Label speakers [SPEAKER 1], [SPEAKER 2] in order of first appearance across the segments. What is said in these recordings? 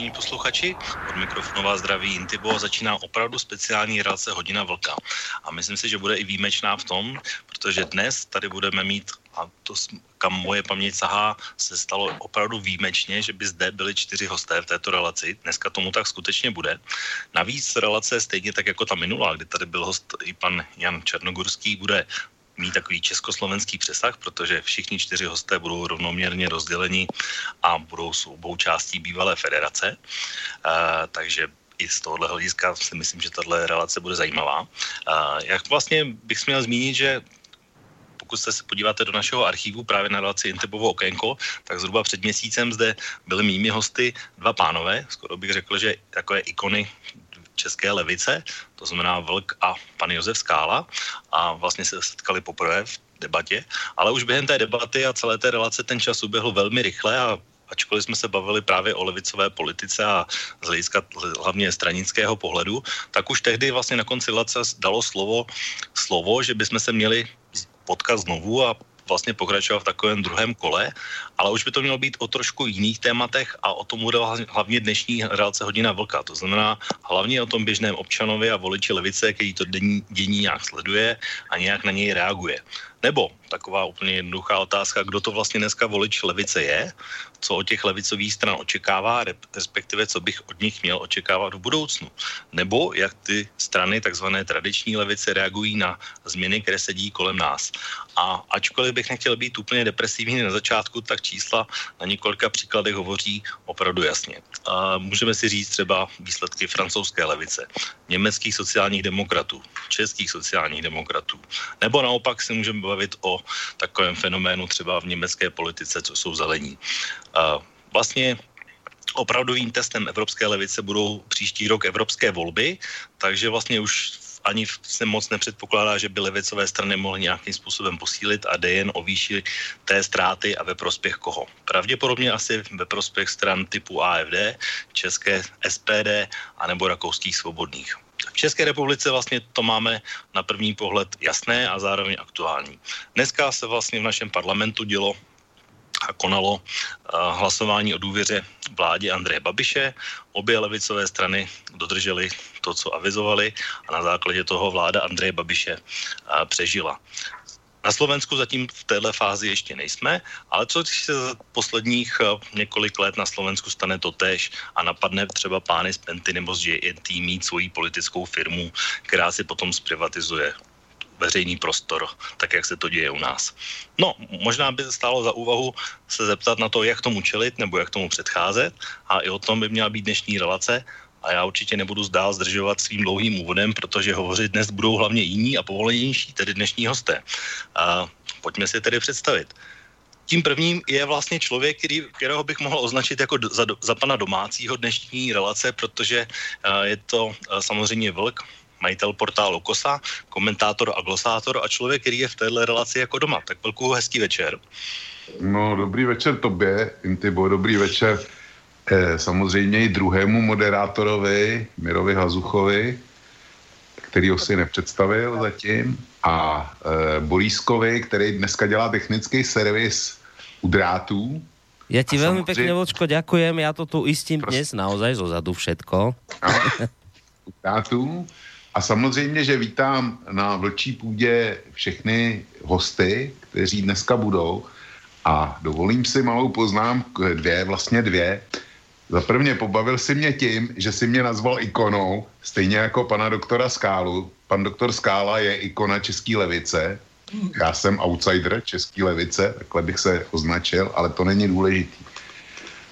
[SPEAKER 1] vážení posluchači. Od mikrofonu vás zdraví Intibo a začíná opravdu speciální relace Hodina Vlka. A myslím si, že bude i výjimečná v tom, protože dnes tady budeme mít, a to kam moje paměť sahá, se stalo opravdu výjimečně, že by zde byli čtyři hosté v této relaci. Dneska tomu tak skutečně bude. Navíc relace stejně tak jako ta minulá, kdy tady byl host i pan Jan Černogurský, bude mít takový československý přesah, protože všichni čtyři hosté budou rovnoměrně rozděleni a budou s obou částí bývalé federace. Uh, takže i z tohohle hlediska si myslím, že tahle relace bude zajímavá. Uh, jak vlastně bych měl zmínit, že pokud se podíváte do našeho archivu právě na relaci Intebovo okénko, tak zhruba před měsícem zde byly mými hosty dva pánové, skoro bych řekl, že takové ikony české levice, to znamená Vlk a pan Josef Skála a vlastně se setkali poprvé v debatě, ale už během té debaty a celé té relace ten čas uběhl velmi rychle a ačkoliv jsme se bavili právě o levicové politice a z hlediska hlavně stranického pohledu, tak už tehdy vlastně na konci relace dalo slovo, slovo, že bychom se měli potkat znovu a vlastně pokračovat v takovém druhém kole, ale už by to mělo být o trošku jiných tématech a o tom bude hlavně dnešní relace Hodina Vlka. To znamená hlavně o tom běžném občanovi a voliči levice, který to dění nějak sleduje a nějak na něj reaguje. Nebo taková úplně jednoduchá otázka, kdo to vlastně dneska volič levice je, co od těch levicových stran očekává, respektive co bych od nich měl očekávat v budoucnu. Nebo jak ty strany, takzvané tradiční levice, reagují na změny, které se dějí kolem nás. A ačkoliv bych nechtěl být úplně depresivní na začátku, tak čísla na několika příkladech hovoří opravdu jasně. A můžeme si říct třeba výsledky francouzské levice, německých sociálních demokratů, českých sociálních demokratů, nebo naopak si můžeme bavit o takovém fenoménu třeba v německé politice, co jsou zelení. Vlastně opravdovým testem evropské levice budou příští rok evropské volby, takže vlastně už ani se moc nepředpokládá, že by levicové strany mohly nějakým způsobem posílit a jde jen o výši té ztráty a ve prospěch koho. Pravděpodobně asi ve prospěch stran typu AFD, České SPD a nebo rakouských svobodných. V České republice vlastně to máme na první pohled jasné a zároveň aktuální. Dneska se vlastně v našem parlamentu dělo a konalo uh, hlasování o důvěře vládě Andreje Babiše. Obě levicové strany dodržely to, co avizovali a na základě toho vláda Andreje Babiše uh, přežila. Na Slovensku zatím v této fázi ještě nejsme, ale co když se za posledních eh, několik let na Slovensku stane to tež a napadne třeba pány z Penty nebo z JNT mít svoji politickou firmu, která si potom zprivatizuje veřejný prostor, tak jak se to děje u nás. No, možná by se stálo za úvahu se zeptat na to, jak tomu čelit nebo jak tomu předcházet a i o tom by měla být dnešní relace a já určitě nebudu zdál zdržovat svým dlouhým úvodem, protože hovořit dnes budou hlavně jiní a povolenější, tedy dnešní hosté. A pojďme si tedy představit. Tím prvním je vlastně člověk, který, kterého bych mohl označit jako za, za pana domácího dnešní relace, protože uh, je to uh, samozřejmě Vlk, majitel portálu Kosa, komentátor a glosátor a člověk, který je v téhle relaci jako doma. Tak velkou hezký večer.
[SPEAKER 2] No, dobrý večer tobě, Intibo, dobrý večer eh, samozřejmě i druhému moderátorovi, Mirovi Hazuchovi, který ho si nepředstavil zatím, a eh, Borískovi, který dneska dělá technický servis u drátů.
[SPEAKER 3] Ja ti veľmi pekne, Vočko, ďakujem. Ja to tu istím dnes naozaj zo zadu všetko.
[SPEAKER 2] u drátů. A samozřejmě, že vítám na vlčí půdě všechny hosty, kteří dneska budou. A dovolím si malou poznámku, dvě, vlastně dvě. Za prvně pobavil si mě tím, že si mě nazval ikonou, stejně jako pana doktora Skálu. Pan doktor Skála je ikona České levice. Já jsem outsider České levice, takhle bych se označil, ale to není důležitý.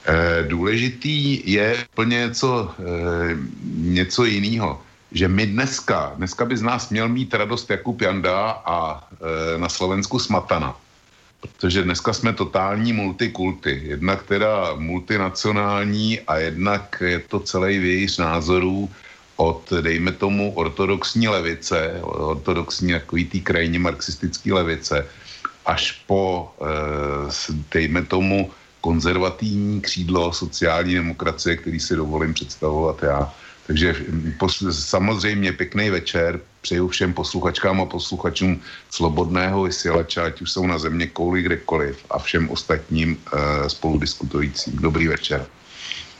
[SPEAKER 2] E, důležitý je plně něco, e, něco jiného že my dneska, dneska by z nás měl mít radost Jakub Janda a e, na Slovensku Smatana. Protože dneska jsme totální multikulty. Jednak teda multinacionální a jednak je to celý vějíř názorů od, dejme tomu, ortodoxní levice, ortodoxní takový tý krajně marxistický levice, až po, e, dejme tomu, konzervativní křídlo sociální demokracie, který si dovolím představovat já. Takže pos, samozřejmě pěkný večer, přeju všem posluchačkám a posluchačům slobodného vysílača, ať už jsou na země kouli kdekoliv a všem ostatním e, spoludiskutujícím. Dobrý večer.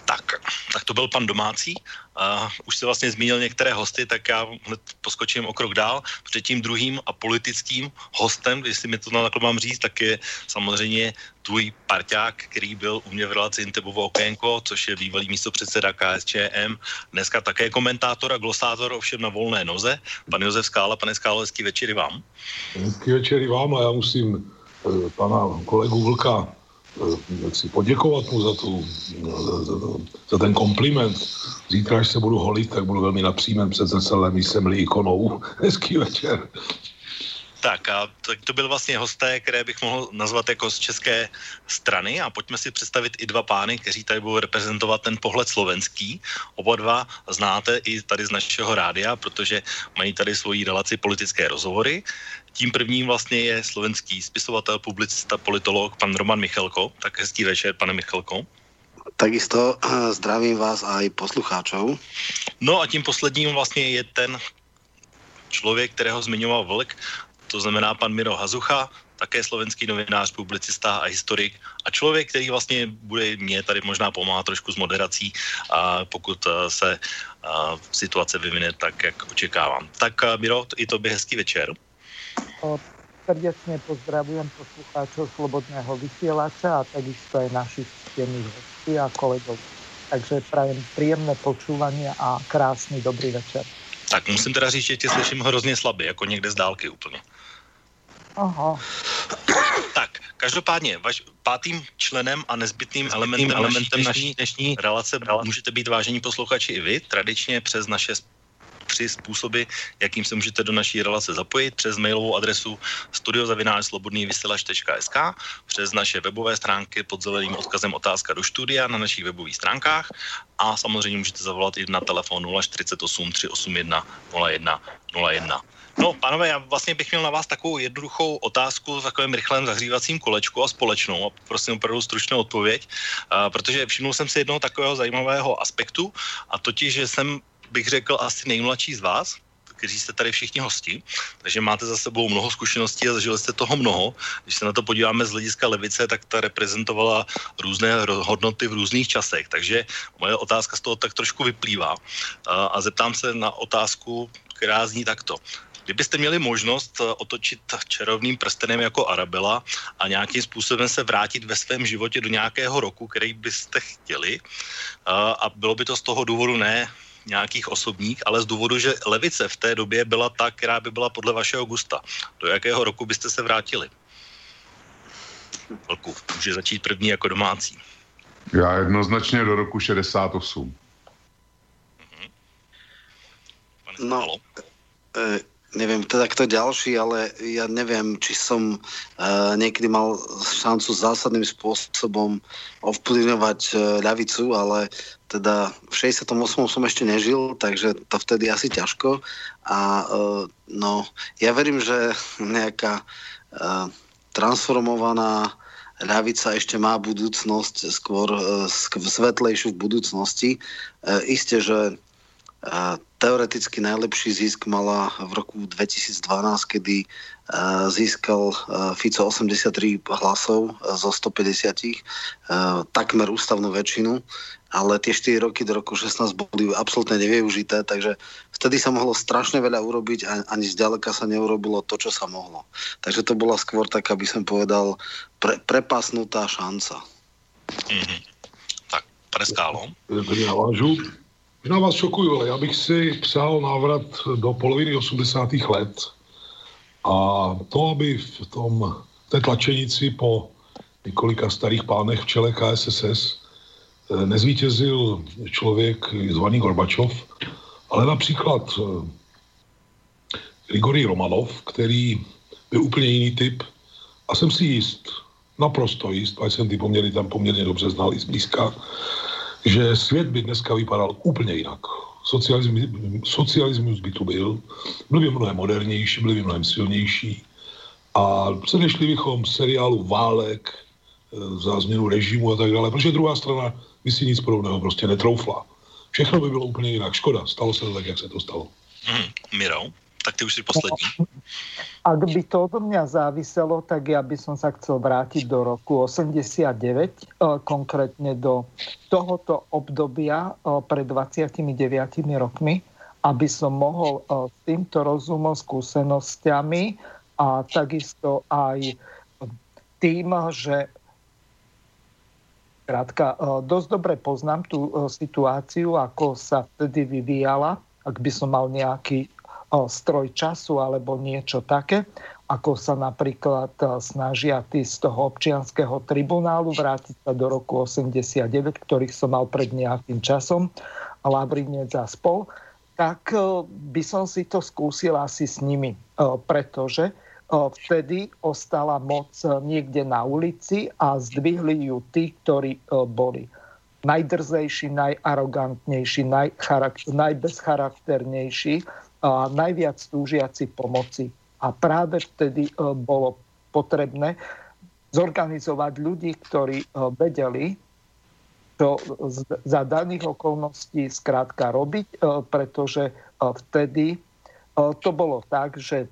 [SPEAKER 1] Tak, tak to byl pan domácí. Uh, už se vlastně zmínil některé hosty, tak já hned poskočím o krok dál, protože tím druhým a politickým hostem, jestli mi to na takhle mám říct, tak je samozřejmě tvůj parťák, který byl u mě v relaci Intebovo okénko, což je bývalý místo předseda KSČM, dneska také komentátor a glosátor, ovšem na volné noze. Pan Josef Skála, pane Skálo, hezký večer vám.
[SPEAKER 4] Hezký večer vám a já musím eh, pana kolegu Vlka jak si poděkovat mu za, tu, za, za, za ten kompliment. Zítra, až se budu holit, tak budu velmi napřímem před zrcadlem, jsem ikonou. Hezký večer.
[SPEAKER 1] Tak a tak to byl vlastně hosté, které bych mohl nazvat jako z české strany a pojďme si představit i dva pány, kteří tady budou reprezentovat ten pohled slovenský. Oba dva znáte i tady z našeho rádia, protože mají tady svoji relaci politické rozhovory. Tím prvním vlastně je slovenský spisovatel, publicista, politolog, pan Roman Michalko. Tak hezký večer, pane Michalko.
[SPEAKER 5] Takisto eh, zdravím vás a i poslucháčov.
[SPEAKER 1] No a tím posledním vlastně je ten člověk, kterého zmiňoval Vlk, to znamená pan Miro Hazucha, také slovenský novinář, publicista a historik a člověk, který vlastně bude mě tady možná pomáhat trošku s moderací, a pokud eh, se a, eh, situace vyvine tak, jak očekávám. Tak Miro, i to by hezký večer.
[SPEAKER 6] Srdečne pozdravujem poslucháčov Slobodného vysielača a takisto aj našich ctených hostí a kolegov. Takže prajem príjemné počúvanie a krásný dobrý večer.
[SPEAKER 1] Tak musím teda říct, že tě slyším hrozně slabě, jako někde z dálky úplně.
[SPEAKER 6] Aha.
[SPEAKER 1] Tak, každopádně, vaš, pátým členem a nezbytným elementem, elementem naší dnešní relace můžete být vážení posluchači i vy, tradičně přes naše tři způsoby, jakým se můžete do naší relace zapojit, přes mailovou adresu studiozavináčslobodnývysílač.sk, přes naše webové stránky pod zeleným odkazem otázka do studia na našich webových stránkách a samozřejmě můžete zavolat i na telefon 048 381 01 01. No, pánové, já vlastně bych měl na vás takovou jednoduchou otázku v takovém rychlém zahřívacím kolečku a společnou a prosím opravdu stručnou odpověď, protože všimnul jsem si jednoho takového zajímavého aspektu a totiž, že jsem bych řekl, asi nejmladší z vás, kteří jste tady všichni hosti, takže máte za sebou mnoho zkušeností a zažili jste toho mnoho. Když se na to podíváme z hlediska levice, tak ta reprezentovala různé hodnoty v různých časech. Takže moje otázka z toho tak trošku vyplývá. A, zeptám se na otázku, která zní takto. Kdybyste měli možnost otočit čarovným prstenem jako Arabela a nějakým způsobem se vrátit ve svém životě do nějakého roku, který byste chtěli, a bylo by to z toho důvodu ne nějakých osobních, ale z důvodu, že levice v té době byla ta, která by byla podle vašeho gusta. Do jakého roku byste se vrátili? Velku, může začít první jako domácí.
[SPEAKER 2] Já jednoznačně do roku 68. Mhm.
[SPEAKER 5] No, e, neviem, teda kto ďalší, ale ja neviem, či som uh, niekedy mal šancu zásadným spôsobom ovplyvňovať uh, ľavicu, ale teda v 68. som ešte nežil, takže to vtedy asi ťažko. A uh, no, ja verím, že nejaká uh, transformovaná ľavica ešte má budúcnosť, skôr uh, svetlejšiu v budúcnosti. Uh, isté, že teoreticky najlepší zisk mala v roku 2012, kedy získal Fico 83 hlasov zo 150, takmer ústavnú väčšinu, ale tie 4 roky do roku 16 boli absolútne nevyužité, takže vtedy sa mohlo strašne veľa urobiť a ani zďaleka sa neurobilo to, čo sa mohlo. Takže to bola skôr tak, aby som povedal, pre, prepasnutá šanca.
[SPEAKER 1] Mm-hmm. Tak, pre skálo.
[SPEAKER 4] Ja navážu. Možná vás šokuju, ale já bych si přál návrat do poloviny 80. let a to, aby v tom té tlačenici po několika starých pánech v čele KSSS eh, nezvítězil člověk zvaný Gorbačov, ale například eh, Grigory Romanov, který byl úplně jiný typ a jsem si jist, naprosto jist, a jsem ty poměry tam poměrně dobře znal i zblízka, že svět by dneska vypadal úplně jinak. socialismus, socialismus by tu byl, byl by mnohem modernější, byl by mnohem silnější a předešli bychom seriálu válek, e, za změnu režimu a tak dále, protože druhá strana by si nic podobného prostě netroufla. Všechno by bylo úplně jinak. Škoda, stalo se to tak, jak se to stalo.
[SPEAKER 1] Mm, Miro, tak ty už si poslední.
[SPEAKER 6] Ak by to od mňa záviselo, tak ja by som sa chcel vrátiť do roku 89, e, konkrétne do tohoto obdobia e, pred 29 rokmi, aby som mohol s týmto rozumom, skúsenosťami a takisto aj tým, že Krátka, dosť dobre poznám tú situáciu, ako sa vtedy vyvíjala, ak by som mal nejaký stroj času alebo niečo také, ako sa napríklad snažia tí z toho občianského tribunálu vrátiť sa do roku 89, ktorých som mal pred nejakým časom, Lavrinec a spol, tak by som si to skúsil asi s nimi, pretože vtedy ostala moc niekde na ulici a zdvihli ju tí, ktorí boli. Najdrzejší, najarogantnejší, najbezcharakternejší a najviac túžiaci pomoci. A práve vtedy bolo potrebné zorganizovať ľudí, ktorí vedeli, čo za daných okolností zkrátka robiť, pretože vtedy to bolo tak, že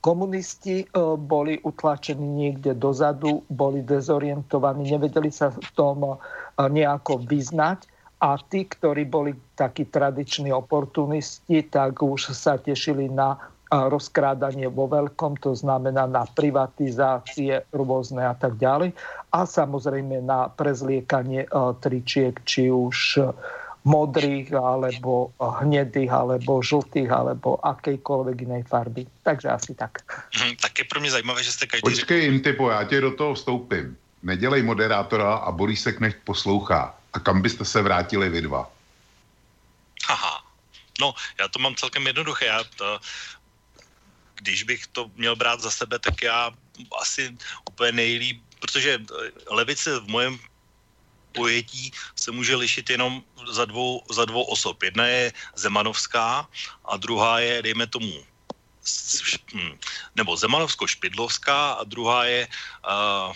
[SPEAKER 6] komunisti boli utlačení niekde dozadu, boli dezorientovaní, nevedeli sa v tom nejako vyznať a tí, ktorí boli takí tradiční oportunisti, tak už sa tešili na rozkrádanie vo veľkom, to znamená na privatizácie rôzne a tak ďalej. A samozrejme na prezliekanie tričiek, či už modrých, alebo hnedých, alebo žltých, alebo akejkoľvek inej farby. Takže asi tak.
[SPEAKER 1] Hmm, tak je pro mě zajímavé, že jste každý...
[SPEAKER 2] Počkej, Intipo, já tě do toho vstoupím. Nedělej moderátora a se Knecht poslouchá. A kam byste se vrátili vy dva?
[SPEAKER 1] Haha. No, já to mám celkem jednoduché. Já to, když bych to měl brát za sebe, tak já asi úplně nejlíp, protože levice v mojem pojetí se může lišit jenom za dvou, za dvou osob. Jedna je Zemanovská a druhá je, dejme tomu, nebo Zemanovsko-Špidlovská a druhá je uh,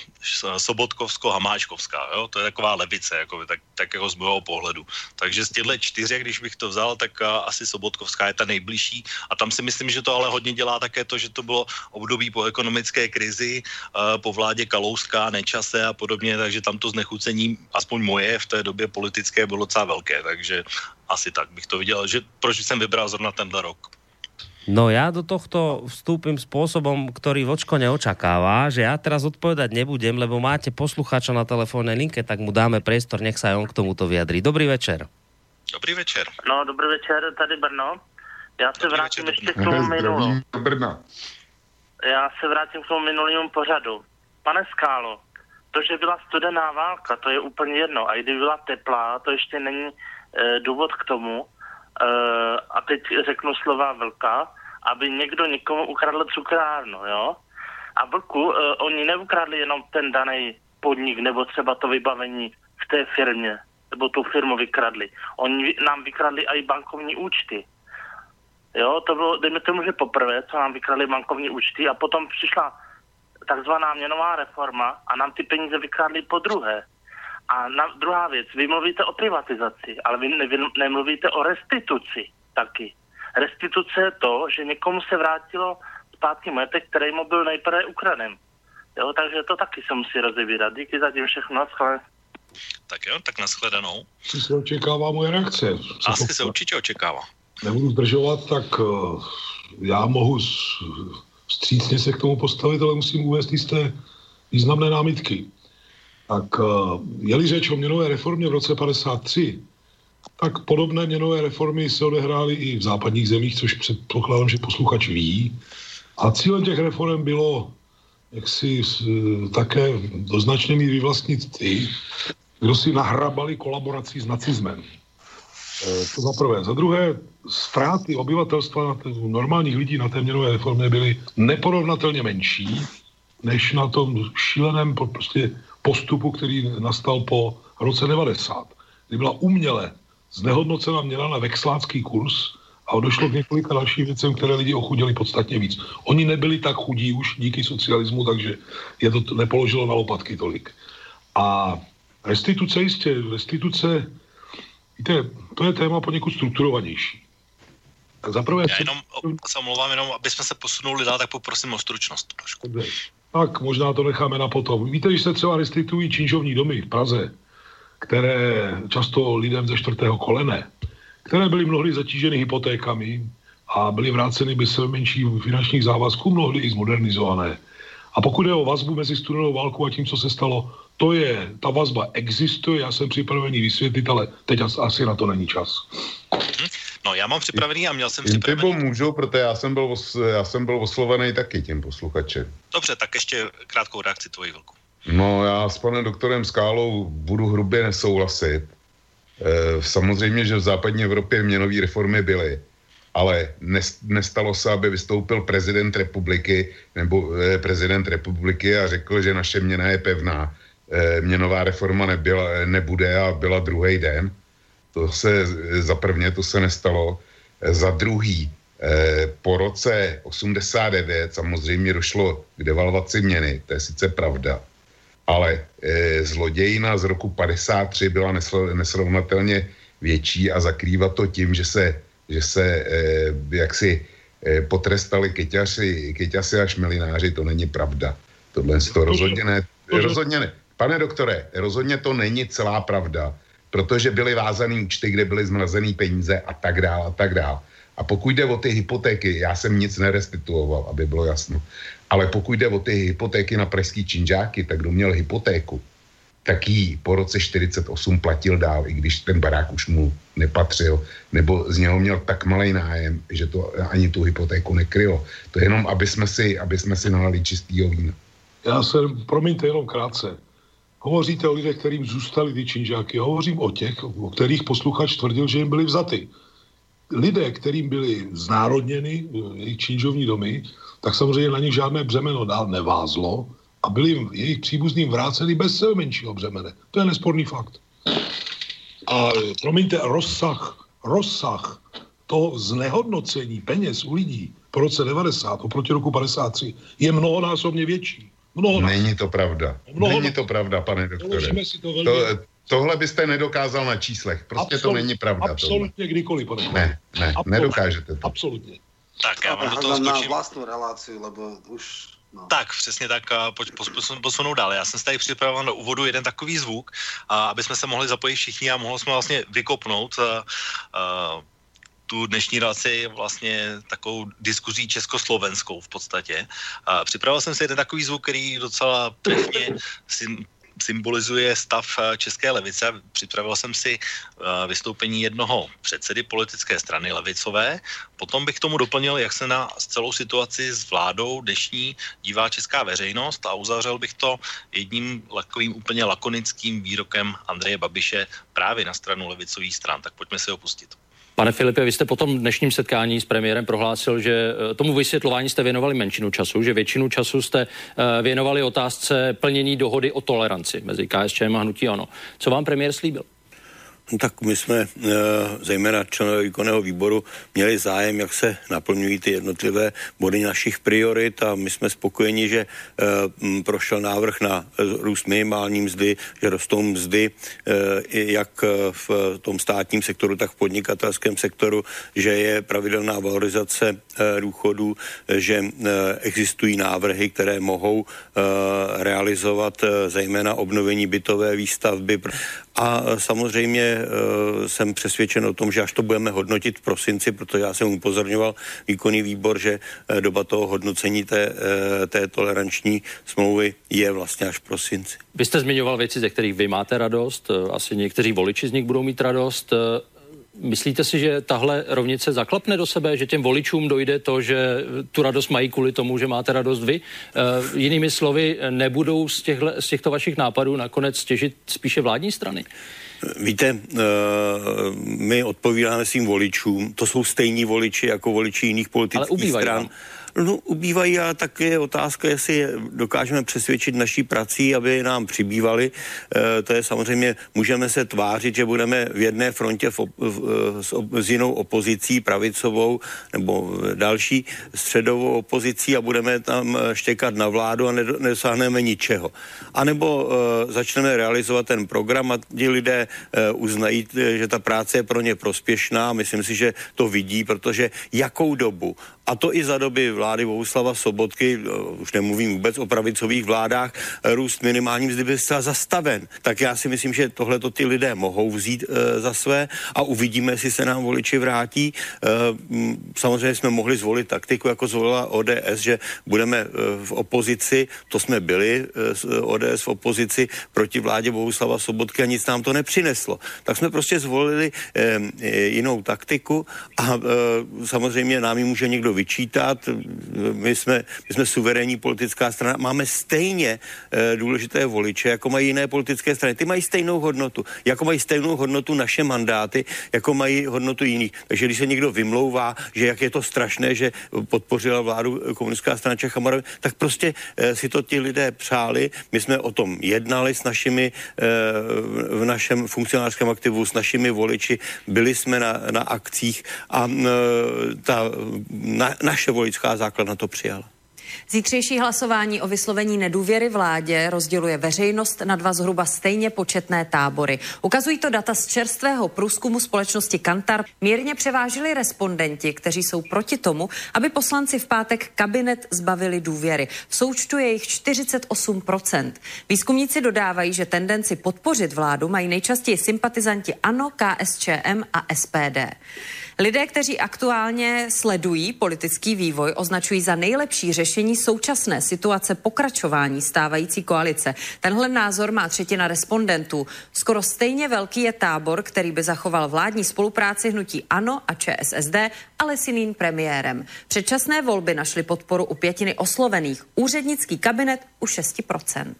[SPEAKER 1] Sobotkovsko-Hamáčkovská. Jo? To je taková levice, jako, tak, tak jako z mého pohledu. Takže z těchto čtyř, když bych to vzal, tak uh, asi Sobotkovská je ta nejbližší. A tam si myslím, že to ale hodně dělá také to, že to bylo období po ekonomické krizi, uh, po vládě Kalouska, Nečase a podobně, takže tam to znechucení, aspoň moje v té době politické, bylo docela velké. Takže asi tak bych to viděl, že proč jsem vybral zrovna tenhle rok.
[SPEAKER 3] No ja do tohto vstúpim spôsobom, ktorý Vočko neočakáva, že ja teraz odpovedať nebudem, lebo máte poslucháča na telefónnej linke, tak mu dáme priestor, nech sa aj on k tomuto vyjadrí. Dobrý večer.
[SPEAKER 1] Dobrý večer.
[SPEAKER 7] No, dobrý večer, tady Brno. Já se vrátím večer, ještě k tomu minulu. Já se vrátím k tomu minulému pořadu. Pane Skálo, to, že byla studená válka, to je úplně jedno. A kdyby byla teplá, to ještě není e, důvod k tomu, a teď řeknu slova vlka, aby někdo někomu ukradl cukrárnu, jo? A vlku, uh, oni neukradli jenom ten daný podnik nebo třeba to vybavení v té firmě, nebo tu firmu vykradli. Oni nám vykradli i bankovní účty. Jo, to bylo, dejme tomu, že poprvé, co nám vykradli bankovní účty a potom přišla takzvaná měnová reforma a nám ty peníze vykradli po druhé. A na, druhá věc, vy mluvíte o privatizaci, ale vy, ne, vy nemluvíte o restituci taky. Restituce je to, že někomu se vrátilo zpátky majetek, který mu byl nejprve ukraden. Jo, takže to taky se musí rozebírat. Díky za tím všechno, naschle.
[SPEAKER 1] Tak jo, tak nashledanou.
[SPEAKER 4] Co se očekává moje reakce?
[SPEAKER 1] Co Asi se určitě očekává.
[SPEAKER 4] Nebudu zdržovat, tak uh, já mohu střícně se k tomu postavit, ale musím uvést jisté významné námitky tak eh, je-li řeč o měnové reformě v roce 53, tak podobné měnové reformy se odehrály i v západních zemích, což předpokládám, že posluchač ví. A cílem těch reform bylo jak si eh, také do značné míry vlastnit ty, kdo si nahrabali kolaborací s nacismem. Eh, to za prvé. Za druhé, ztráty obyvatelstva normálních lidí na té měnové reformě byly neporovnatelně menší, než na tom šíleném prostě postupu, který nastal po roce 90, kdy byla uměle znehodnocena měna na vexlácký kurz a došlo k několika dalším věcem, které lidi ochudili podstatně víc. Oni nebyli tak chudí už díky socialismu, takže je to nepoložilo na lopatky tolik. A restituce jistě, restituce, víte, to je téma poněkud strukturovanější.
[SPEAKER 1] Tak zaprvé... Já jenom, se omlouvám, jenom, aby jsme se posunuli dál, tak poprosím o stručnost trošku.
[SPEAKER 4] Tak možná to necháme na potom. Víte, když se třeba restituují činžovní domy v Praze, které často lidem ze čtvrtého kolene, které byly mnohdy zatíženy hypotékami a byly vráceny bez menší finančních závazků, mnohdy i zmodernizované. A pokud je o vazbu mezi studenou válkou a tím, co se stalo, to je, ta vazba existuje, já jsem připravený vysvětlit, ale teď asi na to není čas.
[SPEAKER 1] Mhm. No, já mám připravený a měl jsem připravený.
[SPEAKER 2] můžu, protože já jsem, byl, já jsem byl oslovený taky tím posluchačem.
[SPEAKER 1] Dobře, tak ještě krátkou reakci tvojí velkou.
[SPEAKER 2] No, já s panem doktorem Skálou budu hrubě nesouhlasit. E, samozřejmě, že v západní Evropě měnové reformy byly, ale nestalo se, aby vystoupil prezident republiky nebo e, prezident republiky a řekl, že naše měna je pevná. E, měnová reforma nebyla, nebude a byla druhý den. To se za prvně to se nestalo. Za druhý, po roce 89 samozřejmě došlo k devalvaci měny, to je sice pravda, ale e, zlodějina z roku 53 byla nesl, nesrovnatelně větší a zakrývat to tím, že se, že se e, jaksi e, potrestali keťaři, keťaři a šmelináři, to není pravda. Tohle to rozhodně ne, rozhodně ne. Pane doktore, rozhodně to není celá pravda, protože byly vázané účty, kde byly zmrazené peníze a tak dále a tak dále. A pokud jde o ty hypotéky, já jsem nic nerestituoval, aby bylo jasno. Ale pokud jde o ty hypotéky na pražský činžáky, tak kdo měl hypotéku, tak ji po roce 48 platil dál, i když ten barák už mu nepatřil, nebo z něho měl tak malý nájem, že to ani tu hypotéku nekrylo. To je jenom, aby jsme si, aby jsme si nalali čistýho vína.
[SPEAKER 4] Já se, promiňte jenom krátce. Hovoříte o lidech, kterým zůstali ty činžáky. Hovořím o těch, o kterých posluchač tvrdil, že jim byly vzaty. Lidé, kterým byly znárodněny jejich činžovní domy, tak samozřejmě na nich žádné břemeno dál nevázlo a byli jejich příbuzným vráceni bez sebe menšího břemene. To je nesporný fakt. A promiňte, rozsah, rozsah toho znehodnocení peněz u lidí po roce 90 oproti roku 53 je mnohonásobně větší.
[SPEAKER 2] Mnohonásobně. Není to pravda. Mnohonásobně. Není to pravda, pane doktore. Si to velmi... to, tohle byste nedokázal na číslech. Prostě Absolut, to není pravda.
[SPEAKER 4] Absolutně tohle. kdykoliv, pane.
[SPEAKER 2] Ne, ne, absolutně, nedokážete to.
[SPEAKER 4] Absolutně.
[SPEAKER 1] Tak já mám do toho
[SPEAKER 5] skočím. Na vlastní relaci, lebo už
[SPEAKER 1] No. Tak, přesně tak, pojď posunout dál. Já jsem si tady připravil na úvodu jeden takový zvuk, a aby jsme se mohli zapojit všichni a mohli jsme vlastně vykopnout a, a, tu dnešní relaci vlastně takovou diskuzí československou v podstatě. A připravil jsem si jeden takový zvuk, který docela trefně symbolizuje stav eh, české levice. Připravil jsem si eh, vystoupení jednoho předsedy politické strany levicové. Potom bych tomu doplnil, jak se na celou situaci s vládou dnešní dívá česká veřejnost a uzavřel bych to jedním takovým úplně lakonickým výrokem Andreje Babiše právě na stranu levicových stran. Tak pojďme si ho pustit.
[SPEAKER 8] Pane Filipe, vy jste po tom dnešním setkání s premiérem prohlásil, že eh, tomu vysvětlování jste věnovali menšinu času, že většinu času jste eh, věnovali otázce plnění dohody o toleranci mezi KSČM a hnutí ANO. Co vám premiér slíbil?
[SPEAKER 9] No tak my jsme, eh, zejména členové výkonného výboru, měli zájem, jak se naplňují ty jednotlivé body našich priorit a my jsme spokojeni, že eh, prošel návrh na růst minimální mzdy, že rostou mzdy eh, jak v tom státním sektoru, tak v podnikatelském sektoru, že je pravidelná valorizace důchodů, že existují návrhy, které mohou realizovat zejména obnovení bytové výstavby. A samozřejmě Eh, jsem přesvědčen o tom, že až to budeme hodnotit v prosinci, protože já jsem upozorňoval výkonný výbor, že eh, doba toho hodnocení té, eh, té toleranční smlouvy je vlastně až v prosinci.
[SPEAKER 8] Vy jste zmiňoval věci, ze kterých vy máte radost, asi někteří voliči z nich budou mít radost. Myslíte si, že tahle rovnice zaklapne do sebe, že těm voličům dojde to, že tu radost mají kvůli tomu, že máte radost vy? E, jinými slovy, nebudou z, těchto, z těchto vašich nápadů nakonec těžit spíše vládní strany?
[SPEAKER 9] Víte, eh, my odpovídáme svým voličům, to jsou stejní voliči jako voliči jiných politických stran. No, ubývají a tak je otázka, jestli dokážeme přesvědčit naší prací, aby nám přibývali. E, to je samozřejmě, můžeme se tvářit, že budeme v jedné frontě v, v, s, s jinou opozicí, pravicovou nebo další středovou opozicí a budeme tam štěkat na vládu a nedosáhneme ničeho. A nebo e, začneme realizovat ten program a ti lidé e, uznají, že ta práce je pro ně prospěšná. Myslím si, že to vidí, protože jakou dobu a to i za doby vlády Bohuslava Sobotky, eh, už nemluvím vůbec o pravicových vládách, eh, růst minimální mzdy byl zcela zastaven. Tak já si myslím, že tohle to ty lidé mohou vzít e, za své a uvidíme, jestli se nám voliči vrátí. E, samozřejmě jsme mohli zvolit taktiku, jako zvolila ODS, že budeme e, v opozici, to jsme byli e, ODS v opozici proti vládě Bohuslava Sobotky a nic nám to nepřineslo. Tak jsme prostě zvolili e, jinou taktiku a e, samozřejmě nám ji může někdo vyčítat. My jsme, my jsme suverénní politická strana, máme stejně e, důležité voliče, jako mají jiné politické strany. Ty mají stejnou hodnotu, jako mají stejnou hodnotu naše mandáty, jako mají hodnotu jiných. Takže když se někdo vymlouvá, že jak je to strašné, že podpořila vládu komunistická strana Čech a Moravy, tak prostě e, si to ti lidé přáli. My jsme o tom jednali s našimi, e, v našem funkcionářském aktivu, s našimi voliči, byli jsme na, na akcích a e, ta na, naše vojická základna to přijala.
[SPEAKER 10] Zítřejší hlasování o vyslovení nedůvěry vládě rozděluje veřejnost na dva zhruba stejně početné tábory. Ukazují to data z čerstvého průzkumu společnosti Kantar. Mírně převážili respondenti, kteří jsou proti tomu, aby poslanci v pátek kabinet zbavili důvěry. V součtu je jich 48%. Výzkumníci dodávají, že tendenci podpořit vládu mají nejčastěji sympatizanti ANO, KSČM a SPD. Lidé, kteří aktuálně sledují politický vývoj, označují za nejlepší řešení současné situace pokračování stávající koalice. Tenhle názor má třetina respondentů. Skoro stejně velký je tábor, který by zachoval vládní spolupráci hnutí ANO a ČSSD, ale s jiným premiérem. Předčasné volby našly podporu u pětiny oslovených. Úřednický kabinet u 6%.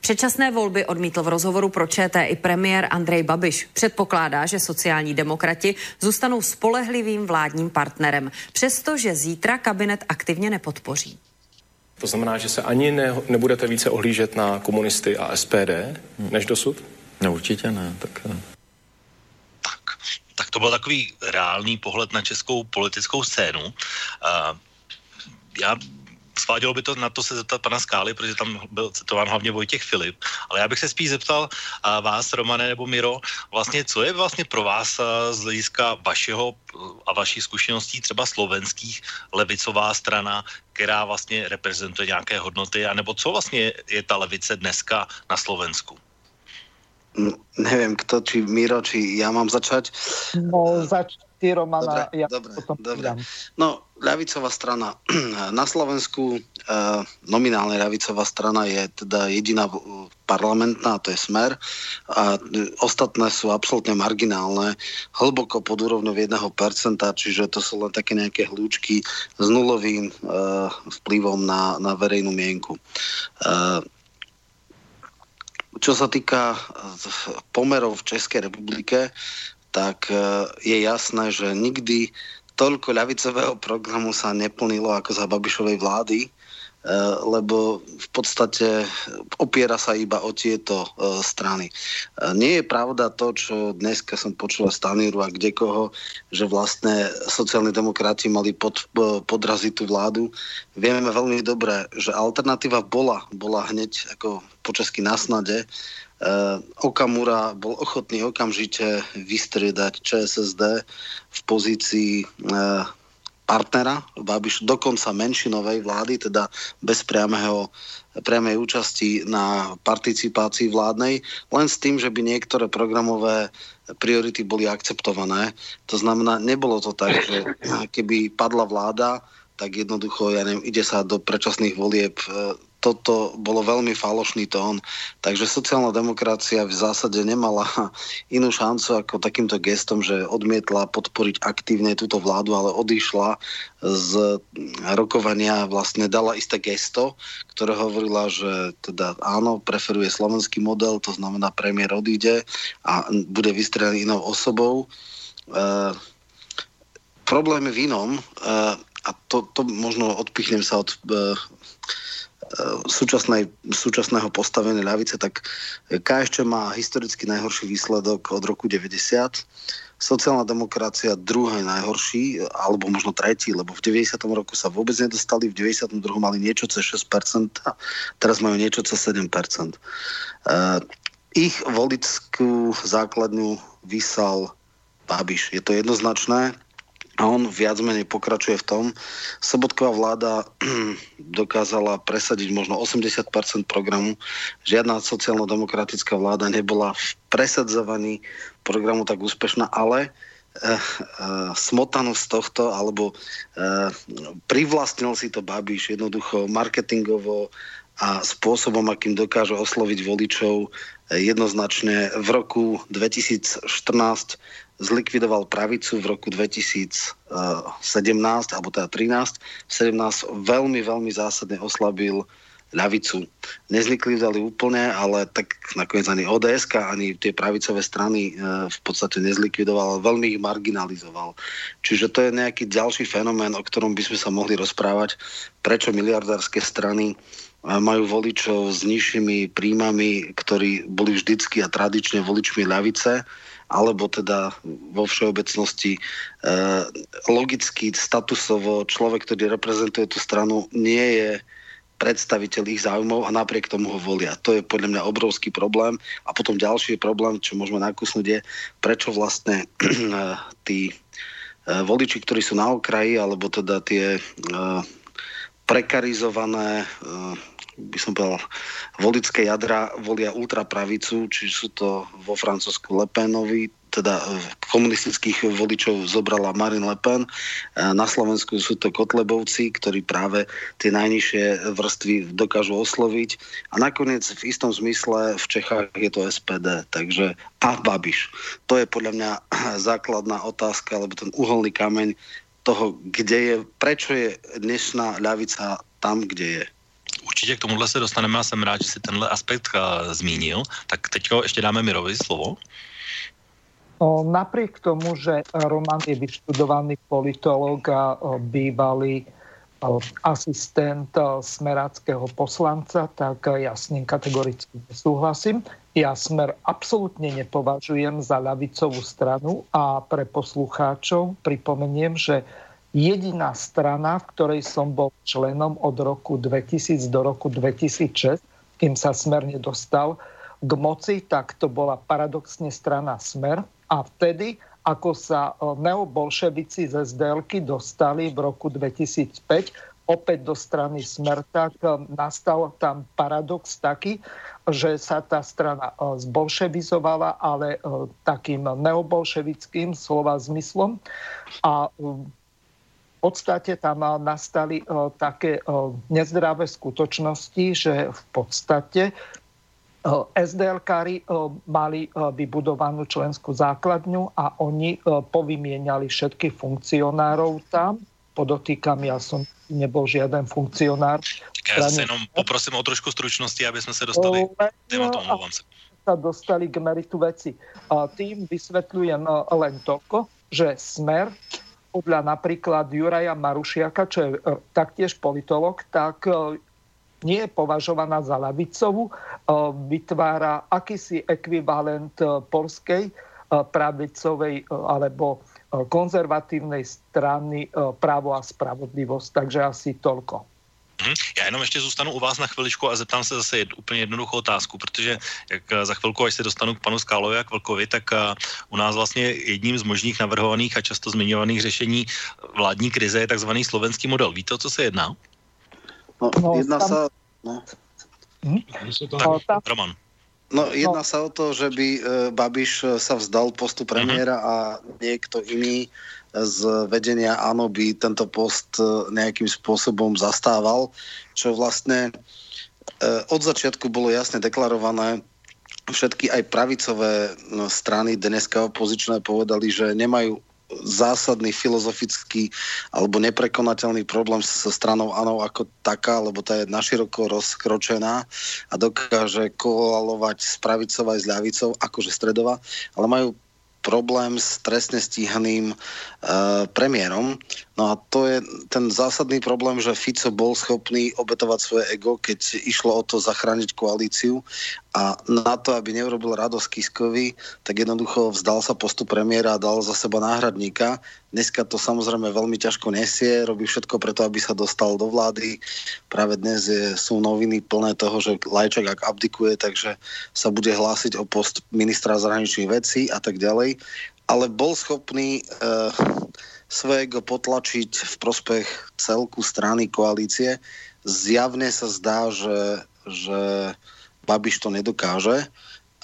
[SPEAKER 10] Předčasné volby odmítl v rozhovoru pro ČT i premiér Andrej Babiš. Předpokládá, že sociální demokrati zůstanou spolehlivým vládním partnerem, přestože zítra kabinet aktivně nepodpoří.
[SPEAKER 11] To znamená, že se ani ne, nebudete více ohlížet na komunisty a SPD hmm. než dosud?
[SPEAKER 12] No určitě ne. Tak,
[SPEAKER 1] ne. tak, tak to byl takový reálný pohled na českou politickou scénu. Uh, já svádělo by to na to se zeptat pana Skály, protože tam byl citován hlavně Vojtěch Filip, ale já bych se spíš zeptal a vás, Romane nebo Miro, vlastně co je vlastně pro vás z hlediska vašeho a vašich zkušeností třeba slovenských levicová strana, která vlastně reprezentuje nějaké hodnoty, anebo co vlastně je ta levice dneska na Slovensku?
[SPEAKER 5] Neviem, kto, či Miro, či ja mám začať.
[SPEAKER 6] No, zač ty, Romana.
[SPEAKER 5] Dobre, ja dobre, dobre. No, ľavicová strana. Na Slovensku uh, nominálne ľavicová strana je teda jediná parlamentná, to je Smer. A ostatné sú absolútne marginálne, hlboko pod úrovňou 1%, čiže to sú len také nejaké hľúčky s nulovým vplyvom na, na verejnú mienku. Čo sa týka pomerov v Českej republike, tak je jasné, že nikdy toľko ľavicového programu sa neplnilo ako za Babišovej vlády, e, lebo v podstate opiera sa iba o tieto e, strany. Nie je pravda to, čo dneska som počula Staníru a kde koho, že vlastne sociálni demokrati mali pod, podraziť tú vládu. Vieme veľmi dobre, že alternatíva bola, bola hneď ako po česky na snade Okamura bol ochotný okamžite vystriedať ČSSD v pozícii uh, partnera, Babiš, dokonca menšinovej vlády, teda bez priamého, priamej účasti na participácii vládnej, len s tým, že by niektoré programové priority boli akceptované. To znamená, nebolo to tak, že keby padla vláda, tak jednoducho, ja neviem, ide sa do predčasných volieb uh, toto bolo veľmi falošný tón. Takže sociálna demokracia v zásade nemala inú šancu ako takýmto gestom, že odmietla podporiť aktívne túto vládu, ale odišla z rokovania, vlastne dala isté gesto, ktoré hovorila, že teda áno, preferuje slovenský model, to znamená premiér odíde a bude vystrelený inou osobou. E, problém je v inom. E, a to, to možno odpichnem sa od uh, súčasnej, súčasného postavenia ľavice, tak KSČ má historicky najhorší výsledok od roku 90. Sociálna demokracia druhý najhorší, alebo možno tretí, lebo v 90. roku sa vôbec nedostali, v 92. mali niečo cez 6%, a teraz majú niečo cez 7%. Uh, ich volickú základňu vysal Babiš. Je to jednoznačné a on viac menej pokračuje v tom. Sobotková vláda dokázala presadiť možno 80% programu. Žiadna sociálno-demokratická vláda nebola v presadzovaní programu tak úspešná, ale uh, uh, smotanosť tohto, alebo uh, privlastnil si to Babiš jednoducho marketingovo a spôsobom, akým dokáže osloviť voličov, jednoznačne v roku 2014 zlikvidoval pravicu v roku 2017, alebo teda 13, 17 veľmi, veľmi zásadne oslabil ľavicu. Nezlikvidovali úplne, ale tak nakoniec ani ODS, ani tie pravicové strany e, v podstate nezlikvidoval, veľmi ich marginalizoval. Čiže to je nejaký ďalší fenomén, o ktorom by sme sa mohli rozprávať, prečo miliardárske strany e, majú voličov s nižšími príjmami, ktorí boli vždycky a tradične voličmi ľavice alebo teda vo všeobecnosti e, logicky, statusovo človek, ktorý reprezentuje tú stranu, nie je predstaviteľ ich záujmov a napriek tomu ho volia. To je podľa mňa obrovský problém. A potom ďalší problém, čo môžeme nakusnúť, je, prečo vlastne tí e, voliči, ktorí sú na okraji, alebo teda tie e, prekarizované e, by som povedal, volické jadra volia ultrapravicu, či sú to vo Francúzsku Le Penovi, teda komunistických voličov zobrala Marine Le Pen. Na Slovensku sú to Kotlebovci, ktorí práve tie najnižšie vrstvy dokážu osloviť. A nakoniec v istom zmysle v Čechách je to SPD. Takže a Babiš. To je podľa mňa základná otázka, alebo ten uholný kameň toho, kde je, prečo je dnešná ľavica tam, kde je.
[SPEAKER 1] Určitě k tomuhle se dostaneme a jsem rád, že si tenhle aspekt uh, zmínil. Tak teď ještě dáme Mirovi slovo.
[SPEAKER 6] O, napriek tomu, že Roman je vyštudovaný politolog a bývalý asistent smeráckého poslanca, tak ja s ním kategoricky nesúhlasím. Ja smer absolútne nepovažujem za ľavicovú stranu a pre poslucháčov pripomeniem, že jediná strana, v ktorej som bol členom od roku 2000 do roku 2006, kým sa Smer nedostal k moci, tak to bola paradoxne strana Smer. A vtedy, ako sa neobolševici z sdl dostali v roku 2005 opäť do strany Smer, tak nastal tam paradox taký, že sa tá strana zbolševizovala, ale takým neobolševickým slova zmyslom. A podstate tam nastali také nezdravé skutočnosti, že v podstate SDLkári mali vybudovanú členskú základňu a oni povymieniali všetkých funkcionárov tam. Podotýkam, ja som nebol žiaden funkcionár.
[SPEAKER 1] Ja sa jenom poprosím o trošku stručnosti, aby sme sa dostali k tématu,
[SPEAKER 6] sa dostali k meritu veci. Tým vysvetľujem len toľko, že Smer podľa napríklad Juraja Marušiaka, čo je e, taktiež politolog, tak e, nie je považovaná za lavicovú, e, vytvára akýsi ekvivalent polskej pravicovej alebo konzervatívnej strany právo a spravodlivosť. Takže asi toľko.
[SPEAKER 1] Mhm. Já jenom ještě zůstanu u vás na chviličku a zeptám se zase jed, úplně jednoduchou otázku, protože jak eh, za chvilku, až se dostanu k panu Skálovi a k Vlkovi, tak uh, u nás vlastně jedním z možných navrhovaných a často zmiňovaných řešení vládní krize je takzvaný slovenský model. Víte, o co se jedná?
[SPEAKER 5] No, no jedná tam... sa... No.
[SPEAKER 1] Hm? Tak, Roman.
[SPEAKER 5] No, jedná sa o to, že by uh, Babiš sa vzdal postu premiéra uh-huh. a niekto iný z vedenia ANO by tento post e, nejakým spôsobom zastával, čo vlastne e, od začiatku bolo jasne deklarované, všetky aj pravicové no, strany dneska opozičné povedali, že nemajú zásadný filozofický alebo neprekonateľný problém so stranou ANO ako taká, lebo tá je naširoko rozkročená a dokáže koalovať s pravicou aj s ľavicou, akože stredová, ale majú problém s trestne stíhaným uh, premiérom. No a to je ten zásadný problém, že Fico bol schopný obetovať svoje ego, keď išlo o to zachrániť koalíciu a na to, aby neurobil radosť Kiskovi, tak jednoducho vzdal sa postup premiéra a dal za seba náhradníka. Dneska to samozrejme veľmi ťažko nesie, robí všetko preto, aby sa dostal do vlády. Práve dnes je, sú noviny plné toho, že Lajčák ak abdikuje, takže sa bude hlásiť o post ministra zahraničných vecí a tak ďalej. Ale bol schopný uh, svojego potlačiť v prospech celku strany koalície. Zjavne sa zdá, že, že Babiš to nedokáže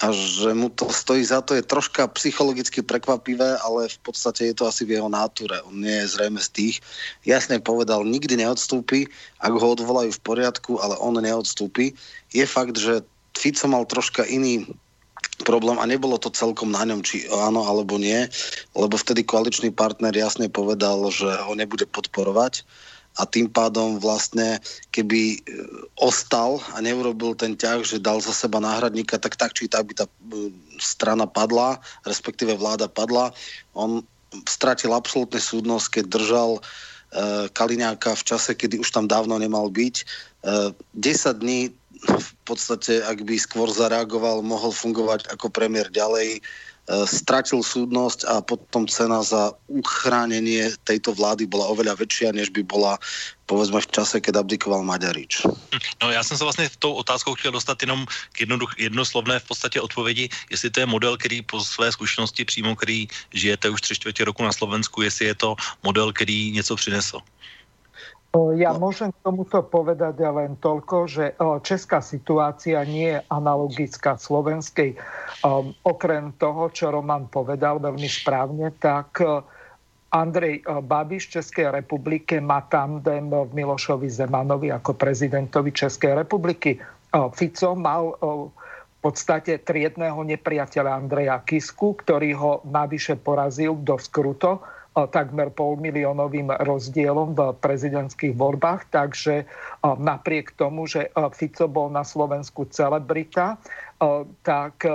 [SPEAKER 5] a že mu to stojí za to je troška psychologicky prekvapivé, ale v podstate je to asi v jeho náture. On nie je zrejme z tých. Jasne povedal, nikdy neodstúpi, ak ho odvolajú v poriadku, ale on neodstúpi. Je fakt, že Fico mal troška iný problém a nebolo to celkom na ňom, či áno alebo nie, lebo vtedy koaličný partner jasne povedal, že ho nebude podporovať a tým pádom vlastne, keby e, ostal a neurobil ten ťah, že dal za seba náhradníka, tak tak či tak by tá e, strana padla, respektíve vláda padla. On stratil absolútne súdnosť, keď držal uh, Kaliňáka v čase, kedy už tam dávno nemal byť. Uh, 10 dní v podstate, ak by skôr zareagoval, mohol fungovať ako premiér ďalej. E, stratil súdnosť a potom cena za uchránenie tejto vlády bola oveľa väčšia, než by bola povedzme v čase, keď abdikoval Maďarič.
[SPEAKER 1] No já jsem se vlastně tou otázkou chtěl dostat jenom k jednoduch, jednoslovné v podstatě odpovědi, jestli to je model, který po své zkušenosti přímo, který žijete už tři čtvrtě roku na Slovensku, jestli je to model, který něco přinesl.
[SPEAKER 6] Ja môžem k tomuto povedať len toľko, že česká situácia nie je analogická slovenskej. Okrem toho, čo Roman povedal veľmi správne, tak Andrej Babiš Českej republike má tandem v Milošovi Zemanovi ako prezidentovi Českej republiky. Fico mal v podstate triedného nepriateľa Andreja Kisku, ktorý ho navyše porazil dosť kruto takmer polmiliónovým rozdielom v prezidentských voľbách, takže napriek tomu, že Fico bol na Slovensku celebrita, tak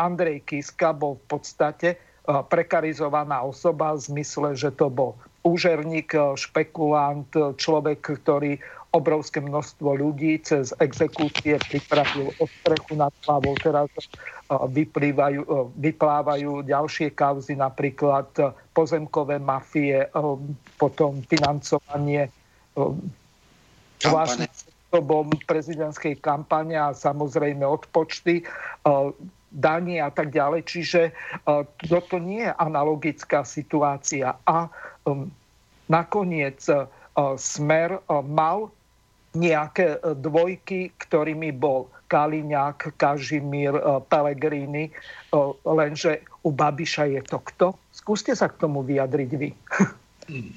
[SPEAKER 6] Andrej Kiska bol v podstate prekarizovaná osoba v zmysle, že to bol úžerník, špekulant, človek, ktorý obrovské množstvo ľudí cez exekúcie pripravil o strechu nad hlavou. Teraz vyplývajú, vyplávajú ďalšie kauzy, napríklad pozemkové mafie, potom financovanie vlastne spôsobom prezidentskej kampane a samozrejme odpočty daní a tak ďalej. Čiže toto nie je analogická situácia. A nakoniec Smer mal nejaké dvojky, ktorými bol Kaliňák, Kažimír, eh, Pellegrini, eh, lenže u Babiša je to kto? Skúste sa k tomu vyjadriť vy.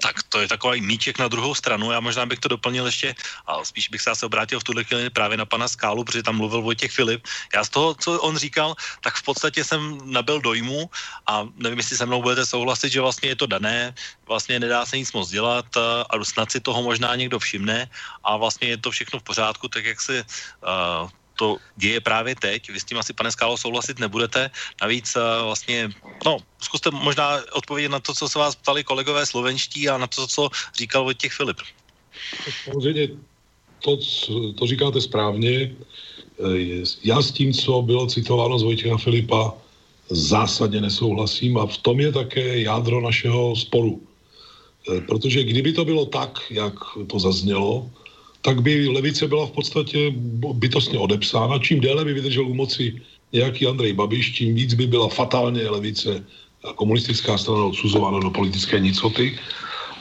[SPEAKER 1] Tak to je takový míček na druhou stranu. Já možná bych to doplnil ještě, a spíš bych se obrátil v tuhle chvíli právě na pana Skálu, protože tam mluvil Vojtěch Filip. Já z toho, co on říkal, tak v podstatě jsem nabil dojmu a nevím, jestli se mnou budete souhlasit, že vlastně je to dané, vlastně nedá se nic moc dělat a snad si toho možná někdo všimne a vlastně je to všechno v pořádku, tak jak si uh, to děje právě teď. Vy s tím asi, pane Skálo, souhlasit nebudete. Navíc eh, vlastně, no, zkuste možná odpovědět na to, co se vás ptali kolegové slovenští a na to, co říkal Vojtěch Filip.
[SPEAKER 4] Samozřejmě to, to říkáte správně. Eh, já s tím, co bylo citováno z Vojtěcha Filipa, zásadně nesouhlasím a v tom je také jádro našeho sporu. Eh, protože kdyby to bylo tak, jak to zaznělo, tak by levice byla v podstatě bytostně odepsána. Čím déle by vydržel u moci nějaký Andrej Babiš, tím víc by byla fatálně levice komunistická strana odsuzována do politické nicoty.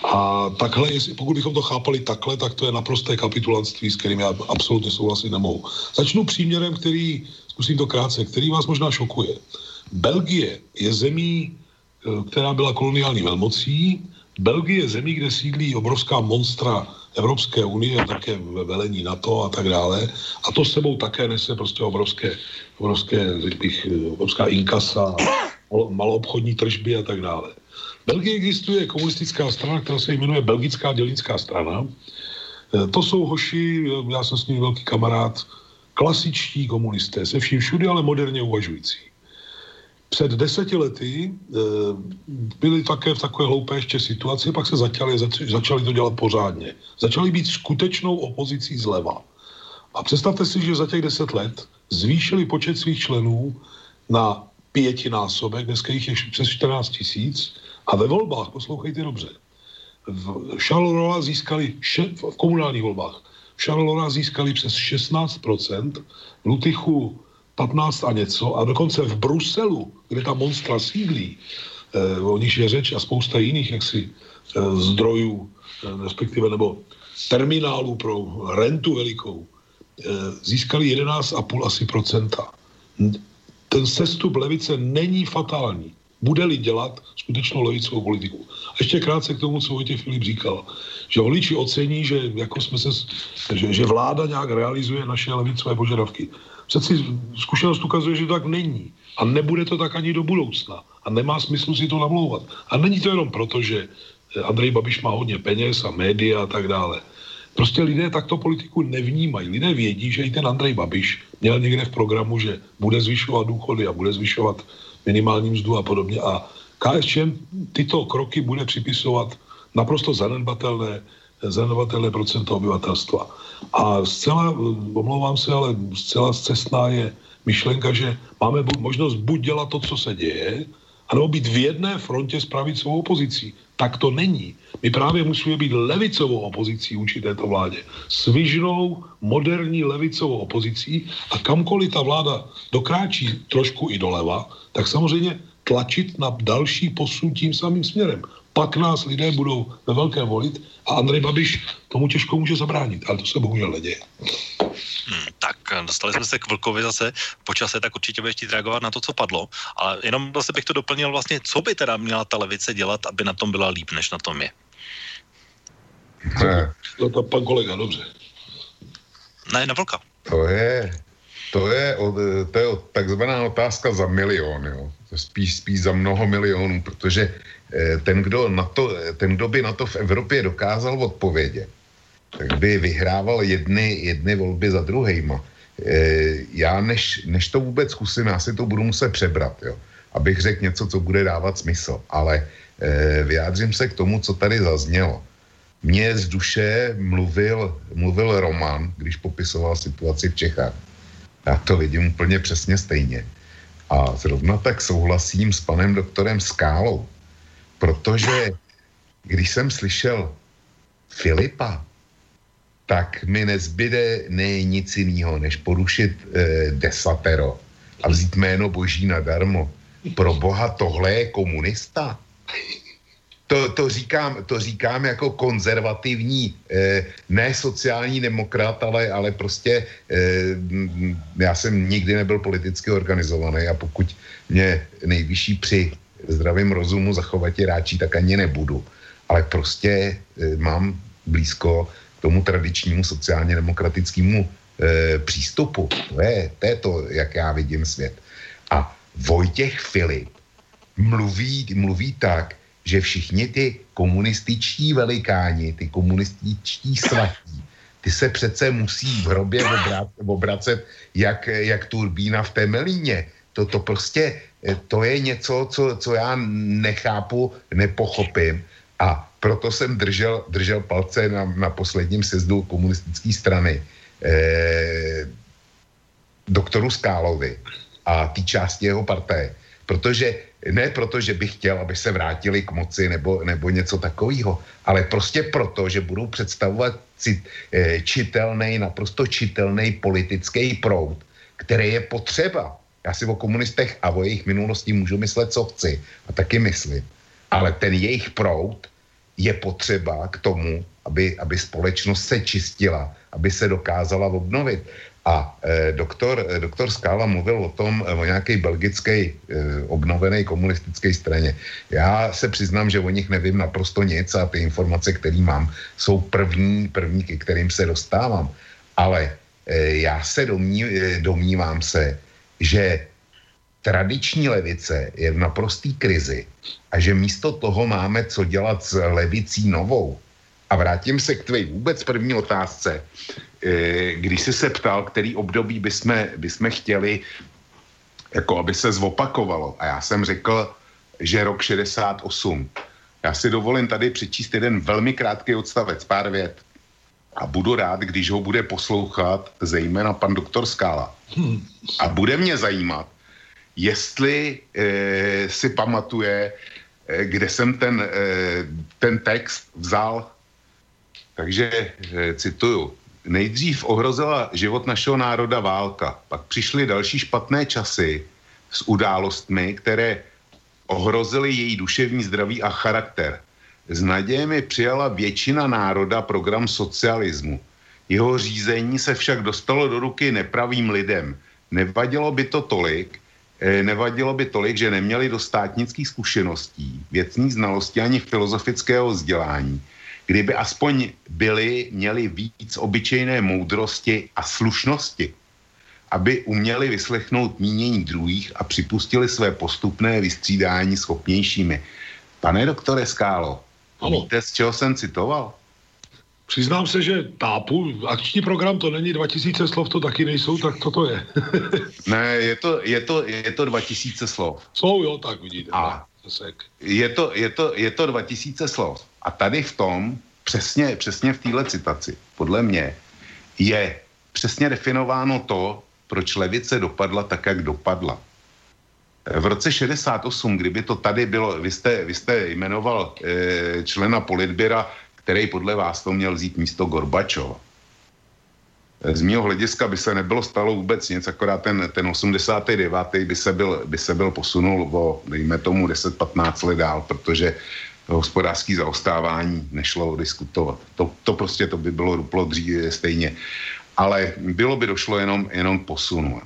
[SPEAKER 4] A takhle, jestli, pokud bychom to chápali takhle, tak to je naprosté kapitulantství, s kterým já absolutně souhlasit nemohu. Začnu příměrem, který, zkusím to krátce, který vás možná šokuje. Belgie je zemí, eh, která byla koloniální velmocí. Belgie je zemí, kde sídlí obrovská monstra Evropské unie také ve velení NATO a tak dále. A to sebou také nese prostě obrovské, obrovské bych, obrovská inkasa, maloobchodní tržby a tak dále. V Belgii existuje komunistická strana, která se jmenuje Belgická dělnická strana. E, to jsou hoši, já jsem s nimi velký kamarád, klasičtí komunisté, se vším všude, ale moderně uvažující. Před deseti lety e, byli také v takové hloupé ještě situaci, pak se začali, zač, začali to dělat pořádně. Začali být skutečnou opozicí zleva. A představte si, že za těch deset let zvýšili počet svých členů na pětinásobek, dneska jich je přes 14 tisíc, a ve volbách, poslouchejte dobře, v Charleroi získali, še, v komunálních volbách, v Charleroi získali přes 16%, v Lutychu 15 a něco a dokonce v Bruselu, kde ta monstra sídlí, eh, o nich je řeč a spousta jiných jaksi eh, zdrojů, eh, respektive nebo terminálů pro rentu velikou, získali 11,5 asi procenta. Ten sestup levice není fatální bude-li dělat skutečnou levicovou politiku. A ještě krátce k tomu, co Vojtěch Filip říkal, že voliči ocení, že, jako jsme se, že, že vláda nějak realizuje naše levicové požadavky. Přeci zkušenost ukazuje, že to tak není. A nebude to tak ani do budoucna. A nemá smysl si to namlouvat. A není to jenom proto, že Andrej Babiš má hodně peněz a média a tak dále. Prostě lidé takto politiku nevnímají. Lidé vědí, že i ten Andrej Babiš měl někde v programu, že bude zvyšovat důchody a bude zvyšovat minimální mzdu a podobně. A KSČM tyto kroky bude připisovat naprosto zanedbatelné, zanedbatelné procento obyvatelstva. A zcela, omlouvám se, ale zcela cestná je myšlenka, že máme možnost buď dělat to, co se děje, anebo být v jedné frontě s pravicovou opozicí. Tak to není. My právě musíme být levicovou opozicí vůči této vládě. Svižnou, moderní levicovou opozicí a kamkoliv ta vláda dokráčí trošku i doleva, tak samozřejmě tlačit na další posun tím samým směrem. Pak nás lidé budou ve velkém volit a Andrej Babiš tomu těžko může zabránit, ale to se bohužel neděje.
[SPEAKER 1] Hmm, tak dostali jsme se k Vlkovi zase po čase, tak určitě budeš chtít reagovat na to, co padlo. Ale jenom zase bych to doplnil vlastně, co by teda měla ta levice dělat, aby na tom byla líp, než na tom je.
[SPEAKER 4] Ne. No to pan kolega, dobře.
[SPEAKER 1] Ne, na Vlka.
[SPEAKER 2] To je, to je, to je takzvaná otázka za milion, jo. Spíš, spíš za mnoho milionů, protože eh, ten kdo, na to, ten, kdo by na to v Evropě dokázal odpovědět, tak by vyhrával jedny, jedny volby za druhýma. E, já než, než to vůbec zkusím, já si to budu muset přebrat, jo, abych řekl něco, co bude dávat smysl. Ale e, vyjádřím se k tomu, co tady zaznělo. Mně z duše mluvil, mluvil Roman, když popisoval situaci v Čechách. Já to vidím úplně přesně stejně. A zrovna tak souhlasím s panem doktorem Skálou, protože když jsem slyšel Filipa, tak mi nezbyde ne nic jiného, než porušit eh, desatero a vzít jméno boží nadarmo. Pro boha tohle je komunista? To, to, říkám, to říkám jako konzervativní, eh, ne sociální demokrat, ale, ale prostě eh, já jsem nikdy nebyl politicky organizovaný a pokud mě nejvyšší při zdravém rozumu zachovat ráčí, tak ani nebudu. Ale prostě eh, mám blízko tomu tradičnímu sociálně demokratickému e, přístupu. To je, to je to, jak já vidím svět. A Vojtěch Filip mluví, mluví tak, že všichni ty komunističtí velikáni, ty komunističtí svatí, ty se přece musí v hrobě obracet jak, jak turbína v Temelíně. To, to prostě, e, to je něco, co, co já nechápu, nepochopím. A proto jsem držel, držel palce na, na posledním sezdu komunistické strany eh, doktoru Skálovi a té části jeho parté. Protože, ne proto, že bych chtěl, aby se vrátili k moci nebo, nebo něco takového, ale prostě proto, že budou představovat cit, eh, čitelný, naprosto čitelný politický proud, který je potřeba. Já si o komunistech a o jejich minulosti můžu myslet, co chci. A taky myslím. Ale ten jejich proud je potřeba k tomu, aby, aby společnost se čistila, aby se dokázala obnovit. A eh, doktor, eh, doktor Skála mluvil o tom, eh, o nějaké belgické obnovené komunistické straně. Já se přiznám, že o nich nevím naprosto nic a ty informace, které mám, jsou první, první, ke kterým se dostávám. Ale já se domní, domnívám se, že tradiční levice je v naprostý krizi a že místo toho máme co dělat s levicí novou. A vrátím se k tvé vůbec první otázce. Eh, když jsi se ptal, který období bychom, bychom chtěli jako aby se zopakovalo. A já jsem řekl, že rok 68. Já si dovolím tady přečíst jeden velmi krátký odstavec, pár vět. A budu rád, když ho bude poslouchat zejména pan doktor Skála. A bude mě zajímat, jestli e, si pamatuje, e, kde jsem ten, e, ten text vzal. Takže e, cituju. Nejdřív ohrozila život našeho národa válka, pak přišly další špatné časy s událostmi, které ohrozily její duševní zdraví a charakter. S nadějemi přijala většina národa program socialismu. Jeho řízení se však dostalo do ruky nepravým lidem. Nevadilo by to tolik, eh, nevadilo by tolik, že neměli do státnických zkušeností, věcných znalostí ani filozofického vzdělání. Kdyby aspoň byli, měli víc obyčejné moudrosti a slušnosti, aby uměli vyslechnout mínění druhých a připustili své postupné vystřídání schopnějšími. Pane doktore Skálo, ano. víte, z čeho jsem citoval?
[SPEAKER 4] Přiznám se, že tápu, akční program to není 2000 slov, to taky nejsou, tak co to je?
[SPEAKER 2] ne, je to, je, to, je to 2000 slov.
[SPEAKER 4] Jsou, jo, tak vidíte. A
[SPEAKER 2] je to, je, to, je to 2000 slov. A tady v tom, přesně, přesně v téhle citaci, podle mě, je přesně definováno to, proč levice dopadla tak, jak dopadla. V roce 68, kdyby to tady bylo, vy jste, vy jste jmenoval e, člena politběra, který podle vás to měl vzít místo Gorbačova. Z mého hlediska by se nebylo stalo vůbec nic, akorát ten, ten 89. by se byl, by se byl posunul o, dejme tomu, 10-15 let dál, protože hospodářský zaostávání nešlo diskutovat. To, to prostě to by bylo duplo dříve stejně. Ale bylo by došlo jenom, jenom posunu.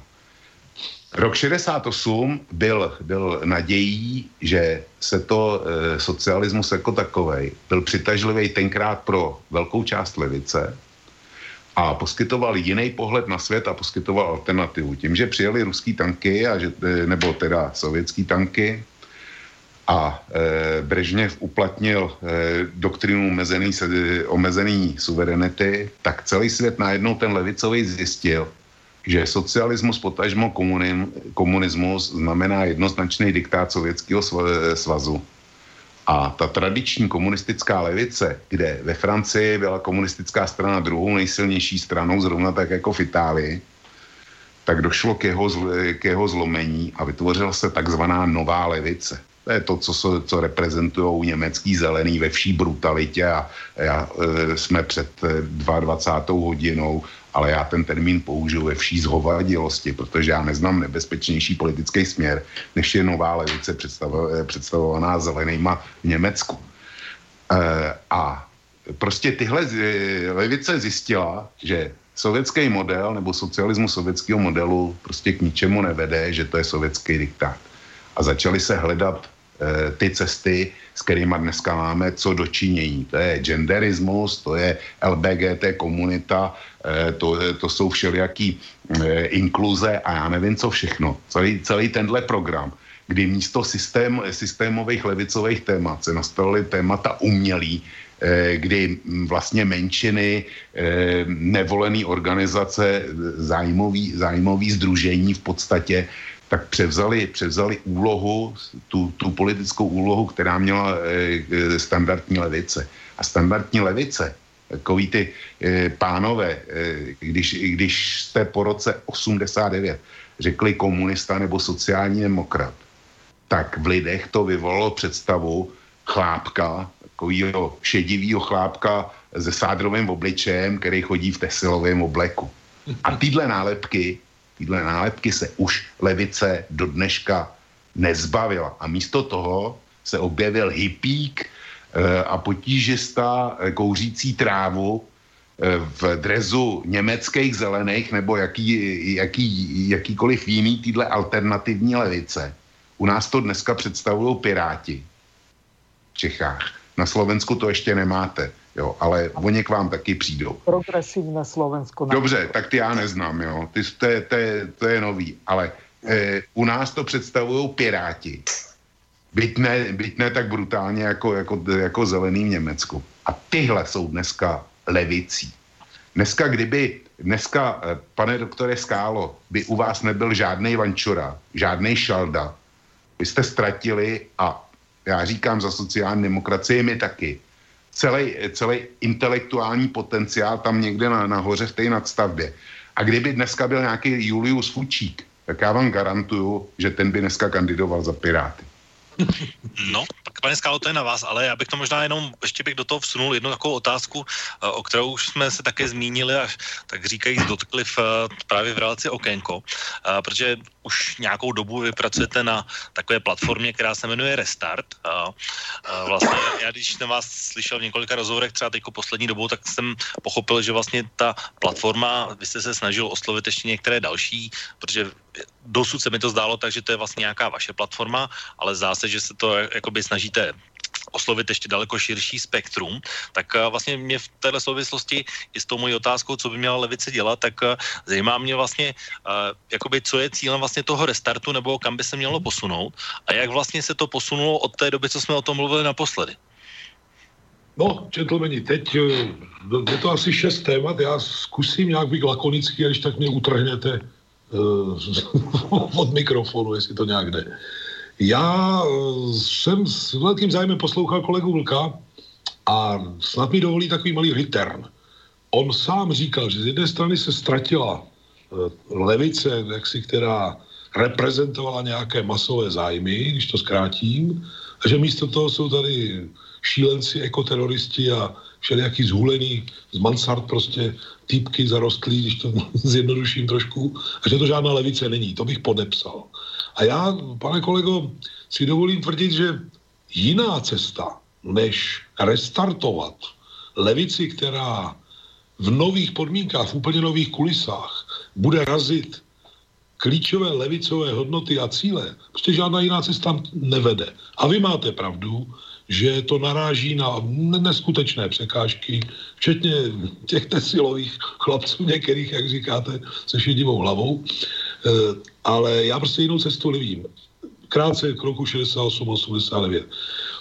[SPEAKER 2] Rok 68 byl, byl nadějí, že se to e, socialismus jako takovej byl přitažlivý tenkrát pro velkou část levice a poskytoval jiný pohled na svět a poskytoval alternativu. Tím, že přijeli ruský tanky, a že, e, nebo teda sovětský tanky, a e, Brežněv uplatnil e, doktrinu omezený, omezený suverenity, tak celý svět najednou ten levicový zjistil, že socialismus potažmo komunim, komunismus znamená jednoznačný diktát Sovětského svazu. A ta tradiční komunistická levice, kde ve Francii byla komunistická strana druhou nejsilnější stranou, zrovna tak jako v Itálii, tak došlo k jeho, k jeho zlomení a vytvořila se takzvaná nová levice. To je to, co, co reprezentují německý zelený ve vší brutalitě a já, e, jsme před 22. E, hodinou, ale já ten termín použiju ve vší zhovadilosti, protože já neznám nebezpečnější politický směr, než je nová levice e, představovaná zelenýma v Německu. E, a prostě tyhle levice zjistila, že sovětský model nebo socialismus sovětského modelu prostě k ničemu nevede, že to je sovětský diktát. A začali se hledat ty cesty, s kterými dneska máme co dočinění. To je genderismus, to je LBGT komunita, eh, to, to jsou všelijaký eh, inkluze a já nevím co všechno. Celý, celý tenhle program, kdy místo systém, systémových levicových témat se nastavily témata umělý, kdy vlastně menšiny, nevolený organizace, zájmový, zájmový združení v podstatě tak převzali, převzali úlohu, tu, tu politickou úlohu, která měla e, standardní levice. A standardní levice, takový ty e, pánové, e, když, když jste po roce 89 řekli komunista nebo sociální demokrat, tak v lidech to vyvolalo představu chlápka, takového šedivého chlápka se sádrovým obličejem, který chodí v tesilovém obleku. A tyhle nálepky Tyhle nálepky se už levice do dneška nezbavila. A místo toho se objevil hippík e, a potížista e, kouřící trávu e, v drezu německých zelených nebo jaký, jaký, jakýkoliv jiný týhle alternativní levice. U nás to dneska představují Piráti v Čechách. Na Slovensku to ještě nemáte. Jo, ale oni k vám taky přijdou.
[SPEAKER 6] Progresivné Slovensko.
[SPEAKER 2] Dobře, tak ty já neznám, jo. Ty, to, je, to, je, to je nový. Ale e, u nás to představují Piráti. Byť ne, byť ne tak brutálně jako, jako, jako zelený v Německu. A tyhle jsou dneska levicí. Dneska, kdyby, dneska, eh, pane doktore Skálo, by u vás nebyl žádný Vančura, žádný Šalda, vy jste ztratili, a já říkám za sociální demokracii, my taky, celý, celý intelektuální potenciál tam někde na, nahoře v té nadstavbě. A kdyby dneska byl nějaký Julius Fučík, tak já vám garantuju, že ten by dneska kandidoval za Piráty.
[SPEAKER 1] No, tak pane Skálo, to je na vás, ale já bych to možná jenom, ještě bych do toho vsunul jednu takovou otázku, eh, o kterou už jsme se také zmínili, až tak říkají dotkli v, eh, právě v relaci Okénko, eh, protože už nějakou dobu vy pracujete na takové platformě, která se jmenuje Restart. A, a vlastně já, když jsem vás slyšel v několika rozhovorech, třeba teď poslední dobou, tak jsem pochopil, že vlastně ta platforma, vy jste se snažil oslovit ještě některé další, protože dosud se mi to zdálo tak, že to je vlastně nějaká vaše platforma, ale zdá se, že se to jakoby snažíte oslovit ještě daleko širší spektrum, tak eh, vlastně mě v této souvislosti i s tou mojí otázkou, co by měla levice dělat, tak eh, zajímá mě vlastně, eh, jakoby, co je cílem vlastně toho restartu, nebo kam by se mělo posunout a jak vlastně se to posunulo od té doby, co jsme o tom mluvili naposledy.
[SPEAKER 4] No, gentlemani, teď je to asi šest témat, já zkusím nějak být lakonický, když tak mě utrhněte uh, od mikrofonu, jestli to nějak jde. Já eh, jsem s velkým zájmem poslouchal kolegu Vlka a snad mi dovolí takový malý return. On sám říkal, že z jedné strany se ztratila eh, levice, jaksi, která reprezentovala nějaké masové zájmy, když to zkrátím, a že místo toho jsou tady šílenci, ekoteroristi a všelijaký zhulený z mansard prostě týpky zarostlý, když to zjednoduším trošku, a že to žádná levice není. To bych podepsal. A já, pane kolego, si dovolím tvrdit, že jiná cesta, než restartovat levici, která v nových podmínkách, v úplně nových kulisách bude razit klíčové levicové hodnoty a cíle, prostě žádná jiná cesta nevede. A vy máte pravdu, že to naráží na neskutečné překážky, včetně těch silových chlapců některých, jak říkáte, se šedivou hlavou. Eh, ale já prostě jinou cestu nevím. Krátce k roku 68-89.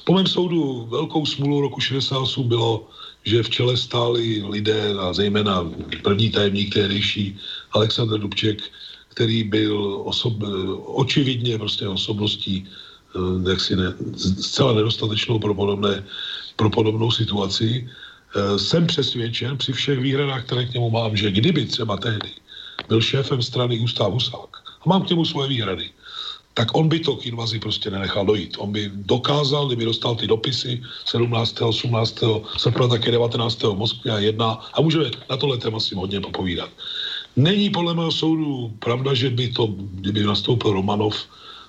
[SPEAKER 4] Po mém soudu velkou smůlou roku 68 bylo, že v čele stáli lidé a zejména první tajemník tehdejší Aleksandr Dubček, který byl osob, očividně prostě osobností jaksi ne, zcela nedostatečnou pro, podobné, pro podobnou situaci. Eh, jsem přesvědčen při všech výhradách, které k němu mám, že kdyby třeba tehdy byl šéfem strany Gustav Husák, a mám k němu svoje výhrady, tak on by to k invazi prostě nenechal dojít. On by dokázal, kdyby dostal ty dopisy 17. 18. srpna, také 19. v Moskvě a jedna a můžeme na tohle téma si hodně popovídat. Není podle mého soudu pravda, že by to, kdyby nastoupil Romanov,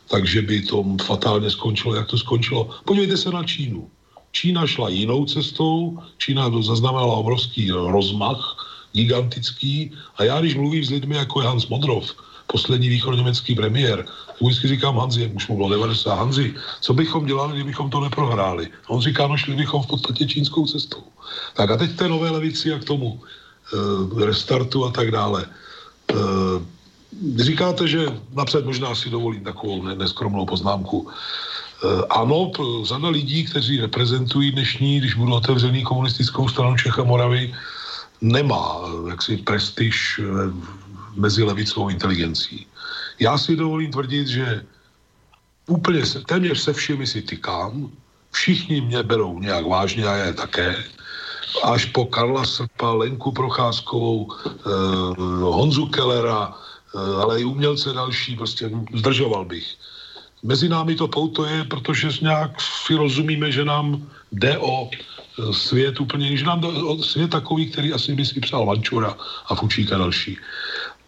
[SPEAKER 4] takže by to fatálně skončilo, jak to skončilo. Podívejte se na Čínu. Čína šla jinou cestou, Čína zaznamenala obrovský rozmach, gigantický a já, když mluvím s lidmi, jako je Hans Modrov, poslední východněmecký premiér, vždycky říkám Hanzi, už mu bylo 90, Hanzi, co bychom dělali, kdybychom to neprohráli? A on říká, no šli bychom v podstatě čínskou cestou. Tak a teď té nové levici a k tomu e, restartu a tak dále. E, říkáte, že napřed možná si dovolím takovou neskromnou poznámku. E, ano, řada lidí, kteří reprezentují dnešní, když budu otevřený komunistickou stranu Čech a Moravy, nemá jaksi prestiž mezi levicovou inteligencí. Já si dovolím tvrdit, že úplně se, téměř se všemi si tykám, všichni mě berou nějak vážně a já je také, až po Karla Srpa, Lenku Procházkovou, eh, Honzu Kellera, ale i umělce další, prostě zdržoval bych. Mezi námi to pouto je, protože nějak si rozumíme, že nám jde o eh, svět úplně, že nám jde o svět takový, který asi by si přál Vančura a Fučíka další.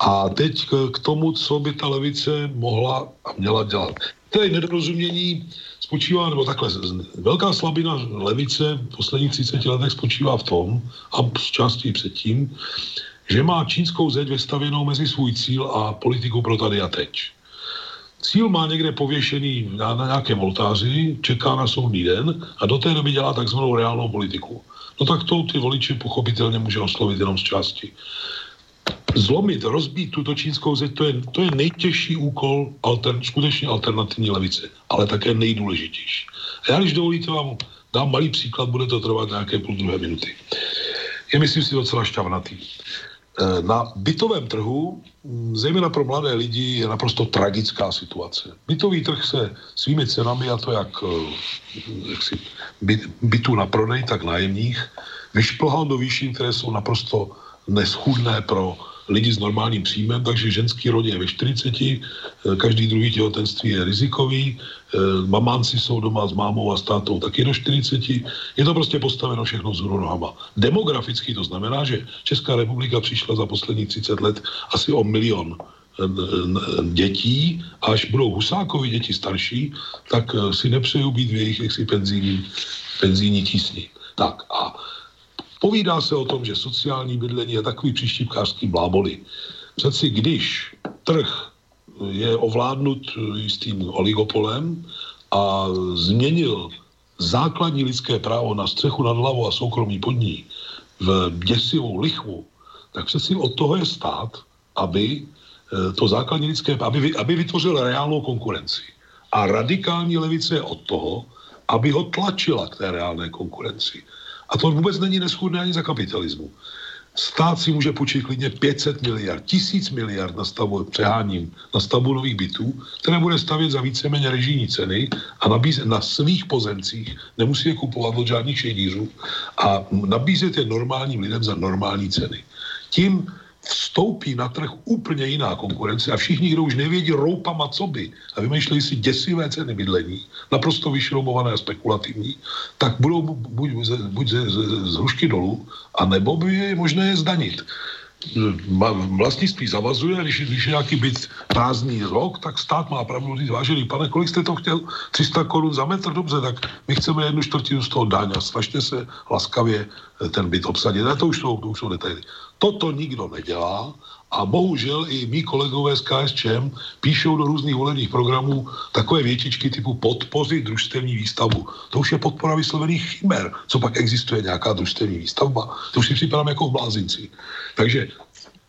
[SPEAKER 4] A teď k, tomu, co by ta levice mohla a měla dělat. Tedy nedorozumění spočívá, nebo takhle, velká slabina levice v posledních 30 letech spočívá v tom, a z části předtím, že má čínskou zeď vystavěnou mezi svůj cíl a politiku pro tady a teď. Cíl má někde pověšený na, na nějakém oltáři, čeká na soudní den a do té doby dělá takzvanou reálnou politiku. No tak to ty voliči pochopitelně může oslovit jenom z části zlomit, rozbít tuto čínskou zeď, to je, to je nejtěžší úkol alter, skutečně alternativní levice, ale také nejdůležitější. A já, když dovolíte, vám dám malý příklad, bude to trvat nějaké půl druhé minuty. je myslím si docela šťavnatý. Eh, na bytovém trhu, hm, zejména pro mladé lidi, je naprosto tragická situace. Bytový trh se svými cenami, a to jak, eh, jak si byt, bytů na prodej, tak nájemních, vyšplhal do výšin, které jsou naprosto neschudné pro lidi s normálním příjmem, takže ženský rod je ve 40, eh, každý druhý těhotenství je rizikový, mamánci jsou doma s mámou a s tátou taky do 40, je to prostě postaveno všechno z nohama. Demograficky to znamená, že Česká republika přišla za posledních 30 let asi o milion eh, dětí, až budou Husákovi děti starší, tak si nepřeju být v jejich jaksi penzijní, penzijní tísni. Tak a Povídá se o tom, že sociální bydlení je takový příštípkářský bláboli. Přeci když trh je ovládnut jistým oligopolem a změnil základní lidské právo na střechu nad hlavou a soukromí pod ní v děsivou lichvu, tak přeci od toho je stát, aby eh, to základní lidské, aby, aby vytvořil reálnou konkurenci. A radikální levice je od toho, aby ho tlačila k té reálné konkurenci. A to vůbec není neschudné ani za kapitalismu. Stát si může půjčit klidně 500 miliard, tisíc miliard na stavu, přeháním, na stavbu nových bytů, které bude stavět za víceméně režijní ceny a nabízet na svých pozemcích, nemusí je kupovat od žádných šejdířů a nabízet je normálním lidem za normální ceny. Tím vstoupí na trh úplně jiná konkurence a všichni, kdo už nevědí roupama co by a vymýšlejí si děsivé ceny bydlení, naprosto vyšroubované a spekulativní, tak budou buď, buď ze, ze, z hrušky dolů, a nebo by je možné je zdanit vlastnictví zavazuje, když, když je nějaký byt prázdný rok, tak stát má pravdu říct, vážený pane, kolik jste to chtěl? 300 korun za metr, dobře, tak my chceme jednu čtvrtinu z toho daň a snažte se laskavě ten byt obsadit. A to už jsou, to už jsou detaily. Toto nikdo nedělá a bohužel i mý kolegové z KSČM píšou do různých volebních programů takové větičky typu podpořit družstevní výstavbu. To už je podpora vyslovených chimer. Co pak existuje nějaká družstevní výstavba? To už si připadám jako v blázinci. Takže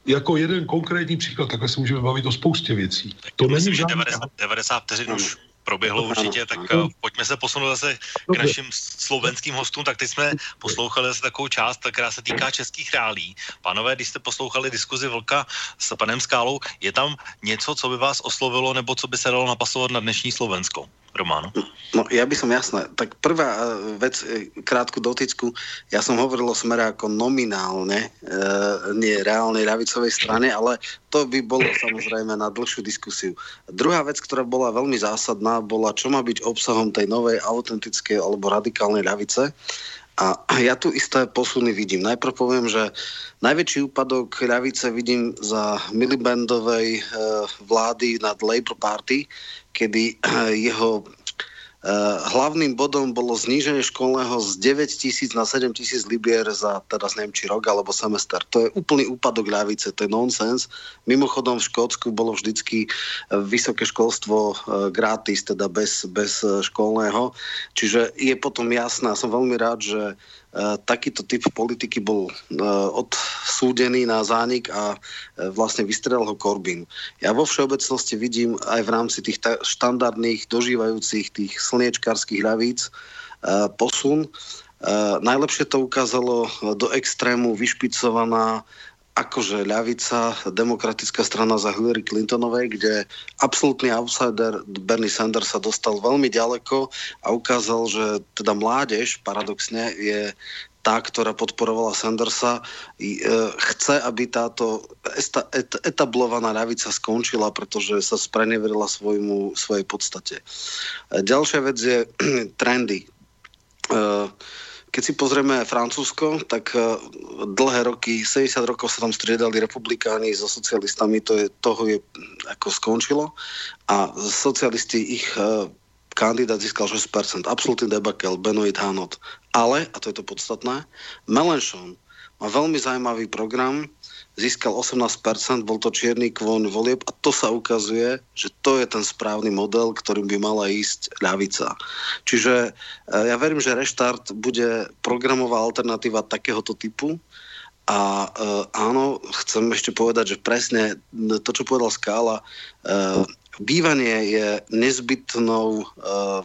[SPEAKER 4] jako jeden konkrétní příklad, takhle se můžeme bavit o spoustě věcí.
[SPEAKER 1] Tak to myslím, že 90, 90 vteřin už proběhlo určitě, tak uh, pojďme se posunout zase k našim slovenským hostům. Tak teď jsme poslouchali zase takovou část, která se týká českých rálí. Pánové, když jste poslouchali diskuzi Vlka s panem Skálou, je tam něco, co by vás oslovilo, nebo co by se dalo napasovat na dnešní Slovensko? Romano?
[SPEAKER 5] No, ja by som jasné. Tak prvá eh, vec, eh, krátku dotycku, ja som hovoril o smere ako nominálne, e, nie reálnej ravicovej strane, ale to by bolo samozrejme na dlhšiu diskusiu. Druhá vec, ktorá bola veľmi zásadná, bola, čo má byť obsahom tej novej autentickej alebo radikálnej ľavice. A ja tu isté posuny vidím. Najprv poviem, že najväčší úpadok ľavice vidím za Milibandovej vlády nad Labour Party, kedy jeho Eh, hlavným bodom bolo zníženie školného z 9 tisíc na 7 tisíc libier za teraz neviem, či rok alebo semester. To je úplný úpadok ľavice, to je nonsens. Mimochodom v Škótsku bolo vždycky eh, vysoké školstvo eh, gratis, teda bez, bez školného. Čiže je potom jasné, som veľmi rád, že Eh, takýto typ politiky bol eh, odsúdený na zánik a eh, vlastne vystrelil ho Korbin. Ja vo všeobecnosti vidím aj v rámci tých štandardných, dožívajúcich tých slniečkarských ľavíc posun. Najlepšie to ukázalo do extrému vyšpicovaná akože ľavica, demokratická strana za Hillary Clintonovej, kde absolútny outsider Bernie Sanders sa dostal veľmi ďaleko a ukázal, že teda mládež paradoxne je tá, ktorá podporovala Sandersa, e, chce, aby táto etablovaná ľavica skončila, pretože sa spreneverila svojmu, svojej podstate. E, ďalšia vec je trendy. Uh, keď si pozrieme Francúzsko, tak eh, dlhé roky, 70 rokov sa tam striedali republikáni so socialistami, to je, toho je ako skončilo a socialisti ich eh, kandidát získal 6%. Absolutný debakel, Benoit Hanot. Ale, a to je to podstatné, Melenchon má veľmi zaujímavý program, získal 18%, bol to čierny kvon volieb a to sa ukazuje, že to je ten správny model, ktorým by mala ísť ľavica. Čiže eh, ja verím, že reštart bude programová alternatíva takéhoto typu a uh, áno, chcem ešte povedať, že presne to, čo povedal Skála, uh, bývanie je nezbytnou uh,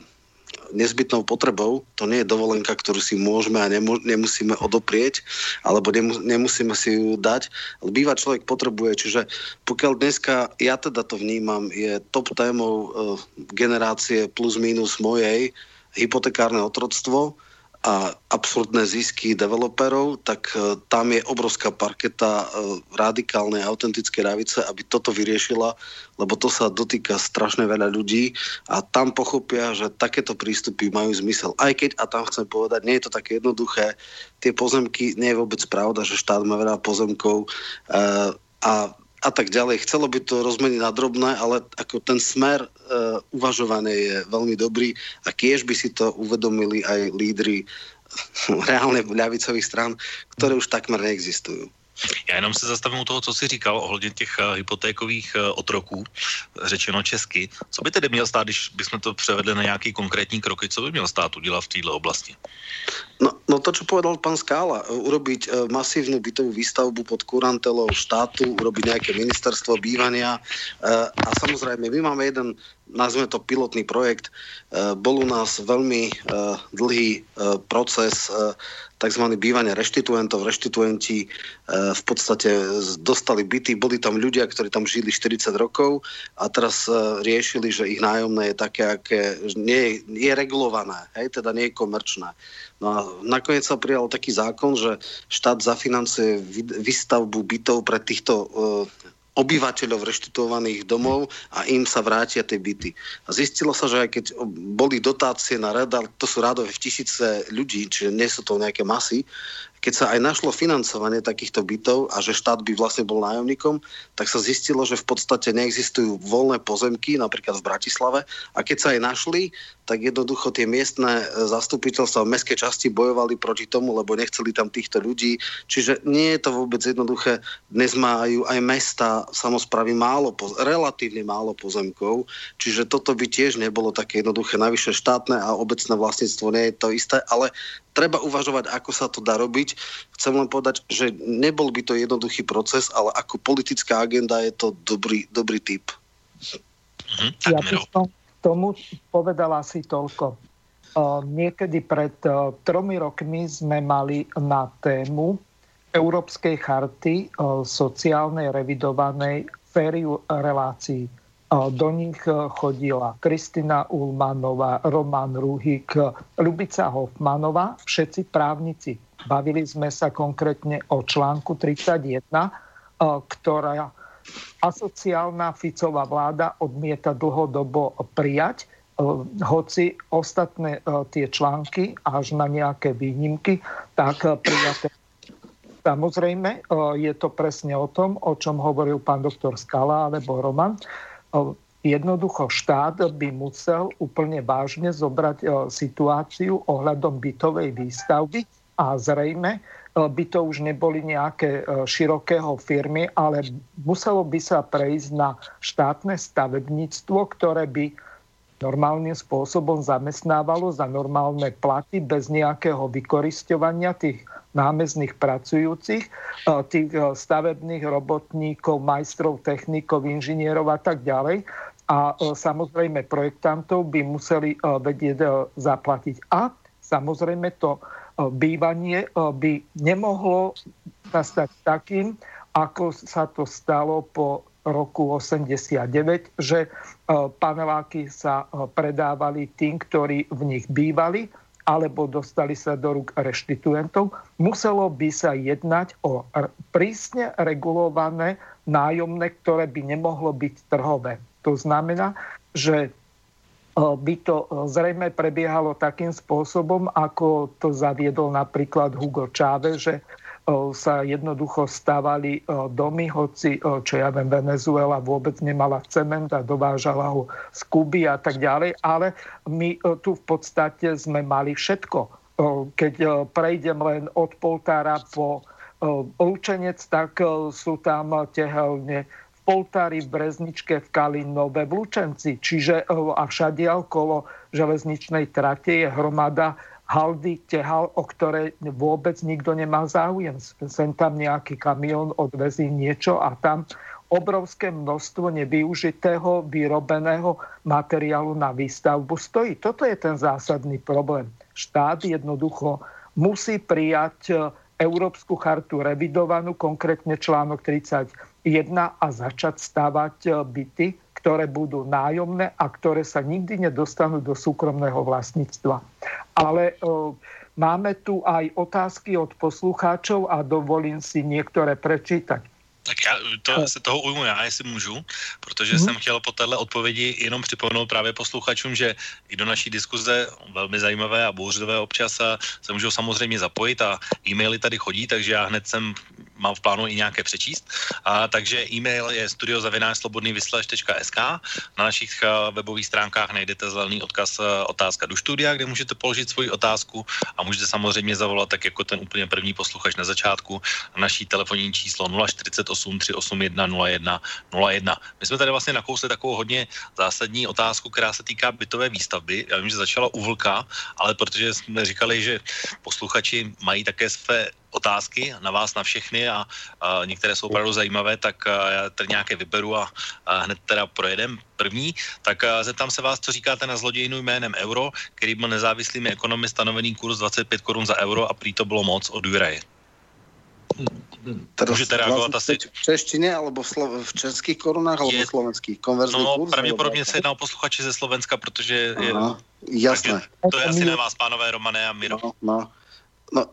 [SPEAKER 5] nezbytnou potrebou. To nie je dovolenka, ktorú si môžeme a nemusíme odoprieť, alebo nemusíme si ju dať, býva človek potrebuje. Čiže pokiaľ dneska, ja teda to vnímam, je top témou uh, generácie plus minus mojej, hypotekárne otroctvo, a absurdné zisky developerov, tak uh, tam je obrovská parketa uh, radikálnej autentické ravice, aby toto vyriešila, lebo to sa dotýka strašne veľa ľudí a tam pochopia, že takéto prístupy majú zmysel. Aj keď, a tam chcem povedať, nie je to také jednoduché, tie pozemky, nie je vôbec pravda, že štát má veľa pozemkov uh, a a tak ďalej. Chcelo by to rozmeniť na drobné, ale ako ten smer uh, uvažovania je veľmi dobrý a kiež by si to uvedomili aj lídry reálne ľavicových stran, ktoré už takmer neexistujú.
[SPEAKER 1] Já jenom se zastavím u toho, co jsi říkal ohledně těch uh, hypotékových uh, otroků, řečeno česky. Co by tedy měl stát, když bychom to převedli na nějaký konkrétní kroky, co by měl stát udělat v této oblasti?
[SPEAKER 5] No, no to, čo povedal pán Skála, uh, urobiť masívnu bytovú výstavbu pod kurantelou štátu, urobiť nejaké ministerstvo bývania a samozrejme, my máme jeden nazveme to pilotný projekt. Bol u nás veľmi dlhý proces tzv. bývania reštituentov. Reštituenti e, v podstate dostali byty, boli tam ľudia, ktorí tam žili 40 rokov a teraz e, riešili, že ich nájomné je také, aké nie je, je regulované, hej, teda nie je komerčné. No a nakoniec sa prijal taký zákon, že štát zafinancuje výstavbu bytov pre týchto e, obyvateľov reštituovaných domov a im sa vrátia tie byty. A zistilo sa, že aj keď boli dotácie na rada, to sú rádové v tisíce ľudí, čiže nie sú to nejaké masy, keď sa aj našlo financovanie takýchto bytov a že štát by vlastne bol nájomníkom, tak sa zistilo, že v podstate neexistujú voľné pozemky, napríklad v Bratislave. A keď sa aj našli, tak jednoducho tie miestne e, zastupiteľstva v mestskej časti bojovali proti tomu, lebo nechceli tam týchto ľudí. Čiže nie je to vôbec jednoduché. Dnes majú aj mesta, samozpravy málo, relatívne málo pozemkov, čiže toto by tiež nebolo také jednoduché. Navyše štátne a obecné vlastníctvo nie je to isté, ale treba uvažovať, ako sa to dá robiť. Chcem len povedať, že nebol by to jednoduchý proces, ale ako politická agenda je to dobrý, dobrý typ.
[SPEAKER 6] Mhm, ja by som tomu povedala asi toľko. Uh, niekedy pred uh, tromi rokmi sme mali na tému Európskej charty uh, sociálnej revidovanej fériu relácií do nich e, chodila Kristina Ulmanová, Roman Ruhik, Lubica Hofmanová, všetci právnici. Bavili sme sa konkrétne o článku 31, e, ktorá asociálna Ficová vláda odmieta dlhodobo prijať, e, hoci ostatné tie články, až na nejaké výnimky, tak prijaté. Samozrejme, je to presne o tom, o čom hovoril pán doktor Skala alebo Roman, Jednoducho štát by musel úplne vážne zobrať situáciu ohľadom bytovej výstavby a zrejme by to už neboli nejaké širokého firmy, ale muselo by sa prejsť na štátne stavebníctvo, ktoré by normálnym spôsobom zamestnávalo za normálne platy bez nejakého vykoristovania tých námezných pracujúcich, eh, tých eh, stavebných robotníkov, majstrov, technikov, inžinierov a tak ďalej. A eh, samozrejme projektantov by museli vedieť zaplatiť. A samozrejme to bývanie by nemohlo nastať takým, ako sa to stalo po roku 89, že paneláky sa predávali tým, ktorí v nich bývali alebo dostali sa do rúk reštituentov, muselo by sa jednať o prísne regulované nájomné, ktoré by nemohlo byť trhové. To znamená, že e, by to e, zrejme prebiehalo takým spôsobom, ako to zaviedol napríklad Hugo Chávez, že sa jednoducho stávali domy, hoci, čo ja viem, Venezuela vôbec nemala cement a dovážala ho z Kuby a tak ďalej, ale my tu v podstate sme mali všetko. Keď prejdem len od Poltára po Lučenec, tak sú tam tehelne v Poltári, v Brezničke, v Kalinove, v Lučenci. Čiže a všade okolo železničnej trate je hromada haldy tehal, o ktoré vôbec nikto nemá záujem. Sem tam nejaký kamión odvezí niečo a tam obrovské množstvo nevyužitého vyrobeného materiálu na výstavbu stojí. Toto je ten zásadný problém. Štát jednoducho musí prijať e, Európsku chartu revidovanú, konkrétne článok 31 a začať stavať e, byty, ktoré budú nájomné a ktoré sa nikdy nedostanú do súkromného vlastníctva. Ale uh, máme tu aj otázky od poslucháčov a dovolím si niektoré prečítať.
[SPEAKER 1] Tak já to, se toho ujmu já, jestli můžu, protože hmm. jsem chtěl po téhle odpovědi jenom připomenout právě posluchačům, že i do naší diskuze velmi zajímavé a bouřlivé občas se můžou samozřejmě zapojit a e-maily tady chodí, takže já hned jsem mám v plánu i nějaké přečíst. A, takže e-mail je studiozavináčslobodnývyslač.sk Na našich webových stránkách najdete zelený odkaz otázka do studia, kde můžete položit svoji otázku a můžete samozřejmě zavolat tak jako ten úplně první posluchač na začátku naší telefonní číslo 048 381 01 01. My jsme tady vlastně nakousli takovou hodně zásadní otázku, která se týká bytové výstavby. Já vím, že začala u Vlka, ale protože jsme říkali, že posluchači mají také své otázky na vás, na všechny a, a některé jsou opravdu zajímavé, tak já tady nějaké vyberu a, a hned teda projedem první. Tak zeptám se vás, co říkáte na zlodějinu jménem euro, který byl nezávislými ekonomy stanovený kurz 25 korun za euro a prý to bylo moc od Juraje.
[SPEAKER 5] Teraz Můžete reagovat asi... V češtině, alebo v, slo- v českých korunách, alebo je... v slovenských? Konverzní
[SPEAKER 1] no, kurz, pravděpodobně se jedná o posluchače ze Slovenska, protože...
[SPEAKER 5] Aha, je... jasné.
[SPEAKER 1] to je asi na vás, pánové Romane a Miro.
[SPEAKER 5] No, no. No,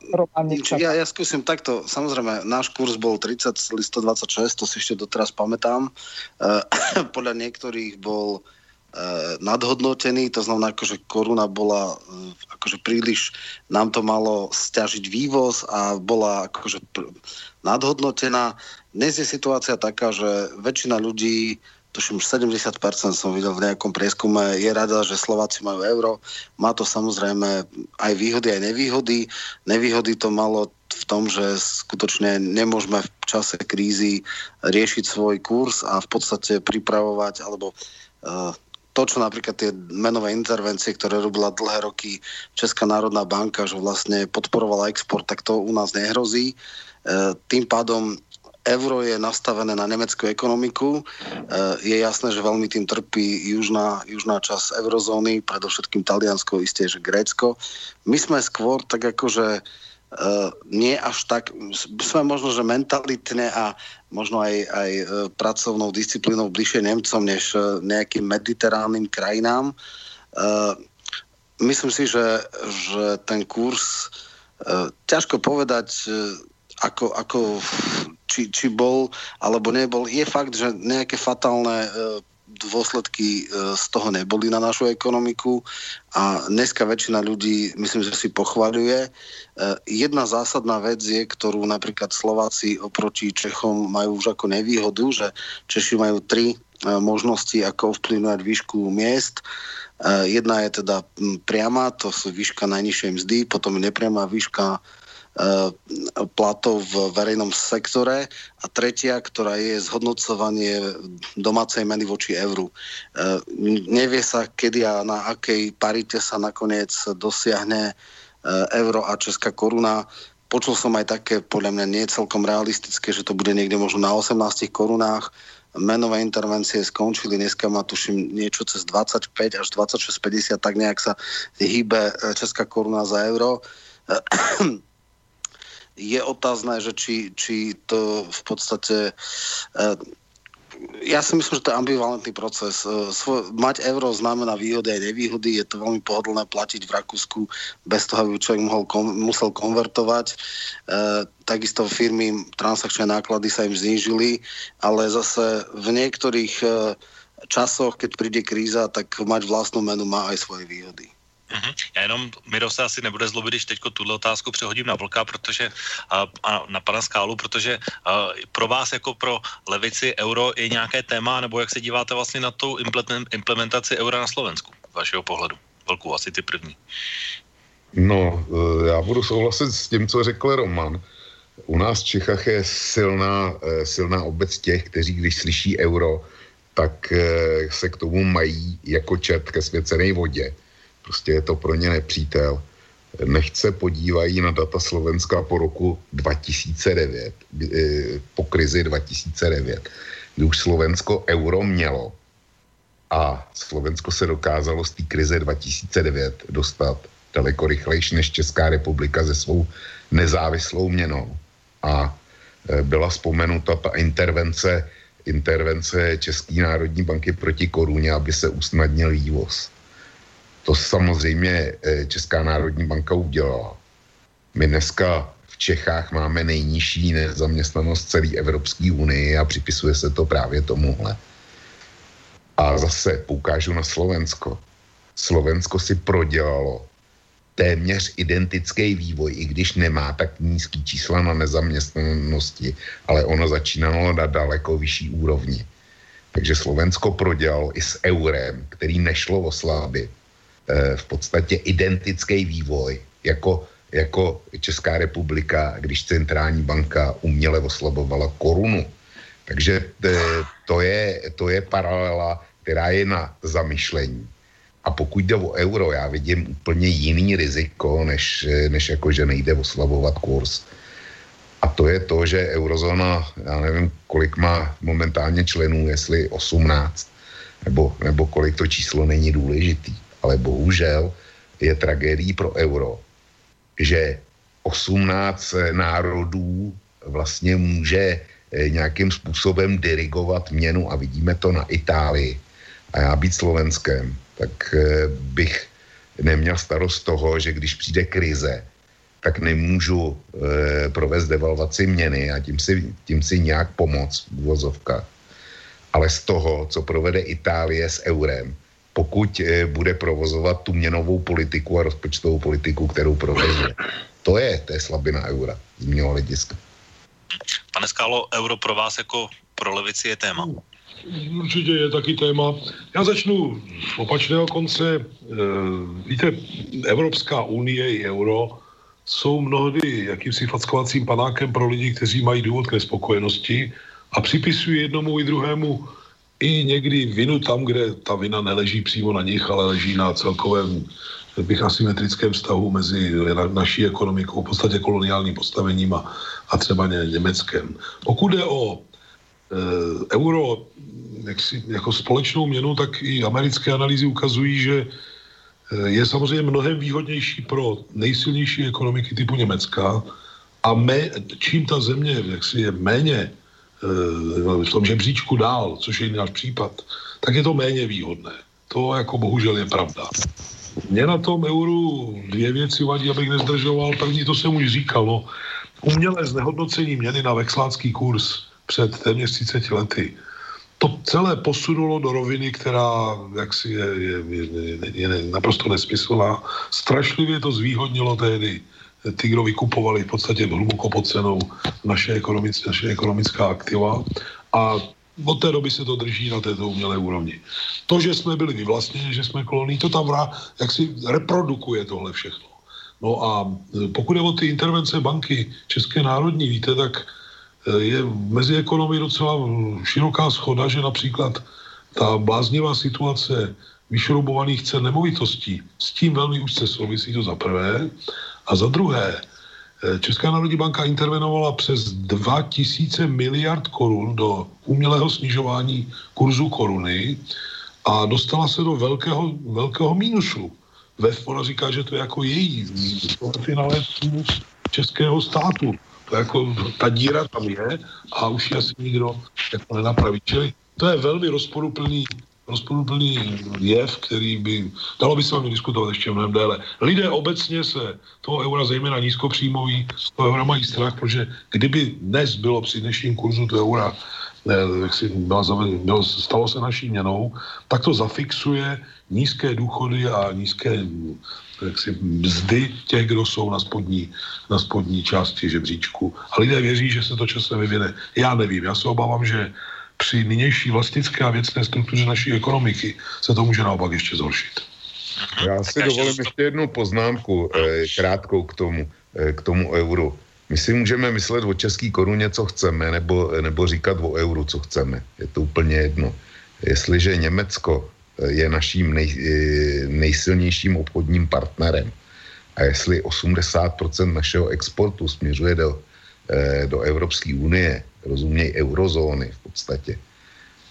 [SPEAKER 5] ja, ja skúsim takto. Samozrejme, náš kurz bol 30 126, to si ešte doteraz pamätám. Uh, podľa niektorých bol uh, nadhodnotený, to znamená, že koruna bola uh, akože príliš, nám to malo stiažiť vývoz a bola akože pr- nadhodnotená. Dnes je situácia taká, že väčšina ľudí tuším 70% som videl v nejakom prieskume, je rada, že Slováci majú euro. Má to samozrejme aj výhody, aj nevýhody. Nevýhody to malo v tom, že skutočne nemôžeme v čase krízy riešiť svoj kurz a v podstate pripravovať alebo uh, to, čo napríklad tie menové intervencie, ktoré robila dlhé roky Česká národná banka, že vlastne podporovala export, tak to u nás nehrozí. E, tým pádom euro je nastavené na nemeckú ekonomiku. E, je jasné, že veľmi tým trpí južná, južná časť eurozóny, predovšetkým Taliansko, isté, že Grécko. My sme skôr tak akože Uh, nie až tak, sme možno, že mentalitne a možno aj, aj uh, pracovnou disciplínou bližšie Nemcom než nejakým mediteránnym krajinám. Myslím si, že, že ten kurz ťažko povedať, ako, ako či, či bol alebo nebol. Je fakt, že nejaké fatálne e, dôsledky e, z toho neboli na našu ekonomiku a dneska väčšina ľudí, myslím, že si pochvaľuje. E, jedna zásadná vec je, ktorú napríklad Slováci oproti Čechom majú už ako nevýhodu, že Češi majú tri možnosti, ako ovplyvňovať výšku miest. Jedna je teda priama, to sú výška najnižšej mzdy, potom nepriama výška platov v verejnom sektore a tretia, ktorá je zhodnocovanie domácej meny voči euru. Eh, nevie sa, kedy a na akej parite sa nakoniec dosiahne eh, euro a česká koruna. Počul som aj také, podľa mňa nie celkom realistické, že to bude niekde možno na 18 korunách. Menové intervencie skončili, dneska má tuším niečo cez 25 až 26,50, tak nejak sa hýbe česká koruna za euro je otázne, že či, či to v podstate eh, ja si myslím, že to je ambivalentný proces. Eh, mať euro znamená výhody aj nevýhody. Je to veľmi pohodlné platiť v Rakúsku bez toho, aby človek mohol musel konvertovať. E, takisto firmy, transakčné náklady sa im znížili, ale zase v niektorých časoch, keď príde kríza, tak mať vlastnú menu má aj svoje výhody.
[SPEAKER 1] Mm-hmm. Já jenom, Miro se asi nebude zlobit, když teď tuhle otázku přehodím na Vlka, protože, a, a na pana Skálu, protože a, pro vás jako pro levici euro je nějaké téma, nebo jak se díváte vlastně na tu implementaci eura na Slovensku, z vašeho pohledu? Vlku, asi ty první.
[SPEAKER 2] No, e, já budu souhlasit s tím, co řekl Roman. U nás v Čechách je silná, e, silná obec těch, kteří když slyší euro, tak e, se k tomu mají jako čet ke svěcené vodě Prostě je to pro ně nepřítel. Nechce podívají na data Slovenska po roku 2009, eh, po krizi 2009. kdy už Slovensko euro mělo a Slovensko se dokázalo z té krize 2009 dostat daleko rychlejší než Česká republika ze svou nezávislou měnou. A e, byla vzpomenuta ta intervence, intervence České národní banky proti koruně, aby se usnadnil vývoz. To samozřejmě e, Česká národní banka udělala. My dneska v Čechách máme nejnižší nezaměstnanost celé Evropské unii a připisuje se to právě tomuhle. A zase poukážu na Slovensko. Slovensko si prodělalo téměř identický vývoj, i když nemá tak nízký čísla na nezaměstnanosti, ale ono začínalo na daleko vyšší úrovni. Takže Slovensko prodělalo i s eurem, který nešlo oslábit. E, v podstatě identický vývoj jako, jako Česká republika, když centrální banka uměle oslabovala korunu. Takže e, to je, to je paralela, která je na zamyšlení. A pokud jde o euro, já vidím úplně jiný riziko, než, než jako, že nejde oslavovat kurz. A to je to, že eurozóna, já nevím, kolik má momentálně členů, jestli 18, nebo, nebo kolik to číslo není důležitý. Ale bohužel je tragédií pro euro, že 18 národů vlastně může eh, nějakým způsobem dirigovat měnu a vidíme to na Itálii a já být Slovenskem, tak eh, bych neměl starost toho, že když přijde krize, tak nemůžu e, provést devalvaci měny a tím si, tím si nějak pomoct v. Ale z toho, co provede Itálie s eurem, pokud e, bude provozovat tu měnovou politiku a rozpočtovou politiku, kterou provozuje. To je, to je slabina eura z mého hlediska.
[SPEAKER 1] Pane Skálo, euro pro vás jako pro levici je téma?
[SPEAKER 4] Určitě je taky téma. Já začnu z opačného konce. E, víte, Evropská unie i euro jsou mnohdy jakýmsi fackovacím panákem pro lidi, kteří mají důvod k nespokojenosti a připisují jednomu i druhému i někdy vinu tam, kde ta vina neleží přímo na nich, ale leží na celkovém bych asymetrickém vztahu mezi naší ekonomikou, v podstatě koloniálním postavením a, a třeba Německem. Pokud je o Eh, euro jaksi, jako společnou měnu, tak i americké analýzy ukazují, že eh, je samozřejmě mnohem výhodnější pro nejsilnější ekonomiky typu Německa a mé, čím ta země jaksi je méně v tom žebříčku dál, což je náš případ, tak je to méně výhodné. To jako bohužel je pravda. Mně na tom euru dvě věci vadí, abych nezdržoval. První, to jsem už říkal, no, umělé znehodnocení měny na vexlácký kurz před téměř 30 lety. To celé posunulo do roviny, která jaksi je, je, je, je, je naprosto nesmyslná. Strašlivě to zvýhodnilo tehdy ty, kdo vykupovali v podstatě hluboko pod cenou naše, ekonomic, naše ekonomická aktiva. A od té doby se to drží na této umělé úrovni. To, že jsme byli vyvlastněni, že jsme koloní, to tam vrá, jak si reprodukuje tohle všechno. No a pokud je o ty intervence banky České národní, víte, tak je mezi ekonomy docela široká schoda, že například ta bláznivá situace vyšroubovaných cen nemovitostí s tím velmi úzce souvisí to za prvé. A za druhé, eh, Česká národní banka intervenovala přes 2000 miliard korun do umělého snižování kurzu koruny a dostala se do velkého, velkého mínusu. Ve ona říká, že to je jako její mínus. To je finále mínus českého státu. To jako, ta díra tam je a už ji asi nikdo jako nenapraví. Čili to je velmi rozporuplný, rozporuplný jev, který by, dalo by se vám diskutovat ještě mnohem déle. Lidé obecně se toho eura, zejména nízkopříjmoví, z toho eura mají strach, protože kdyby dnes bylo při dnešním kurzu to eura jak si byla, bylo, stalo se naší měnou, tak to zafixuje nízké důchody a nízké jaksi, mzdy těch, kdo jsou na spodní, na spodní části žebříčku. A lidé věří, že se to časem vyvine. Já nevím, já se obávám, že při nynější vlastnické a věcné struktuře naší ekonomiky se to může naopak ještě zhoršit.
[SPEAKER 2] Já si dovolím ještě jednu poznámku eh, krátkou k tomu, eh, k tomu euru. My si můžeme myslet o české koruně, co chceme, nebo, nebo říkat o euru, co chceme. Je to úplně jedno. Jestliže Německo je naším nej, nejsilnějším obchodním partnerem. A jestli 80% našeho exportu směřuje do, eh, do Evropské unie, rozuměj eurozóny v podstatě,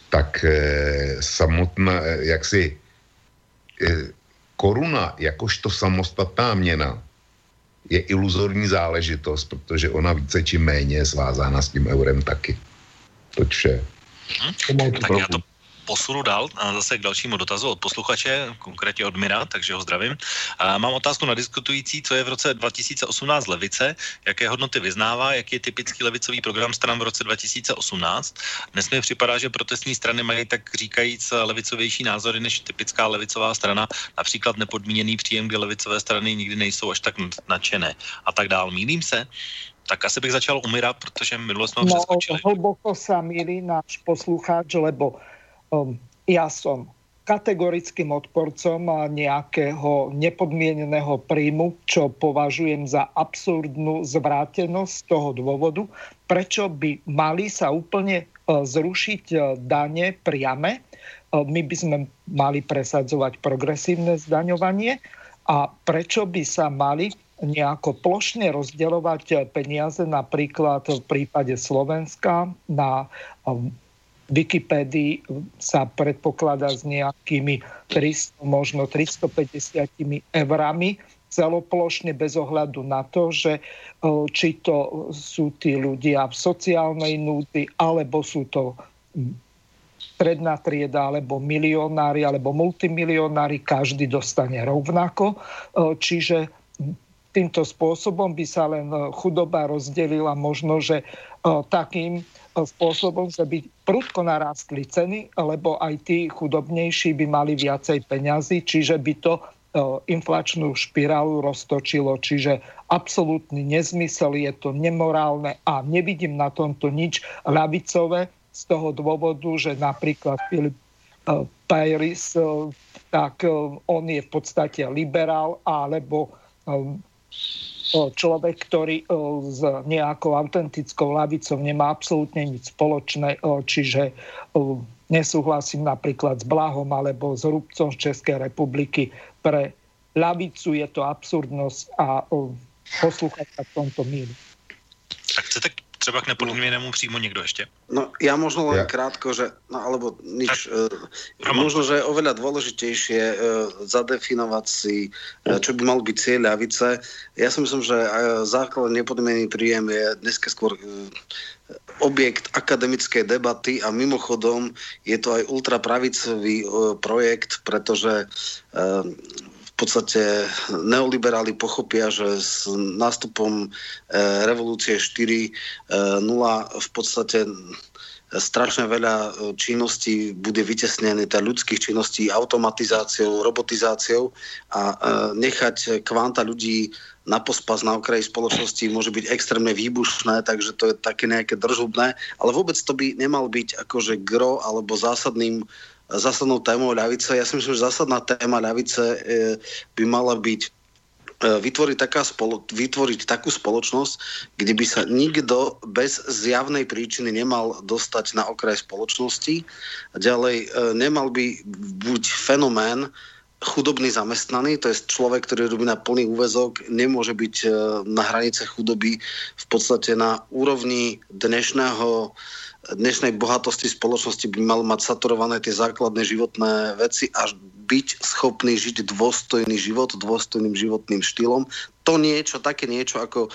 [SPEAKER 2] tak e, samotná, e, jaksi e, koruna jakožto samostatná měna je iluzorní záležitost, protože ona více či méně je svázána s tím eurem taky. To vše.
[SPEAKER 1] Hmm. Tak já to posunu dál a zase k dalšímu dotazu od posluchače, konkrétně od Mira, takže ho zdravím. A mám otázku na diskutující, co je v roce 2018 levice, jaké hodnoty vyznává, jaký je typický levicový program stran v roce 2018. Dnes mi připadá, že protestní strany mají tak říkajíc levicovější názory než typická levicová strana, například nepodmíněný příjem, kdy levicové strany nikdy nejsou až tak nadšené a tak dál. Mílím se? Tak asi bych začal umírat, protože minule jsme ho
[SPEAKER 6] no,
[SPEAKER 1] přeskočili.
[SPEAKER 6] hlboko sa milí náš poslucháč, lebo ja som kategorickým odporcom nejakého nepodmieneného príjmu, čo považujem za absurdnú zvrátenosť z toho dôvodu, prečo by mali sa úplne e, zrušiť e, dane priame. E, my by sme mali presadzovať progresívne zdaňovanie a prečo by sa mali nejako plošne rozdeľovať peniaze napríklad v prípade Slovenska na Wikipédii sa predpokladá s nejakými 300, možno 350 eurami celoplošne bez ohľadu na to, že či to sú tí ľudia v sociálnej núdzi, alebo sú to stredná trieda, alebo milionári, alebo multimilionári, každý dostane rovnako. Čiže týmto spôsobom by sa len chudoba rozdelila možno, že takým spôsobom, že by prudko narástli ceny, lebo aj tí chudobnejší by mali viacej peňazí, čiže by to e, inflačnú špirálu roztočilo. Čiže absolútny nezmysel, je to nemorálne a nevidím na tomto nič ľavicové z toho dôvodu, že napríklad Filip e, Pairis, e, tak on je v podstate liberál, alebo človek, ktorý s nejakou autentickou lavicou nemá absolútne nič spoločné, čiže nesúhlasím napríklad s Blahom alebo s Rubcom z Českej republiky. Pre lavicu je to absurdnosť a poslúchať sa v tomto míru.
[SPEAKER 1] Tak chcete třeba k nepodmíněnému příjmu někdo ještě?
[SPEAKER 5] No ja možno len ja. krátko, že, no alebo nič, e, možno, že je oveľa dôležitejšie e, zadefinovať si, e, čo by mal byť cieľ ľavice. Ja si myslím, že e, základ nepodmienený príjem je dneska skôr e, objekt akademickej debaty a mimochodom je to aj ultrapravicový e, projekt, pretože e, podstate neoliberáli pochopia, že s nástupom eh, revolúcie 4.0 eh, v podstate strašne veľa e, činností bude vytesnené, tá ľudských činností automatizáciou, robotizáciou a e, nechať kvanta ľudí na pospas na okraji spoločnosti môže byť extrémne výbušné, takže to je také nejaké držubné, ale vôbec to by nemal byť akože gro alebo zásadným zásadnou témou ľavice. Ja si myslím, že zásadná téma ľavice e, by mala byť E, vytvoriť, taká spolo, vytvoriť takú spoločnosť, kde by sa nikto bez zjavnej príčiny nemal dostať na okraj spoločnosti. Ďalej e, nemal by buď fenomén chudobný zamestnaný, to je človek, ktorý robí na plný úvezok, nemôže byť e, na hranice chudoby v podstate na úrovni dnešného dnešnej bohatosti spoločnosti by mal mať saturované tie základné životné veci a byť schopný žiť dôstojný život, dôstojným životným štýlom to niečo, také niečo ako e,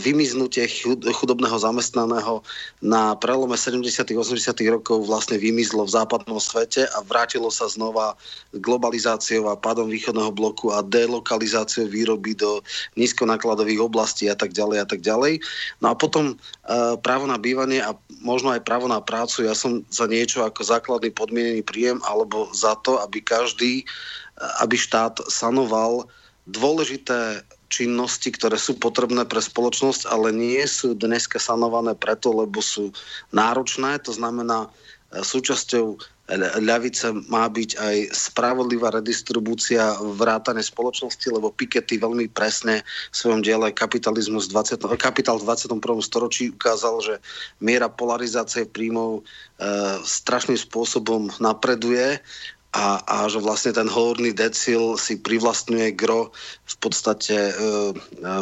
[SPEAKER 5] vymiznutie chudobného zamestnaného na prelome 70. 80. rokov vlastne vymizlo v západnom svete a vrátilo sa znova globalizáciou a pádom východného bloku a delokalizáciou výroby do nízkonákladových oblastí a tak ďalej a tak ďalej. No a potom uh, právo na bývanie a možno aj právo na prácu. Ja som za niečo ako základný podmienený príjem alebo za to, aby každý, aby štát sanoval dôležité činnosti, ktoré sú potrebné pre spoločnosť, ale nie sú dneska sanované preto, lebo sú náročné. To znamená, e, súčasťou ľavice má byť aj spravodlivá redistribúcia vrátane spoločnosti, lebo Piketty veľmi presne v svojom diele kapitalizmus 20, Kapitál v 21. storočí ukázal, že miera polarizácie príjmov e, strašným spôsobom napreduje a, a že vlastne ten horný decil si privlastňuje gro v podstate e, e,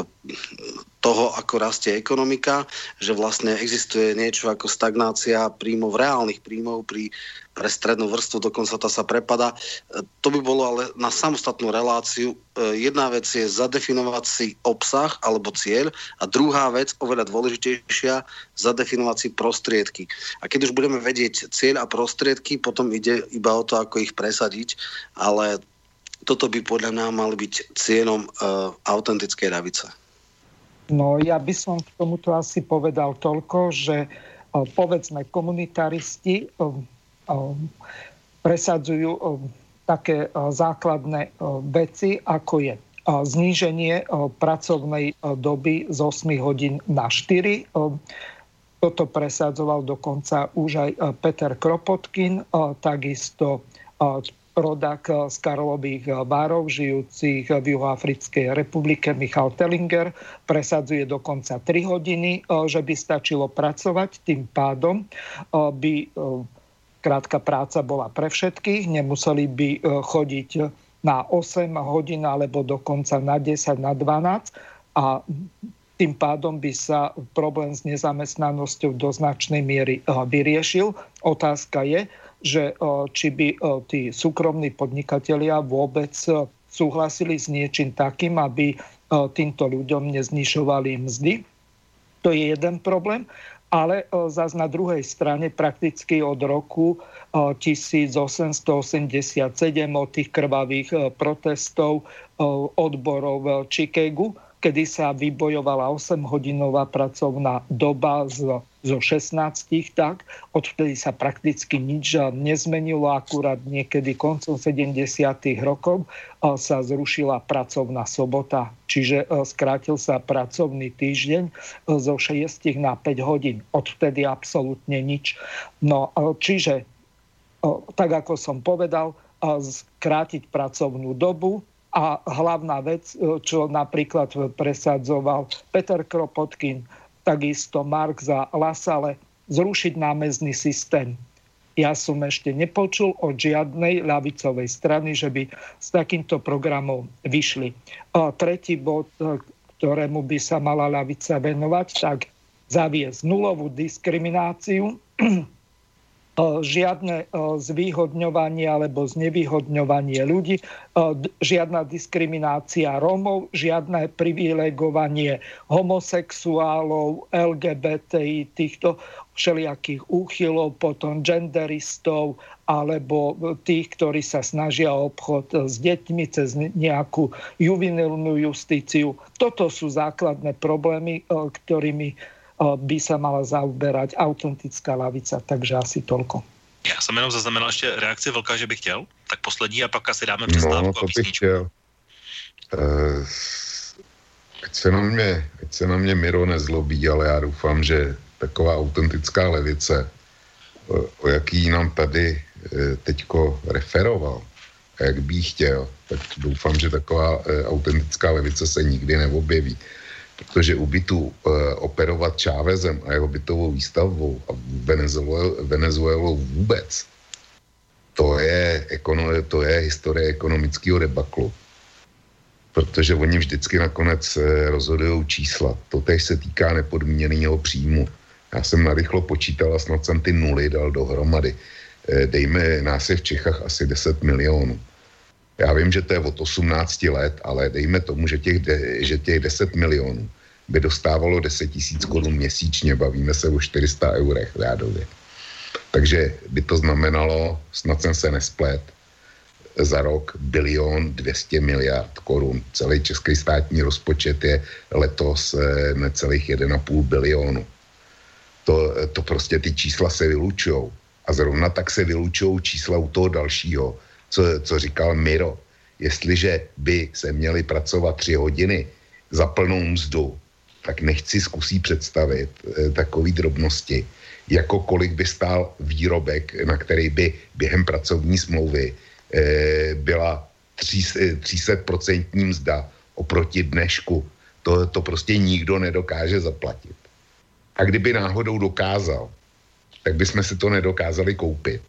[SPEAKER 5] toho, ako rastie ekonomika, že vlastne existuje niečo ako stagnácia príjmov, reálnych príjmov pri, pre strednú vrstvu, dokonca tá sa prepada. E, to by bolo ale na samostatnú reláciu. E, jedna vec je zadefinovať si obsah alebo cieľ a druhá vec, oveľa dôležitejšia, zadefinovať si prostriedky. A keď už budeme vedieť cieľ a prostriedky, potom ide iba o to, ako ich presadiť, ale toto by podľa mňa mal byť cieľom uh, autentickej ľavice.
[SPEAKER 6] No ja by som k tomuto asi povedal toľko, že povedzme komunitaristi presadzujú také základné veci, ako je zníženie pracovnej doby z 8 hodín na 4. Toto presadzoval dokonca už aj Peter Kropotkin, takisto rodak z Karlových Várov, žijúcich v Juhoafrickej republike, Michal Tellinger, presadzuje dokonca 3 hodiny, že by stačilo pracovať. Tým pádom by krátka práca bola pre všetkých, nemuseli by chodiť na 8 hodín alebo dokonca na 10, na 12 a tým pádom by sa problém s nezamestnanosťou do značnej miery vyriešil. Otázka je, že či by tí súkromní podnikatelia vôbec súhlasili s niečím takým, aby týmto ľuďom neznižovali mzdy. To je jeden problém. Ale zase na druhej strane prakticky od roku 1887 od tých krvavých protestov odborov v Chicagu, kedy sa vybojovala 8-hodinová pracovná doba z, zo 16, tak odvtedy sa prakticky nič nezmenilo, akurát niekedy koncom 70. rokov sa zrušila pracovná sobota, čiže skrátil sa pracovný týždeň zo 6 na 5 hodín. Odvtedy absolútne nič. No, čiže tak ako som povedal, skrátiť pracovnú dobu, a hlavná vec, e, čo napríklad presadzoval Peter Kropotkin, takisto Marx a Lasale, zrušiť námezný systém. Ja som ešte nepočul od žiadnej ľavicovej strany, že by s takýmto programom vyšli. A tretí bod, e, ktorému by sa mala ľavica venovať, tak zaviesť nulovú diskrimináciu žiadne zvýhodňovanie alebo znevýhodňovanie ľudí, žiadna diskriminácia Rómov, žiadne privilegovanie homosexuálov, LGBTI, týchto všelijakých úchylov, potom genderistov alebo tých, ktorí sa snažia obchod s deťmi cez nejakú juvenilnú justíciu. Toto sú základné problémy, ktorými by sa mala zaoberať autentická lavica, takže asi toľko.
[SPEAKER 1] Já jsem jenom zaznamenal ještě reakci Vlka, že bych chtěl. Tak poslední a pak asi dáme přestávku no,
[SPEAKER 2] to bych chtěl. Uh, ať, se na mě, ať se na mě Miro nezlobí, ale já doufám, že taková autentická levice, o, o jaký nám tady e, teďko referoval, a jak by chtěl, tak doufám, že taková e, autentická levice se nikdy neobjeví protože u bytu e, operovat Chávezem a jeho bytovou výstavbou a Venezuelou, vůbec, to je, ekono, to je historie ekonomického debaklu. Protože oni vždycky nakonec e, rozhodují čísla. To tež se týká nepodmíněného příjmu. Já jsem narychlo počítal a snad jsem ty nuly dal dohromady. E, dejme, nás je v Čechách asi 10 milionů. Já vím, že to je od 18 let, ale dejme tomu, že těch, de, že těch 10 milionů by dostávalo 10 tisíc korun měsíčně, bavíme se o 400 eurech řádově. Takže by to znamenalo, snad jsem se nesplet, za rok bilion 200 miliard korun. Celý český státní rozpočet je letos eh, necelých 1,5 bilionu. To, to prostě ty čísla se vylučují. A zrovna tak se vylučují čísla u toho dalšího, co, co říkal Miro. Jestliže by se měli pracovat tři hodiny za plnou mzdu, tak nechci zkusí představit e, takové drobnosti, jako kolik by stál výrobek, na který by během pracovní smlouvy e, byla 300% eh, mzda oproti dnešku. To, to prostě nikdo nedokáže zaplatit. A kdyby náhodou dokázal, tak bychom si to nedokázali koupit,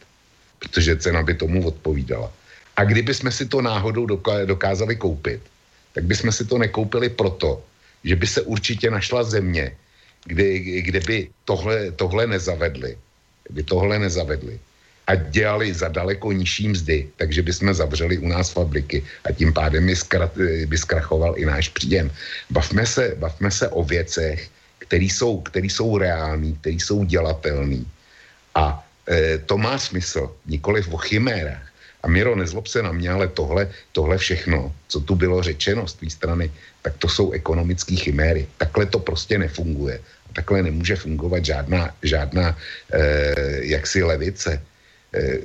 [SPEAKER 2] protože cena by tomu odpovídala. A kdyby jsme si to náhodou dokázali koupit, tak bychom si to nekoupili proto, že by se určitě našla země, kde, kde by tohle, tohle nezavedli, by tohle nezavedli a dělali za daleko nižší mzdy, takže bychom zavřeli u nás fabriky a tím pádem by, zkrat, by zkrachoval i náš příjem. Bavme se, bavme se o věcech, které jsou, jsou reální, které jsou dělatelné. A to má smysl, nikoliv o chimérách. A Miro, nezlob se na mě, ale tohle, tohle všechno, co tu bylo řečeno z té strany, tak to jsou ekonomické chiméry. Takhle to prostě nefunguje. A takhle nemůže fungovat žádná, žádná e, jaksi levice. E,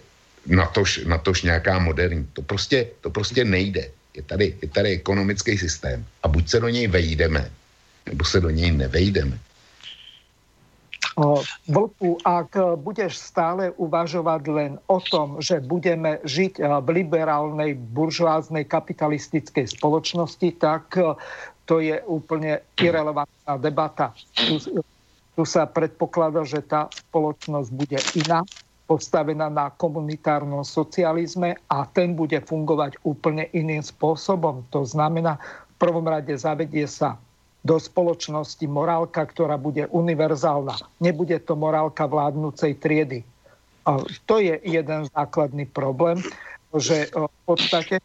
[SPEAKER 2] natož, natož nějaká moderní. To prostě, to prostě nejde. Je tady, je tady ekonomický systém a buď se do něj vejdeme, nebo se do něj nevejdeme.
[SPEAKER 6] Vlku, ak budeš stále uvažovať len o tom, že budeme žiť v liberálnej, buržoáznej, kapitalistickej spoločnosti, tak to je úplne irrelevantná debata. Tu, tu sa predpokladá, že tá spoločnosť bude iná, postavená na komunitárnom socializme a ten bude fungovať úplne iným spôsobom. To znamená, v prvom rade zavedie sa do spoločnosti morálka, ktorá bude univerzálna. Nebude to morálka vládnúcej triedy. To je jeden základný problém, že v podstate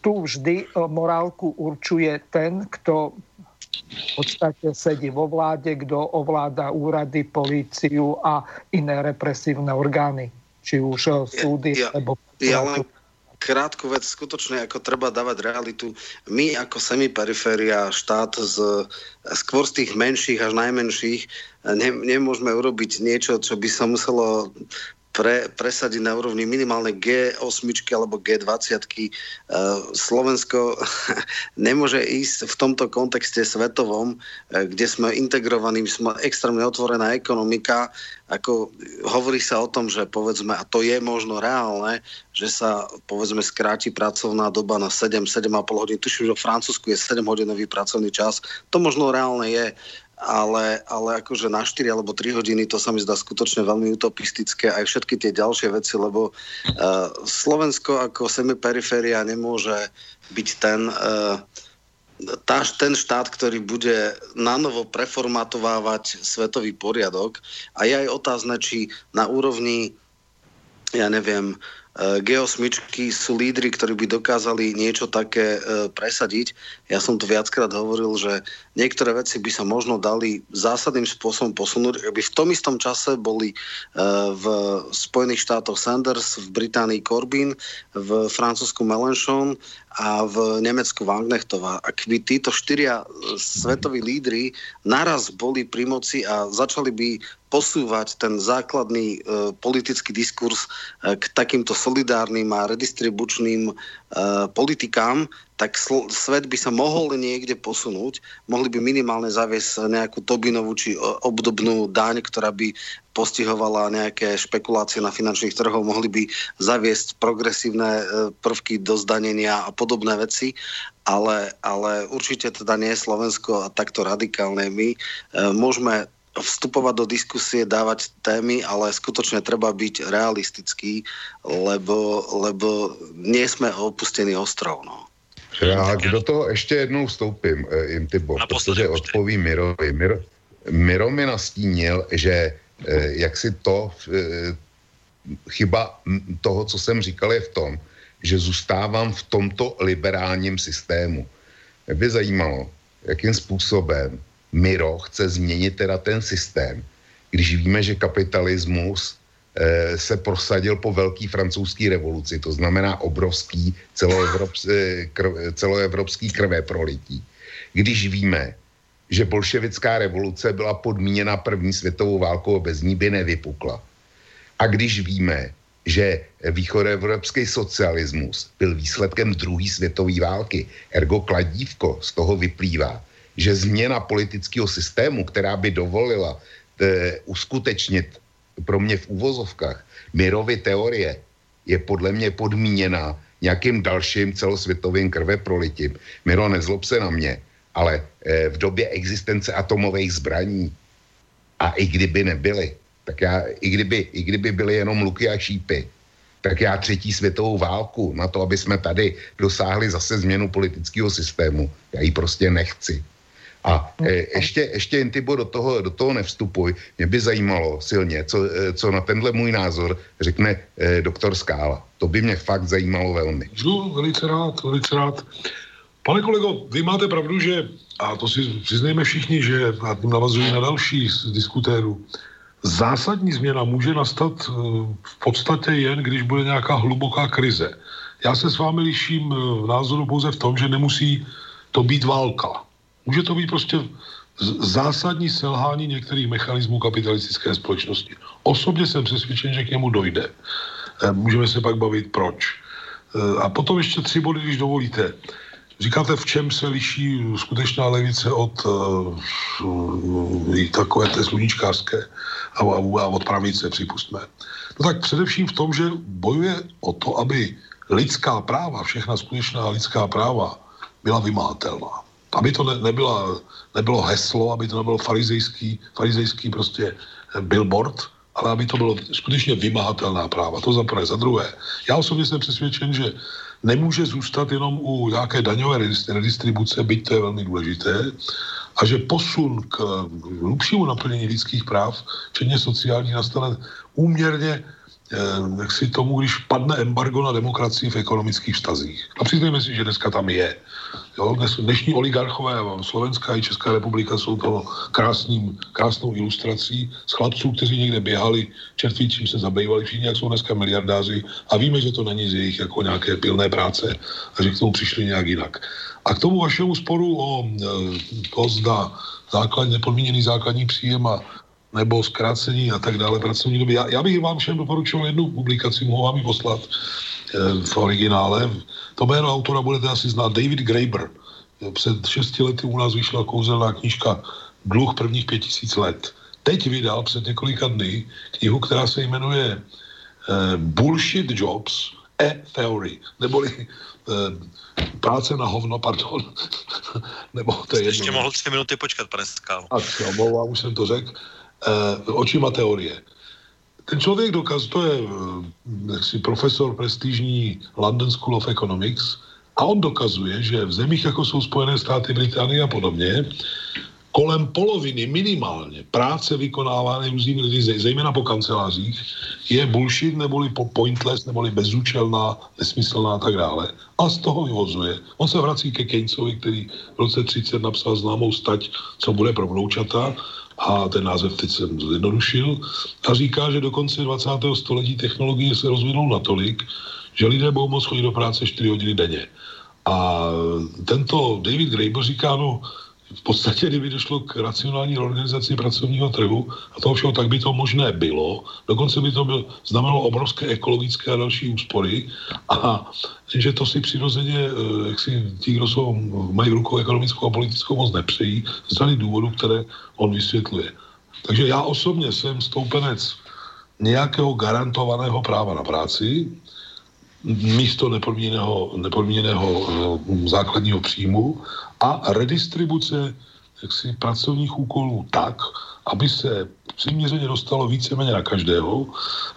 [SPEAKER 6] tu vždy morálku určuje ten, kto v podstate sedí vo vláde, kto ovláda úrady, políciu a iné represívne orgány, či už súdy,
[SPEAKER 5] ja,
[SPEAKER 6] alebo...
[SPEAKER 5] Ja len krátku vec, skutočne ako treba dávať realitu. My ako semiperiféria, štát z, skôr z tých menších až najmenších, ne, nemôžeme urobiť niečo, čo by sa muselo pre, presadiť na úrovni minimálnej G8 alebo G20. Slovensko nemôže ísť v tomto kontexte svetovom, e, kde sme integrovaní, sme extrémne otvorená ekonomika, ako hovorí sa o tom, že povedzme, a to je možno reálne, že sa povedzme skráti pracovná doba na 7, 7,5 hodín. Tuším, že v Francúzsku je 7 hodinový pracovný čas. To možno reálne je ale, ale akože na 4 alebo 3 hodiny to sa mi zdá skutočne veľmi utopistické aj všetky tie ďalšie veci, lebo uh, Slovensko ako semiperiféria nemôže byť ten, uh, tá, ten štát, ktorý bude nanovo preformatovávať svetový poriadok. A je aj otázne, či na úrovni ja neviem, G8 sú lídry, ktorí by dokázali niečo také eh, presadiť. Ja som tu viackrát hovoril, že niektoré veci by sa možno dali zásadným spôsobom posunúť, aby v tom istom čase boli eh, v Spojených štátoch Sanders, v Británii Corbyn, v Francúzsku Mélenchon a v Nemecku Wagnechtová. Ak by títo štyria svetoví lídry naraz boli pri moci a začali by posúvať ten základný e, politický diskurs e, k takýmto solidárnym a redistribučným e, politikám, tak sl- svet by sa mohol niekde posunúť. Mohli by minimálne zaviesť nejakú Tobinovú či obdobnú daň, ktorá by postihovala nejaké špekulácie na finančných trhoch, mohli by zaviesť progresívne e, prvky do zdanenia a podobné veci, ale, ale určite teda nie Slovensko a takto radikálne. My môžeme vstupovať do diskusie, dávať témy, ale skutočne treba byť realistický, lebo, lebo nie sme opustení ostrov. No.
[SPEAKER 2] Já do toho ještě jednou vstoupím, eh, Intibo, protože odpovím Mirovi. Miro, Miro mi nastínil, že eh, jak si to, eh, chyba toho, co jsem říkal, je v tom, že zůstávám v tomto liberálním systému. Mě by zajímalo, jakým způsobem Miro chce změnit teda ten systém, když víme, že kapitalismus Eh, se prosadil po velké francouzské revoluci, to znamená obrovský celoevropský, eh, krv, celoevropský krvé prolití. Když víme, že bolševická revoluce byla podmíněna první světovou válkou a bez ní by nevypukla. A když víme, že východoevropský socialismus byl výsledkem druhé světové války, ergo kladívko z toho vyplývá, že změna politického systému, která by dovolila e, uskutečnit pro mě v úvozovkách Mirovy teorie je podle mě podmíněna nějakým dalším celosvětovým krve prolitím. Miro, nezlob se na mě, ale eh, v době existence atomových zbraní a i kdyby nebyly, tak já, i kdyby, i kdyby byly jenom luky a šípy, tak já třetí světovou válku na to, aby jsme tady dosáhli zase změnu politického systému, já ji prostě nechci. A e, ještě, ještě Intibo do toho, do toho nevstupuj. Mě by zajímalo silně, co, e, co na tenhle můj názor řekne e, doktor Skála. To by mě fakt zajímalo velmi.
[SPEAKER 4] Můžu velice rád, velice rád. Pane kolego, vy máte pravdu, že, a to si přiznejme všichni, že a tím navazují na další z diskutérů, zásadní změna může nastat v podstatě jen, když bude nějaká hluboká krize. Já se s vámi liším v názoru pouze v tom, že nemusí to být válka. Může to být prostě zásadní selhání některých mechanismů kapitalistické společnosti. Osobně jsem přesvědčen, že k němu dojde. E, můžeme se pak bavit proč. A potom ještě tři body, když dovolíte. Říkáte, v čem se liší skutečná levice od uh, takové té sluníčkářské a, a od pravice, připustme. No tak především v tom, že bojuje o to, aby lidská práva, všechna skutečná lidská práva byla vymátelná. Aby to ne, nebyla, nebylo heslo, aby to nebylo farizejský, farizejský prostě billboard, ale aby to bylo skutečně vymahatelná práva. To za prvé. Za druhé, já osobně jsem přesvědčen, že nemůže zůstat jenom u nějaké daňové redistribuce, byť to je velmi důležité, a že posun k hlubšímu naplnění lidských práv, včetně sociální, nastane úměrně eh, jak si tomu, když padne embargo na demokracii v ekonomických vztazích. A přiznejme si, že dneska tam je. Jo, dnes, dnešní oligarchové, Slovenská i Česká republika jsou toho krásným, krásnou ilustrací z chlapců, kteří někde běhali, čertví, čím se zabývali, všichni, jak jsou dneska miliardáři a víme, že to není z jejich jako nějaké pilné práce a že k tomu přišli nějak jinak. A k tomu vašemu sporu o e, to, zda základ, nepodmíněný základní příjem a nebo zkrácení a tak dále pracovní doby. Já, já bych vám všem doporučoval jednu publikaci, mohu vám ji poslat e, v originále. To jméno autora budete asi znát, David Graeber. Před šesti lety u nás vyšla kouzelná knížka Dluh prvních pět tisíc let. Teď vydal před několika dny knihu, která se jmenuje uh, Bullshit Jobs, E-Theory, neboli uh, práce na hovno, pardon.
[SPEAKER 1] Nebo to je jedno. Ještě mohl tři minuty počkat, pane Skálo.
[SPEAKER 4] A jo, už jsem to řekl. Uh, očima teorie. Ten člověk dokaz, to je jaksi profesor prestižní London School of Economics a on dokazuje, že v zemích, jako jsou Spojené státy, Británie a podobně, kolem poloviny minimálně práce vykonávané různými lidi, zejména po kancelářích, je bullshit, neboli pointless, neboli bezúčelná, nesmyslná a tak dále. A z toho vyvozuje. On se vrací ke Keynesovi, který v roce 30 napsal známou stať, co bude pro vnoučata a ten název teď jsem zjednodušil, a říká, že do konce 20. století technologie se rozvinou natolik, že lidé budou moct chodit do práce 4 hodiny denně. A tento David Graeber říká, no v podstatě, kdyby došlo k racionální organizaci pracovního trhu a toho všeho, tak by to možné bylo. Dokonce by to byl, znamenalo obrovské ekologické a další úspory. A že to si přirozeně, eh, jak si ti, kdo jsou, mají v rukou ekonomickou a politickou moc nepřejí, z řady důvodů, které on vysvětluje. Takže já osobně jsem stoupenec nějakého garantovaného práva na práci, místo nepodmíněného, nepodmíněného eh, základního příjmu a redistribuce jaksi, pracovních úkolů tak, aby se přiměřeně dostalo víceméně na každého.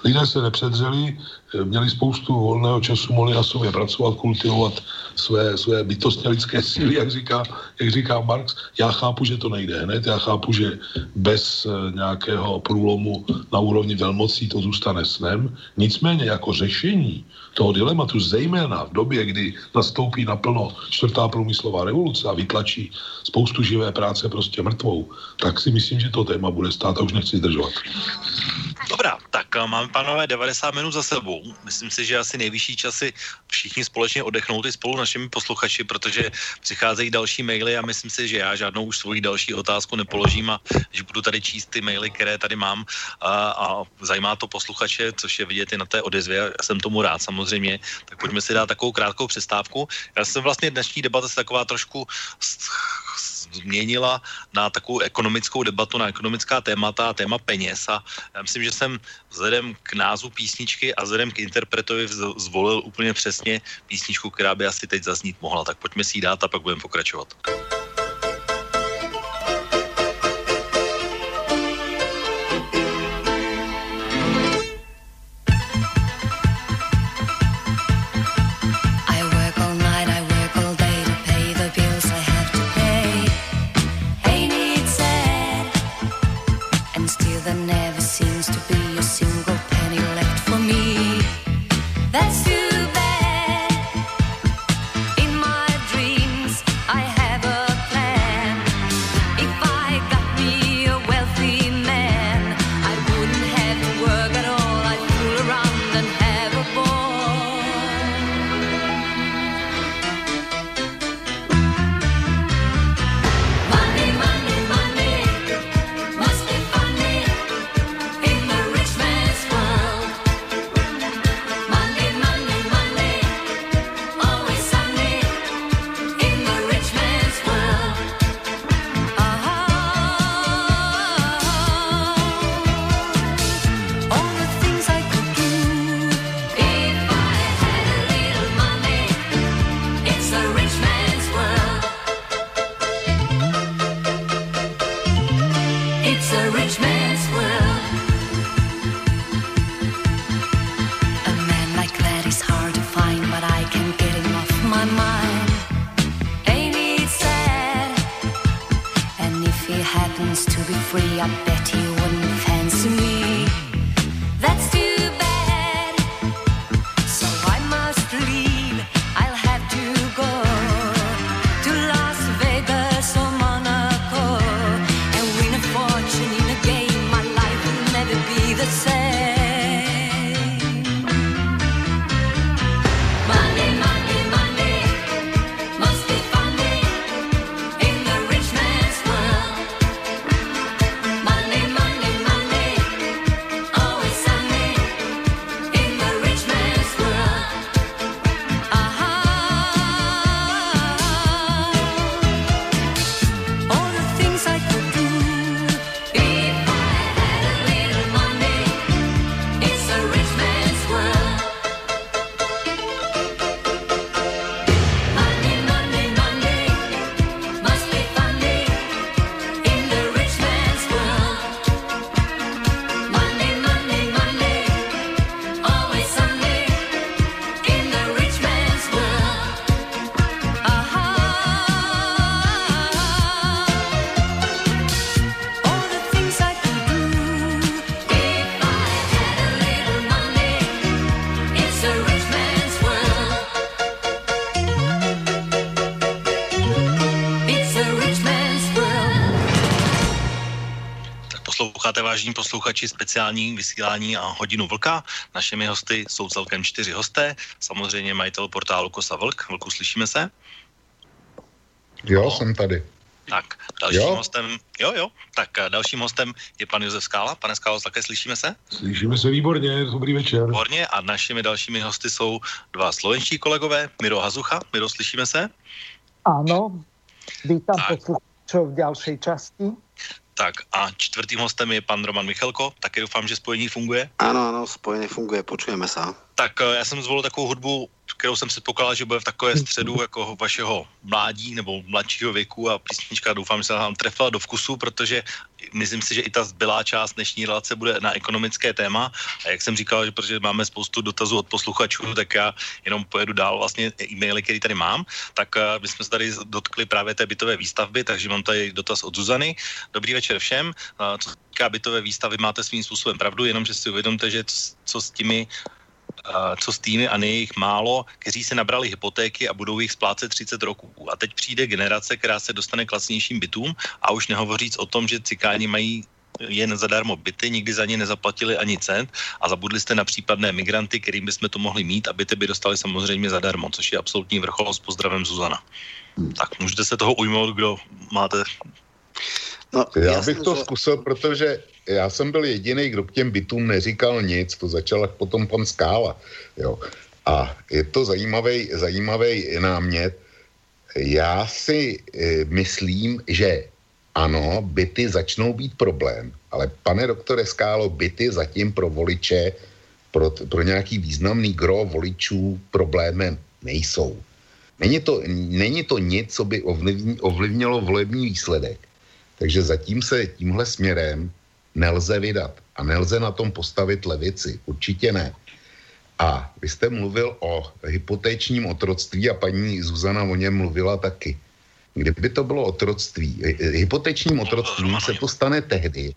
[SPEAKER 4] Lidé se nepředřeli, eh, měli spoustu volného času, mohli na sobě pracovat, kultivovat své, své bytostně lidské síly, jak říká, jak říká Marx. Já chápu, že to nejde hned, já chápu, že bez eh, nějakého průlomu na úrovni velmocí to zůstane snem. Nicméně jako řešení toho dilematu, zejména v době, kdy nastoupí naplno čtvrtá průmyslová revoluce a vytlačí spoustu živé práce prostě mrtvou, tak si myslím, že to téma bude stát a už nechci zdržovat.
[SPEAKER 1] Dobrá, tak eh, máme, pánové, 90 minut za sebou. Myslím si, že asi nejvyšší časy všichni společně odechnout i spolu našimi posluchači, protože přicházejí další maily a myslím si, že já žádnou už svoji další otázku nepoložím a že budu tady číst ty maily, které tady mám a, a zajímá to posluchače, což je vidět i na té odezvě a jsem tomu rád samozřejmě. Tak pojďme si dát takovou krátkou přestávku. Já jsem vlastně dnešní debata se taková trošku změnila na takovou ekonomickou debatu, na ekonomická témata a téma peněz a já myslím, že jsem vzhledem k názvu písničky a vzhledem k interpretovi zvolil úplně přesně písničku, která by asi teď zaznít mohla. Tak pojďme si ji dát a pak budeme pokračovat. Posluchači, speciální vysílání a hodinu vlka. Našimi hosty jsou celkem čtyři hosté. Samozřejmě majitel portálu Kosa Vlk. Vlku, slyšíme se?
[SPEAKER 2] Jo, no. jsem tady.
[SPEAKER 1] Tak, dalším jo? hostem, jo, jo, tak dalším hostem je pan Josef Skála. Pane Skálo, také slyšíme se?
[SPEAKER 4] Slyšíme se výborně, dobrý večer.
[SPEAKER 1] Výborně a našimi dalšími hosty jsou dva slovenští kolegové, Miro Hazucha. Miro, slyšíme se?
[SPEAKER 6] Ano, vítám posluchačov v další části.
[SPEAKER 1] Tak a čtvrtým hostem je pan Roman Michalko, taky doufám, že spojení funguje.
[SPEAKER 5] Ano, ano, spojení funguje, počujeme se.
[SPEAKER 1] Tak eh, já jsem zvolil takovou hudbu, kterou jsem si pokládal, že bude v takové středu jako vašeho mládí nebo mladšího věku a písnička doufám, že se vám trefila do vkusu, protože myslím si, že i ta zbylá část dnešní relace bude na ekonomické téma. A jak jsem říkal, že protože máme spoustu dotazů od posluchačů, tak já jenom pojedu dál vlastně e-maily, které tady mám. Tak uh, my jsme se tady dotkli právě té bytové výstavby, takže mám tady dotaz od Zuzany. Dobrý večer všem. Uh, co týká bytové výstavy, máte svým způsobem pravdu, jenomže si uvědomte, že co s těmi co s týmy a nejich málo, kteří se nabrali hypotéky a budou jich splácet 30 roků. A teď přijde generace, která se dostane k lacnějším bytům a už nehovoříc o tom, že cikáni mají jen zadarmo byty, nikdy za ně nezaplatili ani cent a zabudli jste na případné migranty, kterým bychom to mohli mít a byty by dostali samozřejmě zadarmo, což je absolutní vrchol s pozdravem Zuzana. Tak můžete se toho ujmout, kdo máte
[SPEAKER 2] No, já bych to zkusil, protože já jsem byl jediný, kdo k těm bytům neříkal nic, to začal potom pan Skála. Jo. A je to zajímavý, zajímavý námět. Já si e, myslím, že ano, byty začnou být problém, ale pane doktore Skálo, byty zatím pro voliče, pro, pro nějaký významný gro voličů problémem nejsou. Není to, není to nic, co by ovlivnilo volební výsledek. Takže zatím se tímhle směrem nelze vydat a nelze na tom postavit levici. Určitě ne. A vy jste mluvil o hypotečním otroctví a paní Zuzana o něm mluvila taky. Kdyby to bylo otroctví, hypotečním otroctvím se to stane tehdy.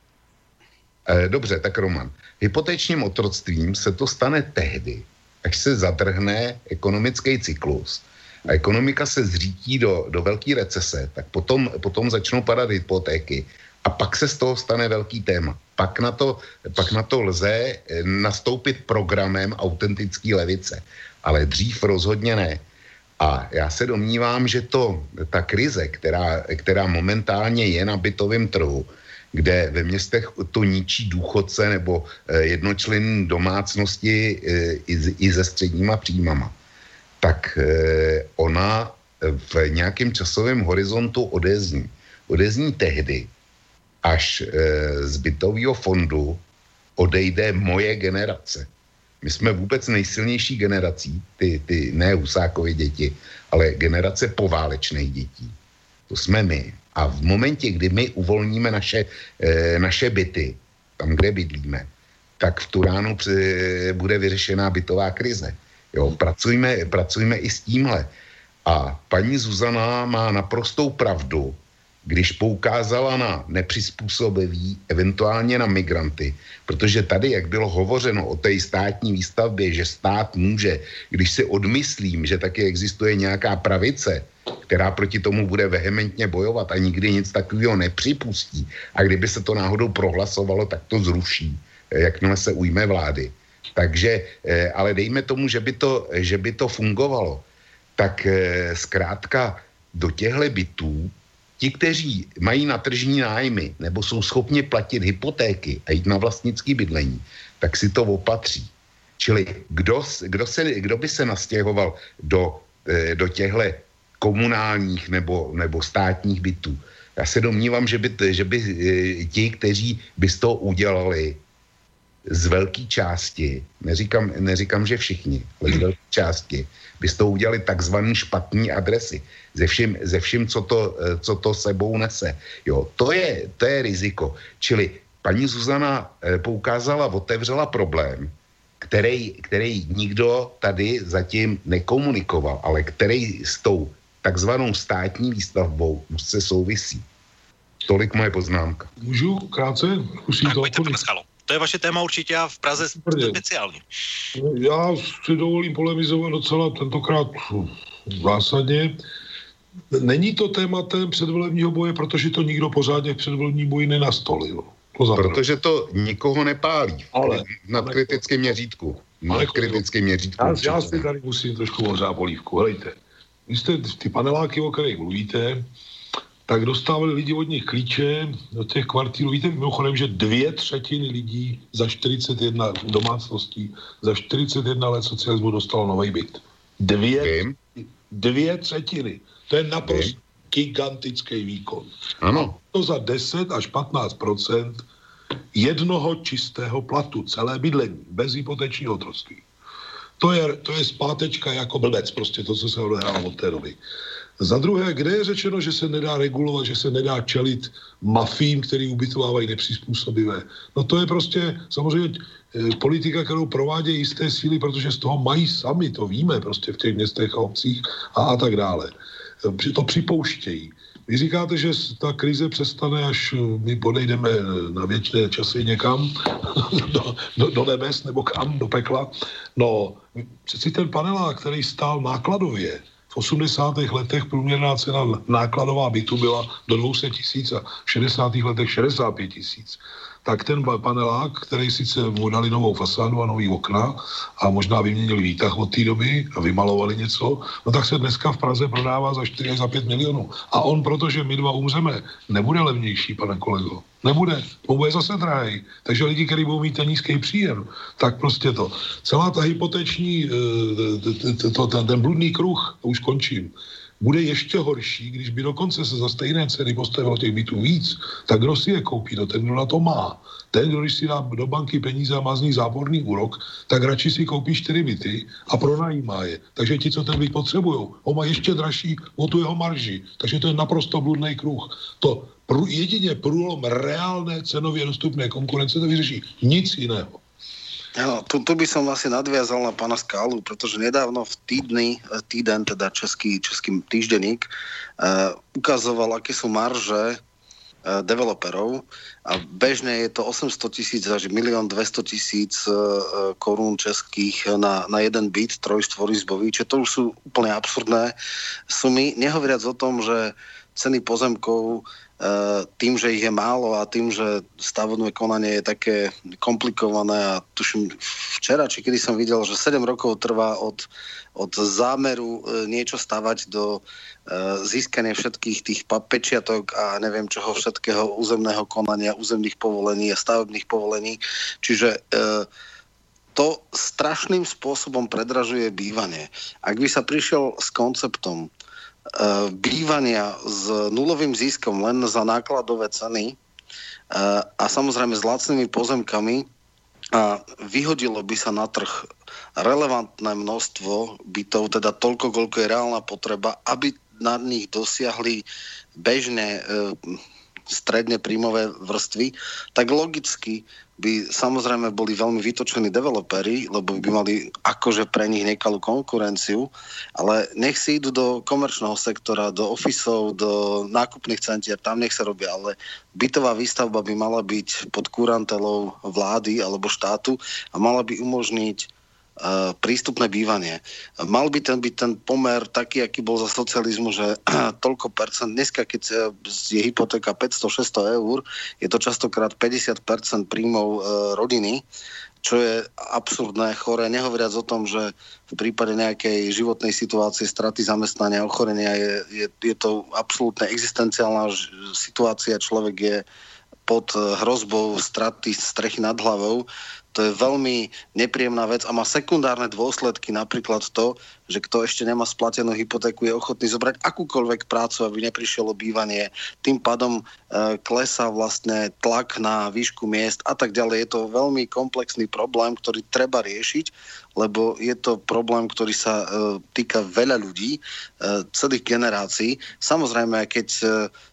[SPEAKER 2] Eh, dobře, tak Roman. Hypotečním otroctvím se to stane tehdy, až se zadrhne ekonomický cyklus a ekonomika se zřítí do, do velké recese, tak potom, potom začnou padat hypotéky a pak se z toho stane velký téma. Pak na to, pak na to lze eh, nastoupit programem autentický levice. Ale dřív rozhodně ne. A já se domnívám, že to, ta krize, která, která momentálně je na bytovém trhu, kde ve městech to ničí důchodce nebo eh, jednočlen domácnosti eh, i, i se středníma příjmama, tak ona v nějakém časovém horizontu odezní. Odezní tehdy, až e, z bytového fondu odejde moje generace. My jsme vůbec nejsilnější generací, ty, ty ne Husákovy děti, ale generace poválečných dětí. To jsme my. A v momentě, kdy my uvolníme naše, e, naše byty, tam, kde bydlíme, tak v Turánu bude vyřešená bytová krize. Jo, pracujme, pracujme i s tímhle. A paní Zuzana má naprostou pravdu, když poukázala na nepřizpůsobivý, eventuálně na migranty, protože tady, jak bylo hovořeno o té státní výstavbě, že stát může, když si odmyslím, že taky existuje nějaká pravice, která proti tomu bude vehementně bojovat a nikdy nic takového nepřipustí. A kdyby se to náhodou prohlasovalo, tak to zruší, jakmile se ujme vlády. Takže, eh, ale dejme tomu, že by to, že by to fungovalo, tak eh, zkrátka do těchto bytů ti, kteří mají na tržní nájmy nebo jsou schopni platit hypotéky a jít na vlastnický bydlení, tak si to opatří. Čili kdo, kdo, se, kdo by se nastěhoval do, eh, do těchto komunálních nebo, nebo státních bytů? Já se domnívám, že by, že by ti, kteří by z toho udělali z velké části, neříkám, neříkám, že všichni, ale z velké části, by z toho udělali takzvaný špatný adresy. Ze vším, ze vším co, to, co to sebou nese. Jo, to je, to je riziko. Čili paní Zuzana eh, poukázala, otevřela problém, který, který nikdo tady zatím nekomunikoval, ale který s tou takzvanou státní výstavbou se souvisí. Tolik moje poznámka.
[SPEAKER 4] Můžu krátce? Musím
[SPEAKER 1] tak, to pojďte, to je vaše téma určitě a v Praze speciálně.
[SPEAKER 4] Já si dovolím polemizovat docela tentokrát zásadně. Není to tématem předvolebního boje, protože to nikdo pořádně v předvolebním boji nenastolil.
[SPEAKER 2] To protože to nikoho nepálí ale, na kritickém měřítku. Na kritickém měřítku.
[SPEAKER 4] Já, já si tady musím trošku ohřát polívku. Helejte, vy jste ty paneláky, o kterých mluvíte, tak dostávali lidi od nich klíče do těch kvartírů. Víte mimochodem, že dvě třetiny lidí za 41 domácností, za 41 let socialismu dostalo nový byt. Dvě, dvě třetiny. To je naprosto gigantický výkon.
[SPEAKER 2] Ano.
[SPEAKER 4] To za 10 až 15% jednoho čistého platu, celé bydlení, bez hypotečního otroctví. To je, to je zpátečka jako blbec, prostě to, co se odehrálo od té doby. Za druhé, kde je řečeno, že se nedá regulovat, že se nedá čelit mafím, který ubytovávají nepřizpůsobivé. No to je prostě samozřejmě eh, politika, kterou provádějí jisté síly, protože z toho mají sami, to víme prostě v těch městech a obcích a, a tak dále. Eh, to připouštějí. Vy říkáte, že ta krize přestane, až eh, my podejdeme na věčné časy někam, do, do, do nebes nebo kam, do pekla. No, přeci ten panelák, který stál nákladově, v 80. letech průměrná cena nákladová bytu byla do 200 tisíc a v 60. letech 65 tisíc tak ten panelák, který sice mu dali novou fasádu a nový okna a možná vyměnili výtah od té doby a vymalovali něco, no tak se dneska v Praze prodává za 4 až za 5 milionů. A on, protože my dva umřeme, nebude levnější, pane kolego. Nebude, to bude zase drahý. Takže lidi, kteří budou mít ten nízký příjem, tak prostě to. Celá ta hypoteční, eh, ten bludný kruh, už končím, bude ještě horší, když by dokonce se za stejné ceny postavilo těch bytů víc, tak kdo si je koupí, no ten, kdo na to má. Ten, kdo když si dá do banky peníze a má z nich záporný úrok, tak radši si koupí čtyři byty a pronajímá je. Takže ti, co ten byt potřebují, ho má ještě dražší o tu jeho marži. Takže to je naprosto bludný kruh. To jedině průlom reálné cenově dostupné konkurence to vyřeší. Nic jiného.
[SPEAKER 5] Ja, tu, tu by som asi nadviazal na pána Skálu, pretože nedávno v týdny, týden, teda český, český týždenník, uh, ukazoval, aké sú marže uh, developerov a bežne je to 800 tisíc až 1 200 tisíc uh, korún českých na, na jeden byt, trojštvorizbový, čiže to už sú úplne absurdné sumy, nehovoriac o tom, že ceny pozemkov tým, že ich je málo a tým, že stavobné konanie je také komplikované a tuším včera, či kedy som videl, že 7 rokov trvá od, od zámeru eh, niečo stavať do uh, získania všetkých tých pečiatok a neviem čoho všetkého územného konania, územných povolení a stavebných povolení. Čiže to strašným spôsobom predražuje bývanie. Ak by sa prišiel s konceptom, Eh, bývania s nulovým ziskom len za nákladové ceny eh, a samozrejme s lacnými pozemkami a vyhodilo by sa na trh relevantné množstvo bytov, teda toľko, koľko je reálna potreba, aby na nich dosiahli bežne stredne príjmové vrstvy, tak logicky by samozrejme boli veľmi vytočení developeri, lebo by mali akože pre nich nekalú konkurenciu, ale nech si idú do komerčného sektora, do ofisov, do nákupných centier, tam nech sa robia, ale bytová výstavba by mala byť pod kurantelou vlády alebo štátu a mala by umožniť prístupné bývanie. Mal by ten byť ten pomer taký, aký bol za socializmu, že toľko percent, dneska keď eh, je hypotéka 500-600 eur, je to častokrát 50 percent príjmov e, rodiny, čo je absurdné, chore, nehovoriac o tom, že v prípade nejakej životnej situácie, straty zamestnania, ochorenia je, je, je to absolútne existenciálna situácia, človek je pod hrozbou straty strechy nad hlavou, to je veľmi nepríjemná vec a má sekundárne dôsledky, napríklad to, že kto ešte nemá splatenú hypotéku, je ochotný zobrať akúkoľvek prácu, aby neprišiel o bývanie. Tým pádom e, klesá vlastne tlak na výšku miest a tak ďalej. Je to veľmi komplexný problém, ktorý treba riešiť, lebo je to problém, ktorý sa e, týka veľa ľudí, e, celých generácií. Samozrejme, keď e,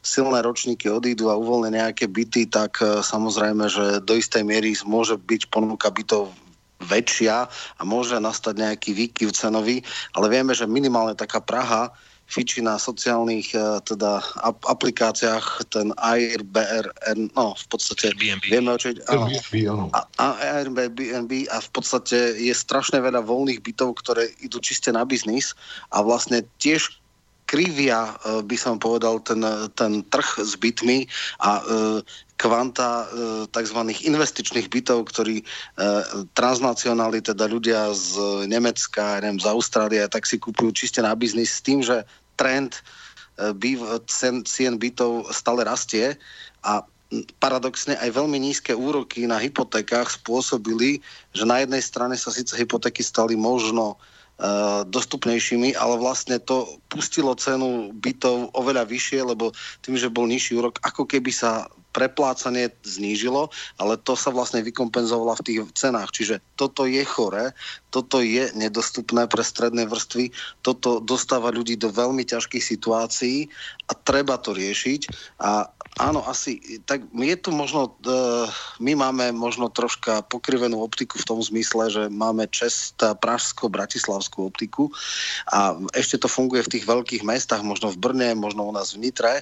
[SPEAKER 5] silné ročníky odídu a uvoľnia nejaké byty, tak e, samozrejme, že do istej miery môže byť ponuka bytov väčšia a môže nastať nejaký výkyv cenový, ale vieme, že minimálne taká Praha fičí na sociálnych uh, teda ap- aplikáciách ten Airbnb, no v podstate
[SPEAKER 1] Airbnb.
[SPEAKER 5] vieme o čo a, a Airbnb a v podstate je strašne veľa voľných bytov, ktoré idú čiste na biznis a vlastne tiež krivia, e, by som povedal, ten, ten trh s bytmi a uh, kvanta e, tzv. investičných bytov, ktorí e, transnacionáli, teda ľudia z Nemecka, neviem, z Austrálie, tak si kúpujú čiste na biznis s tým, že trend e, býv, cen, cien bytov stále rastie a paradoxne aj veľmi nízke úroky na hypotékách spôsobili, že na jednej strane sa síce hypotéky stali možno dostupnejšími, ale vlastne to pustilo cenu bytov oveľa vyššie, lebo tým, že bol nižší úrok, ako keby sa preplácanie znížilo, ale to sa vlastne vykompenzovalo v tých cenách. Čiže toto je chore, toto je nedostupné pre stredné vrstvy, toto dostáva ľudí do veľmi ťažkých situácií a treba to riešiť. A áno, asi, tak je tu možno, uh, my máme možno troška pokrivenú optiku v tom zmysle, že máme čest pražsko-bratislavskú optiku a ešte to funguje v tých veľkých mestách, možno v Brne, možno u nás v Nitre,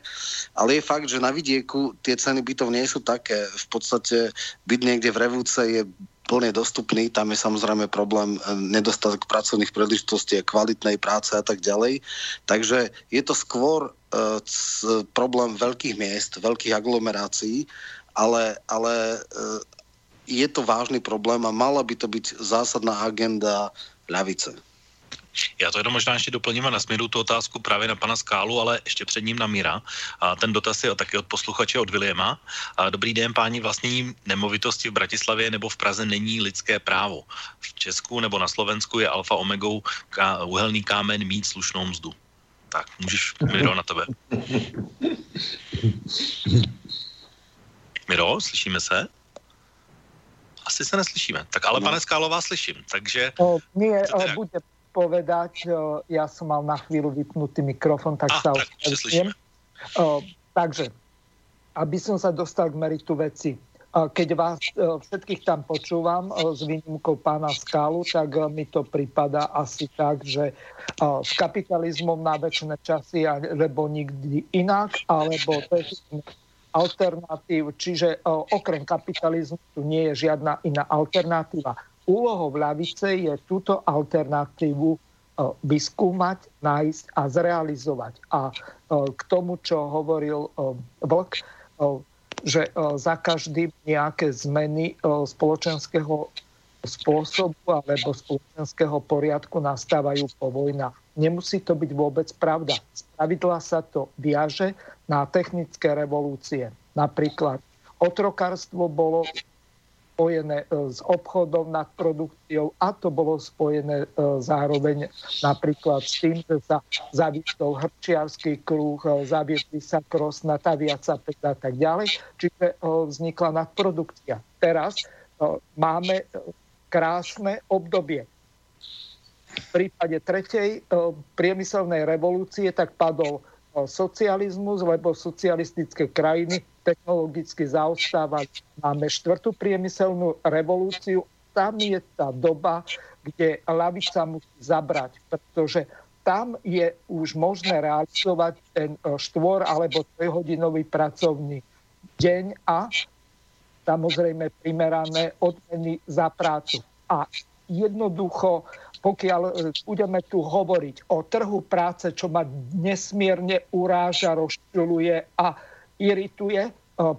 [SPEAKER 5] ale je fakt, že na vidieku tie ceny bytov nie sú také. V podstate byť niekde v Revúce je plne dostupný, tam je samozrejme problém eh, nedostatok pracovných príležitostí, kvalitnej práce a tak ďalej. Takže je to skôr uh, problém veľkých miest, veľkých aglomerácií, ale, ale uh, je to vážny problém a mala by to byť zásadná agenda ľavice.
[SPEAKER 1] Já to jenom možná ještě doplním a nasměru tu otázku právě na pana Skálu, ale ještě před ním na Míra. A ten dotaz je taky od posluchače od Williama. A dobrý den, páni, vlastnění nemovitosti v Bratislavě nebo v Praze není lidské právo. V Česku nebo na Slovensku je alfa omegou ká, uhelný kámen mít slušnou mzdu. Tak, můžeš, Miro, na tebe. Miro, slyšíme se? Asi se neslyšíme. Tak ale, no. pane Skálo, vás slyším, takže...
[SPEAKER 6] O, nie, o, bude, povedať, ja som mal na chvíľu vypnutý mikrofon, tak ah, sa ospravedlňujem. Takže, aby som sa dostal k meritu veci. Keď vás všetkých tam počúvam s výnimkou pána Skálu, tak mi to prípada asi tak, že s kapitalizmom na väčšie časy, alebo nikdy inak, alebo alternatív, čiže okrem kapitalizmu tu nie je žiadna iná alternatíva úlohou ľavice je túto alternatívu e, vyskúmať, nájsť a zrealizovať. A e, k tomu, čo hovoril e, Vlk, že za každým nejaké zmeny spoločenského spôsobu alebo spoločenského poriadku nastávajú po vojna. Nemusí to byť vôbec pravda. Spravidla sa to viaže na technické revolúcie. Napríklad otrokárstvo bolo spojené e, s obchodom nad produkciou a to bolo spojené e, zároveň napríklad s tým, že sa zaviedol hrčiarský kruh, e, zaviedli sa krosnata, viaca a tak ďalej. Čiže vznikla nadprodukcia. Teraz máme krásne obdobie. v prípade tretej priemyselnej revolúcie tak padol socializmus, lebo socialistické krajiny technologicky zaostávali. Máme štvrtú priemyselnú revolúciu. Tam je tá doba, kde lavica musí zabrať, pretože tam je už možné realizovať ten štvor alebo trojhodinový pracovný deň a samozrejme primerané odmeny za prácu. A jednoducho, pokiaľ e, budeme tu hovoriť o trhu práce, čo ma nesmierne uráža, rozčuluje a irituje, e,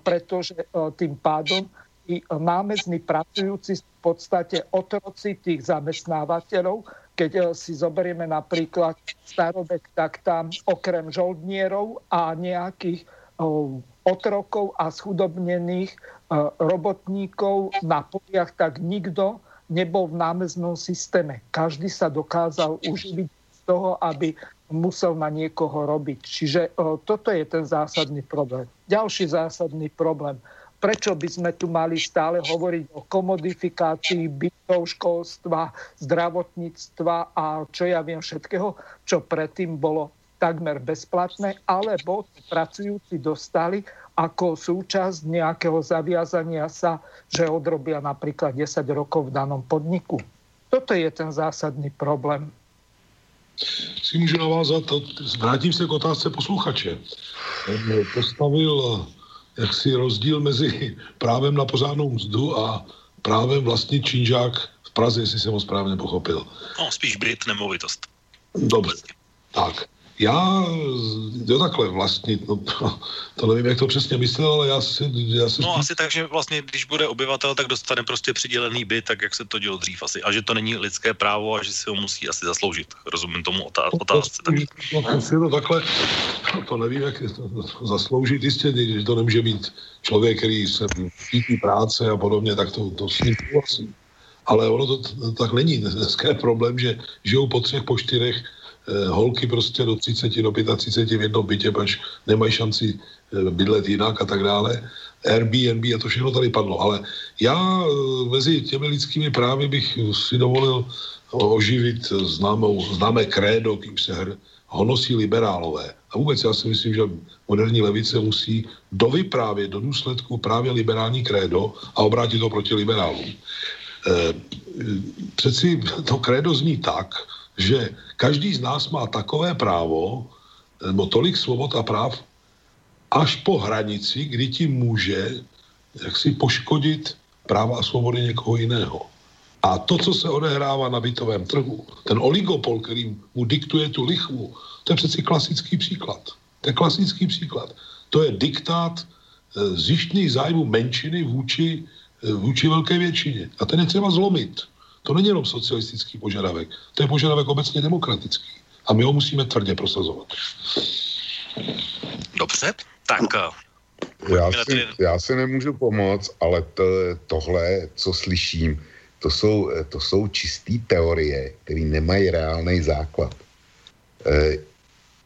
[SPEAKER 6] pretože e, tým pádom i námezní pracujúci v podstate otroci tých zamestnávateľov, keď si zoberieme napríklad starobek, tak tam okrem žoldnierov a nejakých otrokov a schudobnených robotníkov na poliach, tak nikto nebol v námeznom systéme. Každý sa dokázal uživiť z toho, aby musel na niekoho robiť. Čiže o, toto je ten zásadný problém. Ďalší zásadný problém. Prečo by sme tu mali stále hovoriť o komodifikácii bytov, školstva, zdravotníctva a čo ja viem všetkého, čo predtým bolo takmer bezplatné, alebo pracujúci dostali ako súčasť nejakého zaviazania sa, že odrobia napríklad 10 rokov v danom podniku. Toto je ten zásadný problém.
[SPEAKER 4] Si můžu navázat, vrátím se k otázce posluchače. Postavil jaksi rozdíl mezi právem na pořádnou mzdu a právem vlastnit činžák v Praze, jestli jsem ho správně pochopil.
[SPEAKER 1] No, spíš Brit nemovitost.
[SPEAKER 4] Dobře. Tak. Já, jo takhle vlastnit, no to, to nevím, jak to přesně myslel, ale já si... Já si
[SPEAKER 1] no spíš... asi tak, že vlastně, když bude obyvatel, tak dostane prostě přidělený byt, tak jak se to dělo dřív asi. A že to není lidské právo a že si ho musí asi zasloužit. Rozumím tomu otá- otázce. Tak...
[SPEAKER 4] No, to, to takhle, to nevím, jak to zasloužit jistě, že to nemůže být člověk, který se cítí práce a podobně, tak to, to s ním souhlasím. Ale ono to, to tak není. Dneska je problém, že žijou po třech, po čtyřech holky prostě do 30, do 35 v jednom bytě, až nemají šanci eh, bydlet jinak a tak dále. Airbnb a to všechno tady padlo. Ale já eh, mezi těmi lidskými právy bych si dovolil oživit známou, známé krédo, kým se hr, honosí liberálové. A vůbec já si myslím, že moderní levice musí dovyprávět do důsledku právě liberální krédo a obrátit to proti liberálům. Přeci to krédo zní tak, že každý z nás má takové právo, nebo tolik svobod a práv, až po hranici, kdy ti může jak si poškodit práva a svobody někoho jiného. A to, co se odehrává na bytovém trhu, ten oligopol, který mu diktuje tu lichvu, to je přeci klasický příklad. To je klasický příklad. To je diktát e, zjištných zájmu menšiny vůči, e, vůči velké většině. A ten je třeba zlomit. To není jenom socialistický požadavek, to je požadavek obecně demokratický. A my ho musíme tvrdě prosazovat.
[SPEAKER 1] Dobře, tak...
[SPEAKER 2] Já si, já si nemůžu pomoct, ale to, tohle, co slyším, to jsou, to jsou čisté teorie, které nemají reálný základ. E,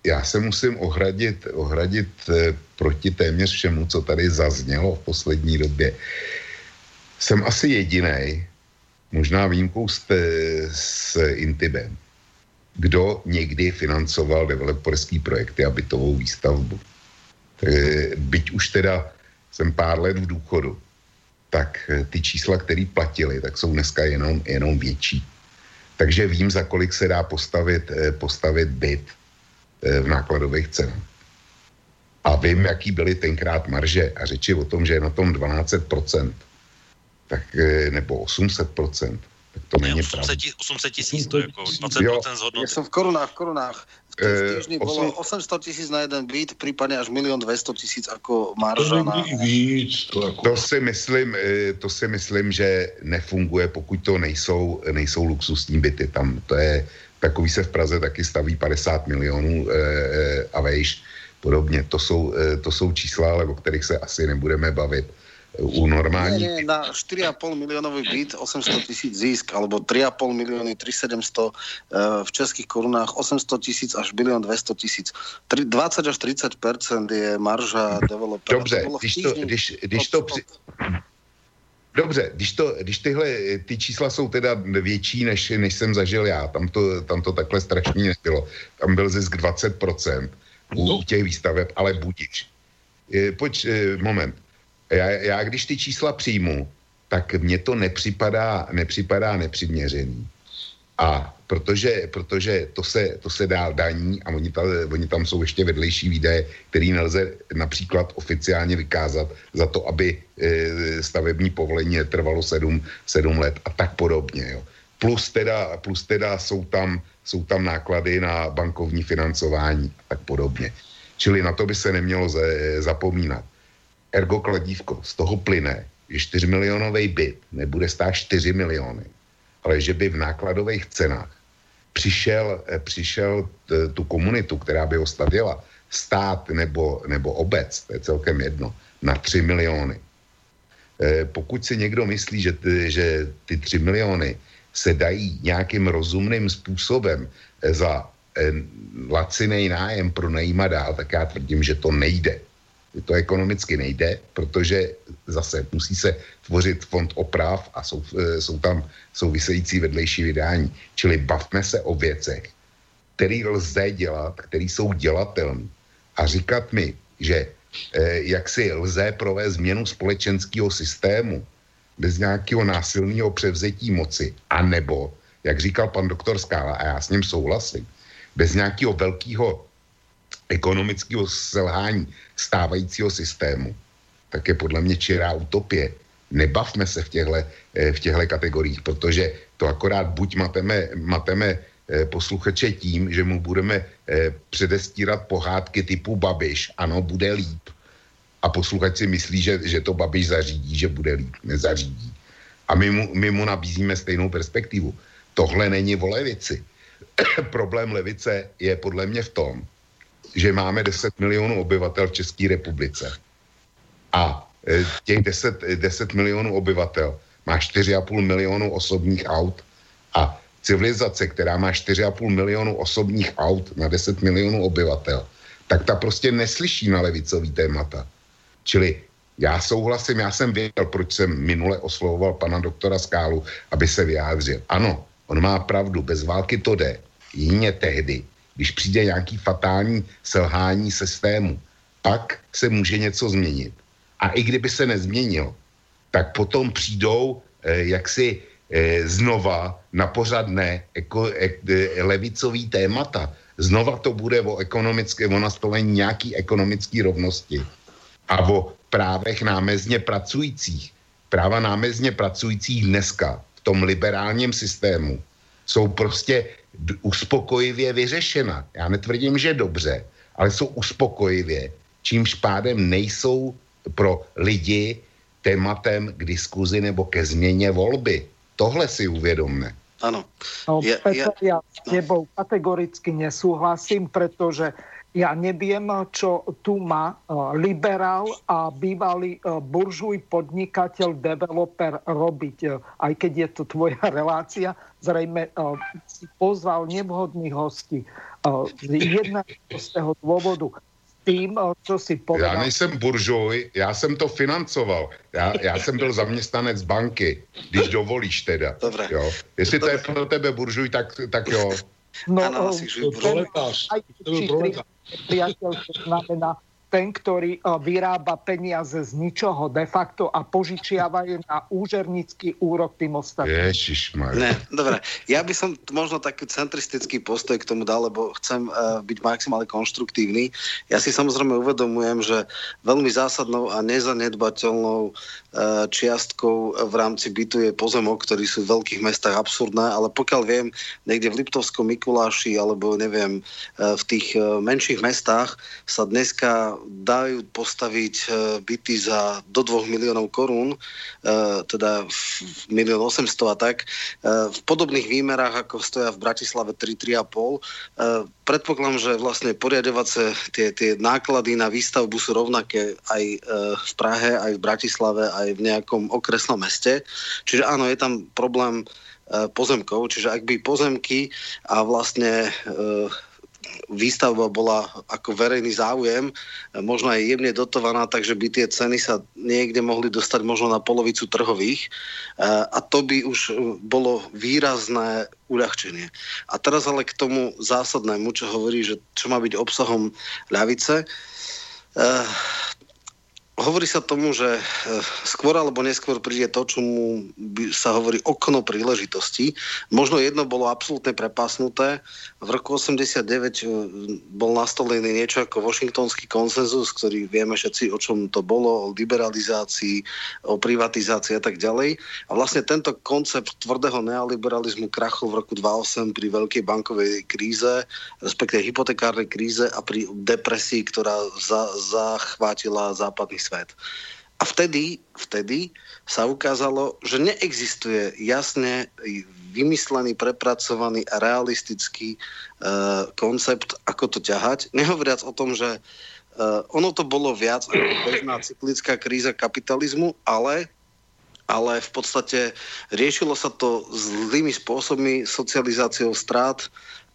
[SPEAKER 2] já se musím ohradit, ohradit proti téměř všemu, co tady zaznělo v poslední době. Jsem asi jediný, možná výjimkou s, s Intibem, kdo někdy financoval developerský projekty a bytovou výstavbu. Byť už teda jsem pár let v důchodu, tak ty čísla, které platili, tak jsou dneska jenom, jenom větší. Takže vím, za kolik se dá postavit, postavit byt v nákladových cenách. A vím, jaký byly tenkrát marže a řeči o tom, že je na tom 12%, tak, eh, nebo 800%, tak to není
[SPEAKER 1] 800, 800 tisíc, to je jako 20% z hodnoty.
[SPEAKER 5] Ja som v korunách, v korunách. V tom e, týždni bolo 800 tisíc na jeden byt, prípadne až 1 200 tisíc ako marža na...
[SPEAKER 4] Víc, to,
[SPEAKER 2] jako... to, si myslím, eh, to si myslím, že nefunguje, pokud to nejsou, nejsou luxusní byty. Tam to je, takový se v Praze taky staví 50 milionů e, a vejš podobně. To jsou, e, to jsou čísla, ale o kterých se asi nebudeme bavit u normálních...
[SPEAKER 5] Nie, nie, na 4,5 miliónový byt 800 tisíc zisk, alebo 3,5 milióny 3700 uh, v českých korunách 800 tisíc až bilión 200 tisíc. 20 až 30% je marža developera.
[SPEAKER 2] Dobře, to když to, když, když to při... Dobře, když, to, když tyhle, ty čísla jsou teda větší, než, než jsem zažil já, tam to, tam to takhle strašně nebylo. Tam byl zisk 20% u no. těch výstaveb, ale budič. Pojď, moment. Já, já když ty čísla přijmu, tak mně to nepřipadá, nepřipadá nepřiměřený. A protože, protože to, se, to se dál daní a oni, ta, oni tam jsou ještě vedlejší výdaje, který nelze například oficiálně vykázat za to, aby e, stavební povolení trvalo sedm, sedm let a tak podobně. Jo. Plus teda, plus teda jsou, tam, jsou tam náklady na bankovní financování a tak podobně. Čili na to by se nemělo zapomínat. Ergo kladívko, z toho plyne, že 4 milionový byt nebude stát 4 miliony, ale že by v nákladových cenách přišel, eh, přišel t, tu komunitu, která by ho stavěla, stát nebo, nebo obec, to je celkem jedno, na 3 miliony. E, pokud si někdo myslí, že, ty, že ty 3 miliony se dají nějakým rozumným způsobem eh, za e, laciný nájem pronajímat dál, tak já tvrdím, že to nejde to ekonomicky nejde, protože zase musí se tvořit fond oprav a jsou, e, jsou tam související vedlejší vydání. Čili bavme se o věcech, které lze dělat, které jsou dělatelné. A říkat mi, že eh, jak si lze provést změnu společenského systému bez nějakého násilného převzetí moci, anebo, jak říkal pan doktor Skála, a já s ním souhlasím, bez nějakého velkého ekonomického selhání stávajícího systému, tak je podle mě čirá utopie. Nebavme se v těchto, eh, v těchto kategoriích, protože to akorát buď mateme, mateme eh, posluchače tím, že mu budeme eh, předestírat pohádky typu Babiš, ano, bude líp. A posluchač si myslí, že, že to Babiš zařídí, že bude líp. Nezařídí. A my mu, my mu nabízíme stejnou perspektivu. Tohle není o levici. Problém levice je podle mě v tom, že máme 10 milionů obyvatel v České republice. A e, těch 10, 10 milionů obyvatel má 4,5 milionů osobních aut a civilizace, která má 4,5 milionů osobních aut na 10 milionů obyvatel, tak ta prostě neslyší na levicový témata. Čili já souhlasím, já jsem věděl, proč jsem minule oslovoval pana doktora Skálu, aby se vyjádřil. Ano, on má pravdu, bez války to jde. Jině tehdy, když přijde nějaký fatální selhání systému, pak se může něco změnit. A i kdyby se nezměnil, tak potom přijdou eh, jaksi eh, znova na pořadné eko, e, e, levicový témata. Znova to bude o ekonomické, o nastolení nějaký ekonomické rovnosti a o právech námezně pracujících. Práva námezně pracujících dneska v tom liberálním systému jsou prostě uspokojivě vyřešena. Já netvrdím, že dobře, ale jsou uspokojivě, čímž pádem nejsou pro lidi tématem k diskuzi nebo ke změně volby. Tohle si uvědomme.
[SPEAKER 5] Ano.
[SPEAKER 6] No, ja, Petr, ja s tebou kategoricky nesúhlasím, pretože ja neviem, čo tu má e, liberál a bývalý e, buržuj, podnikateľ, developer robiť. E, aj keď je to tvoja relácia, zrejme si pozval nevhodných hostí. Z jedného dôvodu tým, co si povedal.
[SPEAKER 2] Já nejsem buržuj, já jsem to financoval. Já, já jsem byl zaměstnanec banky, když dovolíš teda.
[SPEAKER 5] Dobre.
[SPEAKER 2] Jo. Jestli Dobre. to je pro tebe buržuj, tak, tak jo.
[SPEAKER 6] No, ano, asi, proletář. To byl proletář priateľ, to znamená ten, ktorý eh, vyrába peniaze z ničoho de facto a požičiavajú na úžernický úrok tým ostatným.
[SPEAKER 5] Ne, dobre. Ja by som možno taký centristický postoj k tomu dal, lebo chcem uh, byť maximálne konštruktívny. Ja si samozrejme uvedomujem, že veľmi zásadnou a nezanedbateľnou čiastkou v rámci bytu je pozemok, ktorý sú v veľkých mestách absurdné, ale pokiaľ viem, niekde v Liptovskom Mikuláši alebo neviem, uh, v tých uh, menších mestách sa dneska dajú postaviť byty za do 2 miliónov korún, teda milión 800 a tak, v podobných výmerách, ako stoja v Bratislave 3-3,5. Predpokladám, že vlastne poriadovace tie, tie náklady na výstavbu sú rovnaké aj v Prahe, aj v Bratislave, aj v nejakom okresnom meste. Čiže áno, je tam problém pozemkov, čiže ak by pozemky a vlastne výstavba bola ako verejný záujem, možno aj jemne dotovaná, takže by tie ceny sa niekde mohli dostať možno na polovicu trhových a to by už bolo výrazné uľahčenie. A teraz ale k tomu zásadnému, čo hovorí, že čo má byť obsahom ľavice. Hovorí sa tomu, že eh, skôr alebo neskôr príde to, čo mu sa hovorí okno príležitosti. Možno jedno bolo absolútne prepásnuté. V roku 89 eh, bol nastolený niečo ako Washingtonský konsenzus, ktorý vieme všetci, o čom to bolo, o liberalizácii, o privatizácii a tak ďalej. A vlastne tento koncept tvrdého neoliberalizmu krachol v roku 2008 pri veľkej bankovej kríze, respektíve hypotekárnej kríze a pri depresii, ktorá za, zachvátila západný svet. A vtedy, vtedy sa ukázalo, že neexistuje jasne vymyslený, prepracovaný a realistický uh, koncept, ako to ťahať. Nehovoriac o tom, že uh, ono to bolo viac ako bežná cyklická kríza kapitalizmu, ale ale v podstate riešilo sa to zlými spôsobmi, socializáciou strát,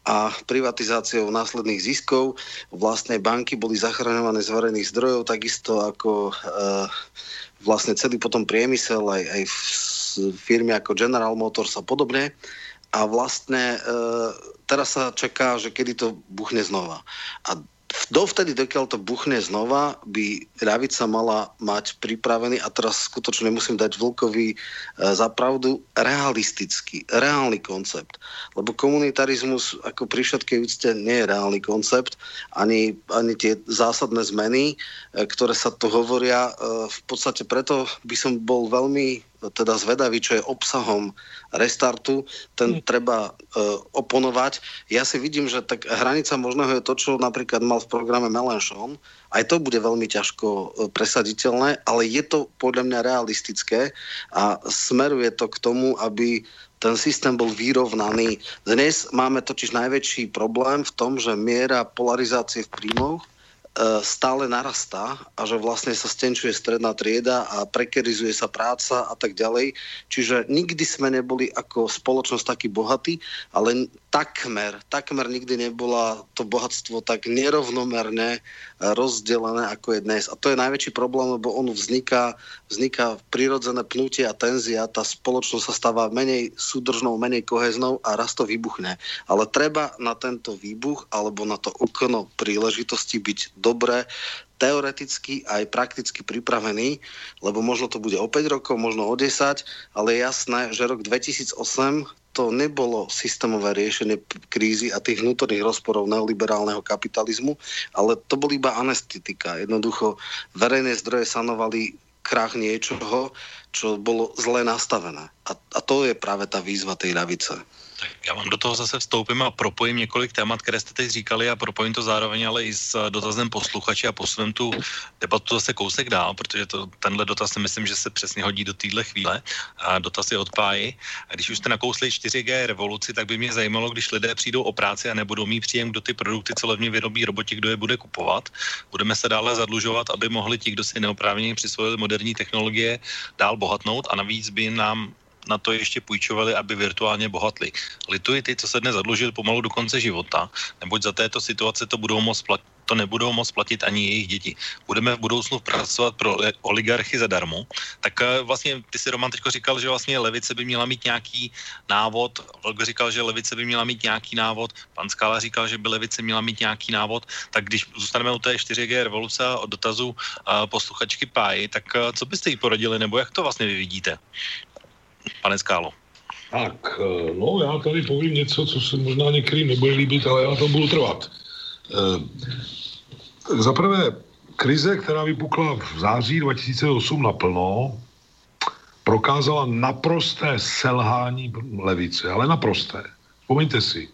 [SPEAKER 5] a privatizáciou následných ziskov. Vlastne banky boli zachraňované z verejných zdrojov, takisto ako e, vlastne celý potom priemysel, aj, aj firmy ako General Motors a podobne. A vlastne e, teraz sa čaká, že kedy to buchne znova. A dovtedy, dokiaľ to buchne znova, by ľavica mala mať pripravený, a teraz skutočne musím dať Vlkovi e, za pravdu, realistický, reálny koncept. Lebo komunitarizmus ako pri všetkej úcte nie je reálny koncept, ani, ani tie zásadné zmeny, e, ktoré sa tu hovoria. E, v podstate preto by som bol veľmi teda zvedavý, čo je obsahom restartu, ten mm. treba uh, oponovať. Ja si vidím, že tak hranica možného je to, čo napríklad mal v programe Melanchon. Aj to bude veľmi ťažko uh, presaditeľné, ale je to podľa mňa realistické a smeruje to k tomu, aby ten systém bol vyrovnaný. Dnes máme totiž najväčší problém v tom, že miera polarizácie v príjmoch E, stále narastá a že vlastne sa stenčuje stredná trieda a prekerizuje sa práca a tak ďalej. Čiže nikdy sme neboli ako spoločnosť taký bohatí, ale takmer, takmer nikdy nebola to bohatstvo tak nerovnomerne rozdelené, ako je dnes. A to je najväčší problém, lebo on vzniká, vzniká prirodzené pnutie a tenzia, tá spoločnosť sa stáva menej súdržnou, menej koheznou a raz to vybuchne. Ale treba na tento výbuch alebo na to okno príležitosti byť dobre teoreticky aj prakticky pripravený, lebo možno to bude o 5 rokov, možno o 10, ale je jasné, že rok 2008 to nebolo systémové riešenie krízy a tých vnútorných rozporov neoliberálneho kapitalizmu, ale to bol iba anestetika. Jednoducho verejné zdroje sanovali krach niečoho, čo bolo zle nastavené. A, a to je práve tá výzva tej ľavice.
[SPEAKER 1] Tak já vám do toho zase vstoupím a propojím několik témat, které jste teď říkali a propojím to zároveň ale i s dotazem posluchači a posunem tu debatu zase kousek dál, protože to, tenhle dotaz si myslím, že se přesně hodí do téhle chvíle. A dotaz je od Páji. A když už jste nakousli 4G revoluci, tak by mě zajímalo, když lidé přijdou o práci a nebudou mít příjem, kdo ty produkty co levně vyrobí roboti, kdo je bude kupovat. Budeme se dále zadlužovat, aby mohli ti, kdo si neoprávněně přisvojili moderní technologie, dál bohatnout a navíc by nám na to ještě půjčovali, aby virtuálně bohatli. Lituji ty, co se dnes zadlužili pomalu do konce života, neboť za této situace to budou moc platit to nebudou moc platit ani jejich děti. Budeme v budoucnu pracovat pro oligarchy zadarmo. Tak eh, vlastně ty si Roman teďko říkal, že vlastně levice by měla mít nějaký návod. Velko říkal, že levice by měla mít nějaký návod. Pan Skala říkal, že by levice měla mít nějaký návod. Tak když zůstaneme u té 4G revoluce a od dotazu uh, posluchačky Páji, tak uh, co byste jí poradili, nebo jak to vlastně vy vidíte? Pane Skálo.
[SPEAKER 4] Tak, eh, no já tady povím něco, co se možná některým nebude líbit, ale já to budu trvat. E, Za prvé, krize, která vypukla v září 2008 naplno, prokázala naprosté selhání levice, ale naprosté. Vzpomeňte si,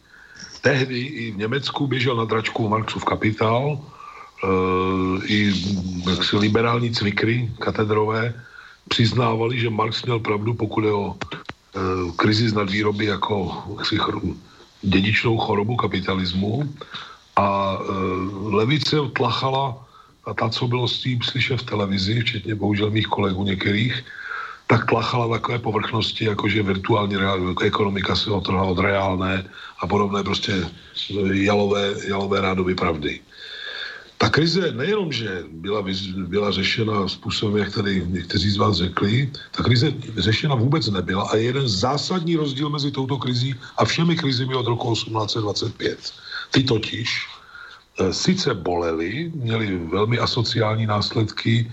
[SPEAKER 4] tehdy i v Německu běžel na dračku Marxův kapitál, e, i jaksi liberální cvikry katedrové přiznávali, že Marx měl pravdu, pokud je o e, krizi z nadvýroby jako jaksi, dědičnou chorobu kapitalismu a e, levice tlachala a ta, co bylo s tím slyšet v televizi, včetně bohužel mých kolegů některých, tak tlachala takové povrchnosti, jako že virtuální reál, ekonomika se otrhla od reálné a podobné prostě jalové, jalové rádoby pravdy. Ta krize nejenom, že byla, byla řešena způsobem, jak tady někteří z vás řekli, ta krize řešena vůbec nebyla a je jeden zásadní rozdíl mezi touto krizí a všemi krizemi od roku 1825. Ty totiž e, sice bolely, měly velmi asociální následky, e,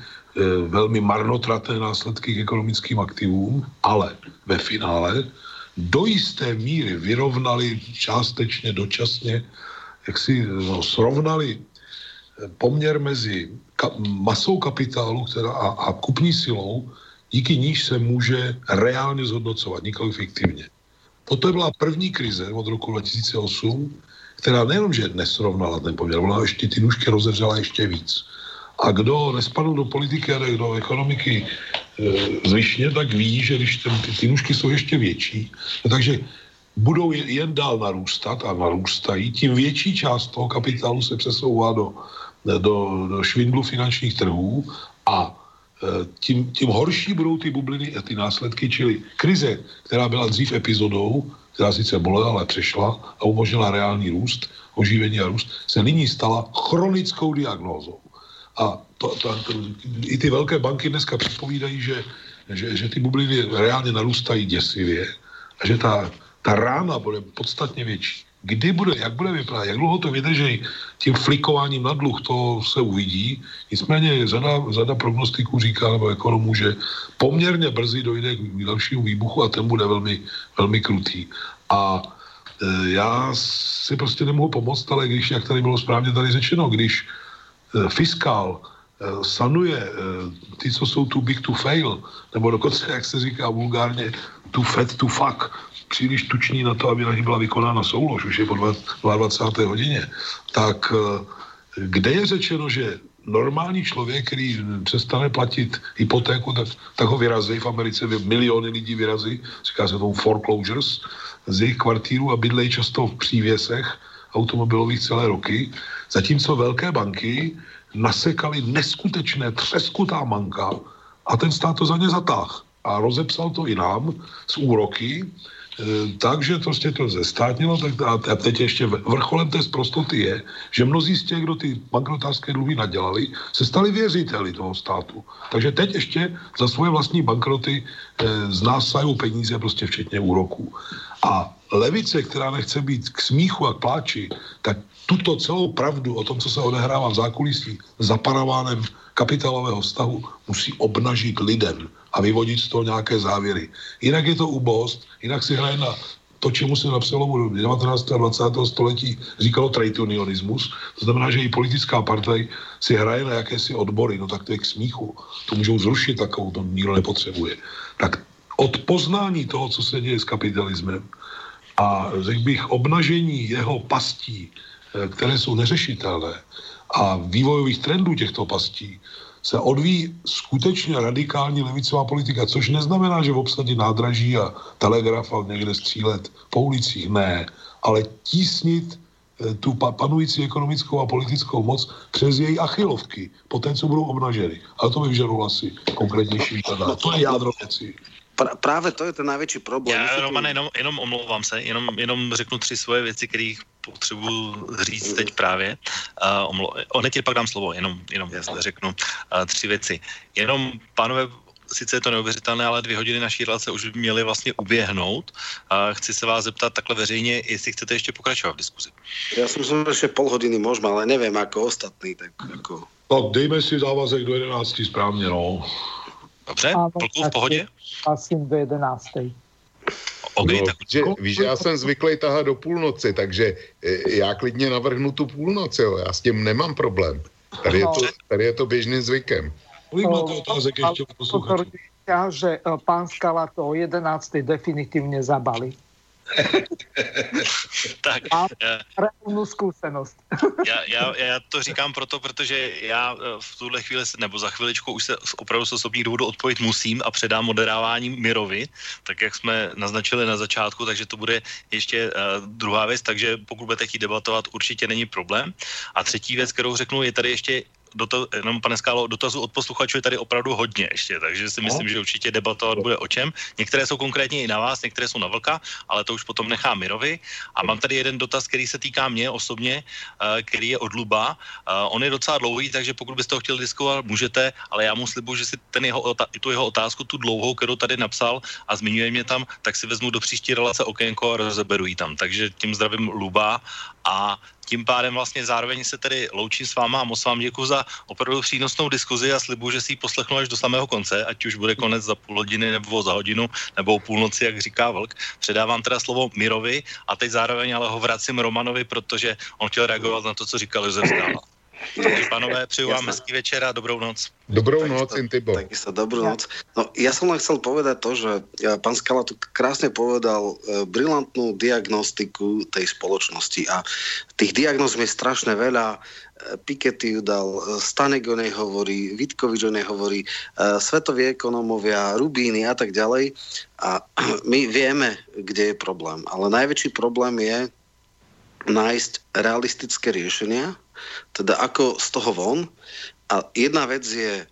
[SPEAKER 4] velmi marnotraté následky k ekonomickým aktivům, ale ve finále do jisté míry vyrovnali částečně, dočasně, jak si no, srovnali poměr mezi ka- masou kapitálu která a, a kupní silou, díky níž se může reálně zhodnocovat, nikoli fiktivně. Toto byla první krize od roku 2008, která nejenom, že nesrovnala ten poměr, ona ještě ty nůžky rozevřela ještě víc. A kdo nespadl do politiky a do ekonomiky e, zvyšně, tak ví, že když ten, ty, ty nůžky jsou ještě větší, takže budou jen dál narůstat a narůstají, tím větší část toho kapitálu se přesouvá do do, do švindlu finančních trhů a e, tím, tím horší budou ty bubliny a ty následky, čili krize, která byla dřív epizodou, která sice bolela, ale přešla a umožnila reálný růst, oživení a růst, se nyní stala chronickou diagnózou. A to, to, to, i ty velké banky dneska předpovídají, že, že, že ty bubliny reálně narůstají děsivě a že ta, ta rána bude podstatně větší. Kdy bude, jak bude vypadat, jak dlouho to vydrží tím flikováním na dluh, to se uvidí. Nicméně řada, řada prognostiků říká, nebo ekonomů, že poměrně brzy dojde k dalšímu výbuchu a ten bude velmi, velmi krutý. A e, já si prostě nemohu pomoct, ale když, jak tady bylo správně tady řečeno, když e, fiskál e, sanuje e, ty, co jsou too big to fail, nebo dokonce, jak se říká vulgárně, too fat to fuck, příliš tuční na to, aby na ní byla vykonána soulož, už je po 22. hodině, tak eh, kde je řečeno, že normální člověk, který přestane platit hypotéku, tak, tak ho vyrazí. V Americe miliony lidí vyrazí, říká se tomu foreclosures, z jejich kvartíru a bydlejí často v přívěsech automobilových celé roky, zatímco velké banky nasekaly neskutečné třeskutá manka a ten stát to za ně zatáh a rozepsal to i nám z úroky, takže prostě to zestátnilo, tak a teď ještě vrcholem té zprostoty je, že mnozí z těch, kdo ty bankrotářské dluhy nadělali, se stali věřiteli toho státu. Takže teď ještě za svoje vlastní bankroty e, z nás sajou peníze, prostě včetně úroků. A levice, která nechce být k smíchu a k pláči, tak tuto celou pravdu o tom, co se odehrává v zákulisí za paravánem kapitálového vztahu, musí obnažit lidem a vyvodit z toho nějaké závěry. Jinak je to ubost, jinak si hraje na to, čemu se na přelomu 19. a 20. století říkalo trade unionismus, to znamená, že i politická partaj si hraje na jakési odbory, no tak to je k smíchu. To můžou zrušit takovou, to nikdo nepotřebuje. Tak od poznání toho, co se děje s kapitalismem a řekl bych obnažení jeho pastí, eh, které jsou neřešitelné a vývojových trendů těchto pastí, se odvíjí skutečně radikální levicová politika, což neznamená, že v obsadě nádraží a telegraf a někde střílet po ulicích, ne, ale tísnit eh, tu panující ekonomickou a politickou moc přes její achilovky, po té, co budou obnaženy. Ale to by vyžadovalo asi konkrétnější výklad. To je jádro věci.
[SPEAKER 5] Pra, právě to je ten největší problém.
[SPEAKER 1] Já, Roman, jenom, jenom omlouvám se, jenom, jenom řeknu tři svoje věci, které potřebuji říct teď právě. Uh, omlou, hned ti pak dám slovo, jenom, jenom Jasne. řeknu uh, tři věci. Jenom, pánové, sice je to neuvěřitelné, ale dvě hodiny naší relace už by měly vlastně uběhnout. A chci se vás zeptat takhle veřejně, jestli chcete ještě pokračovat v diskuzi.
[SPEAKER 5] Já jsem myslel, že pol hodiny můžeme, ale nevím, jako ostatní. Tak jako...
[SPEAKER 4] Tak dejme si závazek do 11. správně, no.
[SPEAKER 1] Dobře, Polku v pohodě?
[SPEAKER 6] Asi do 11.
[SPEAKER 2] Okay, no, tak... že, víš, já jsem zvyklý tahat do půlnoci, takže e, já klidně navrhnu tu půlnoc, jo, já s tím nemám problém. Tady je to, no. tady je to běžným zvykem.
[SPEAKER 4] Kolik máte otázek ještě
[SPEAKER 6] že e, pán Skala to o 11. definitivně zabalí.
[SPEAKER 1] tak,
[SPEAKER 6] reálnou zkušenost.
[SPEAKER 1] já, já, já, to říkám proto, protože já eh, v tuhle chvíli, nebo za chviličku už se opravdu z osobních důvodů odpovědět musím a předám moderávání Mirovi, tak jak jsme naznačili na začátku, takže to bude ještě uh, druhá věc, takže pokud budete chtít debatovat, určitě není problém. A třetí věc, kterou řeknu, je tady ještě dotaz, jenom pane Skálo, dotazů od posluchačů je tady opravdu hodně ještě, takže si myslím, no. že určitě debatovat bude o čem. Některé jsou konkrétně i na vás, některé jsou na Vlka, ale to už potom nechá Mirovi. A mám tady jeden dotaz, který se týká mě osobně, uh, který je od Luba. Uh, on je docela dlouhý, takže pokud byste ho chtěli diskovat, můžete, ale já mu slibuji, že si ten jeho, tu jeho otázku, tu dlouhou, kterou tady napsal a zmiňuje mě tam, tak si vezmu do příští relace okénko a rozeberu ji tam. Takže tím zdravím Luba a tím pádem vlastně zároveň se tedy loučím s váma a moc vám děkuji za opravdu přínosnou diskuzi a slibuji, že si ji poslechnu až do samého konce, ať už bude konec za půl hodiny nebo za hodinu nebo o půlnoci, jak říká Vlk. Předávám teda slovo Mirovi a teď zároveň ale ho vracím Romanovi, protože on chtěl reagovat na to, co říkal Josef Skála. Pánové, přeju vám hezký večer a dobrou noc.
[SPEAKER 2] Dobrou noc, Intibo.
[SPEAKER 5] Takisto dobrú noc. No, ja som len chcel povedať to, že ja, pán Skala tu krásne povedal e, brilantnú diagnostiku tej spoločnosti a tých diagnóz je strašne veľa. E, Piketty ju dal, Stanek o nej hovorí, Vitkovič o nej hovorí, svetoví ekonomovia, Rubíny a tak ďalej. A my vieme, kde je problém. Ale najväčší problém je nájsť realistické riešenia, teda ako z toho von. A jedna vec je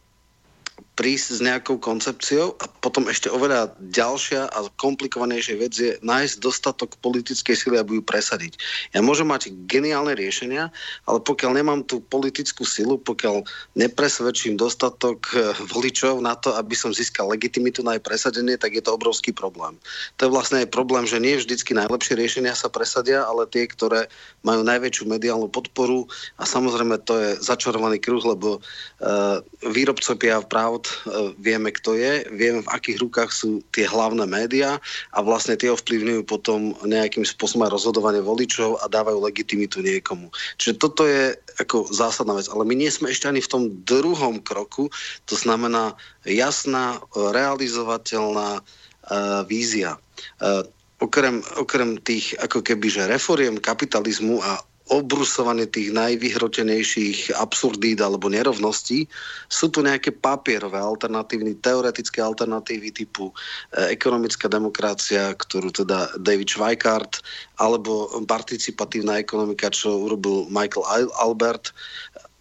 [SPEAKER 5] prísť s nejakou koncepciou a potom ešte oveľa ďalšia a komplikovanejšia vec je nájsť dostatok politickej sily, aby ju presadiť. Ja môžem mať geniálne riešenia, ale pokiaľ nemám tú politickú silu, pokiaľ nepresvedčím dostatok eh, voličov na to, aby som získal legitimitu na jej presadenie, tak je to obrovský problém. To je vlastne aj problém, že nie vždycky najlepšie riešenia sa presadia, ale tie, ktoré majú najväčšiu mediálnu podporu a samozrejme to je začarovaný kruh, lebo uh, výrobcovia práv vieme, kto je, vieme, v akých rukách sú tie hlavné médiá a vlastne tie ovplyvňujú potom nejakým spôsobom rozhodovanie voličov a dávajú legitimitu niekomu. Čiže toto je ako zásadná vec. Ale my nie sme ešte ani v tom druhom kroku, to znamená jasná, realizovateľná uh, vízia. Okrem, okrem tých ako keby, že reforiem kapitalizmu a obrusovanie tých najvyhrotenejších absurdít alebo nerovností. Sú tu nejaké papierové alternatívy, teoretické alternatívy typu e, ekonomická demokracia, ktorú teda David Schweikart, alebo participatívna ekonomika, čo urobil Michael Albert.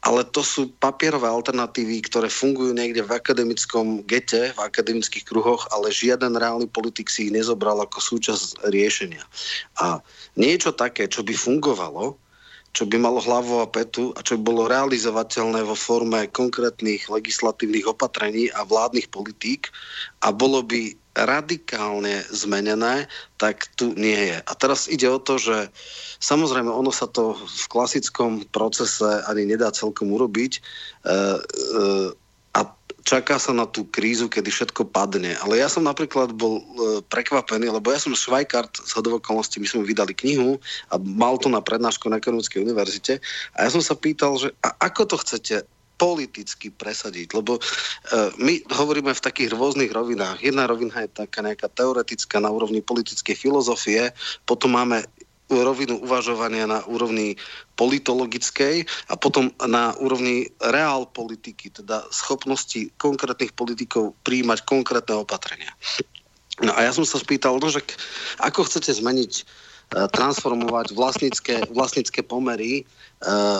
[SPEAKER 5] Ale to sú papierové alternatívy, ktoré fungujú niekde v akademickom gete, v akademických kruhoch, ale žiaden reálny politik si ich nezobral ako súčasť riešenia. A niečo také, čo by fungovalo, čo by malo hlavu a petu a čo by bolo realizovateľné vo forme konkrétnych legislatívnych opatrení a vládnych politík a bolo by radikálne zmenené, tak tu nie je. A teraz ide o to, že samozrejme ono sa to v klasickom procese ani nedá celkom urobiť. E, e, čaká sa na tú krízu, kedy všetko padne. Ale ja som napríklad bol e, prekvapený, lebo ja som Švajkart z hodovokolnosti, my sme vydali knihu a mal to na prednášku na Ekonomickej univerzite a ja som sa pýtal, že a ako to chcete politicky presadiť, lebo e, my hovoríme v takých rôznych rovinách. Jedna rovina je taká nejaká teoretická na úrovni politickej filozofie, potom máme rovinu uvažovania na úrovni politologickej a potom na úrovni reál politiky, teda schopnosti konkrétnych politikov príjmať konkrétne opatrenia. No a ja som sa spýtal, no, že ako chcete zmeniť, transformovať vlastnické, vlastnické pomery e,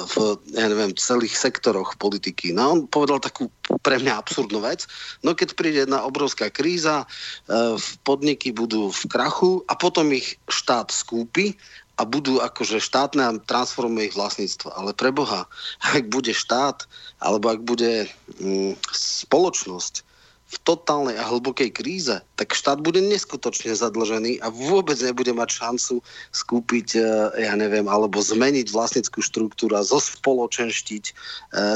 [SPEAKER 5] v ja neviem, celých sektoroch politiky. No on povedal takú pre mňa absurdnú vec. No keď príde jedna obrovská kríza, e, podniky budú v krachu a potom ich štát skúpi a budú akože štátne a transformuje ich vlastníctvo. Ale pre Boha, ak bude štát, alebo ak bude mm, spoločnosť v totálnej a hlbokej kríze, tak štát bude neskutočne zadlžený a vôbec nebude mať šancu skúpiť, e, ja neviem, alebo zmeniť vlastnickú štruktúru a zospoločenštiť e,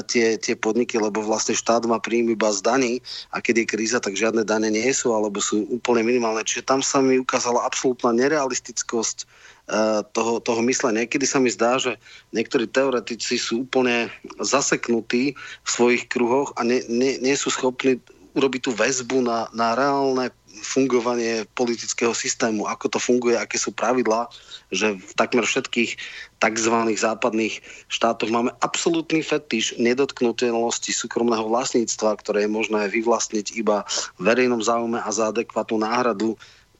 [SPEAKER 5] tie, tie podniky, lebo vlastne štát má príjmy iba z daní a keď je kríza, tak žiadne dane nie sú alebo sú úplne minimálne. Čiže tam sa mi ukázala absolútna nerealistickosť Eh, toho, toho myslenia. Niekedy sa mi zdá, že niektorí teoretici sú úplne zaseknutí v svojich kruhoch a ne, ne, nie sú schopní urobiť tú väzbu na, na reálne fungovanie politického systému, ako to funguje, aké sú pravidlá, že v takmer všetkých tzv. západných štátoch máme absolútny fetiš nedotknutelnosti súkromného vlastníctva, ktoré je možné vyvlastniť iba verejnom záujme a za adekvátnu náhradu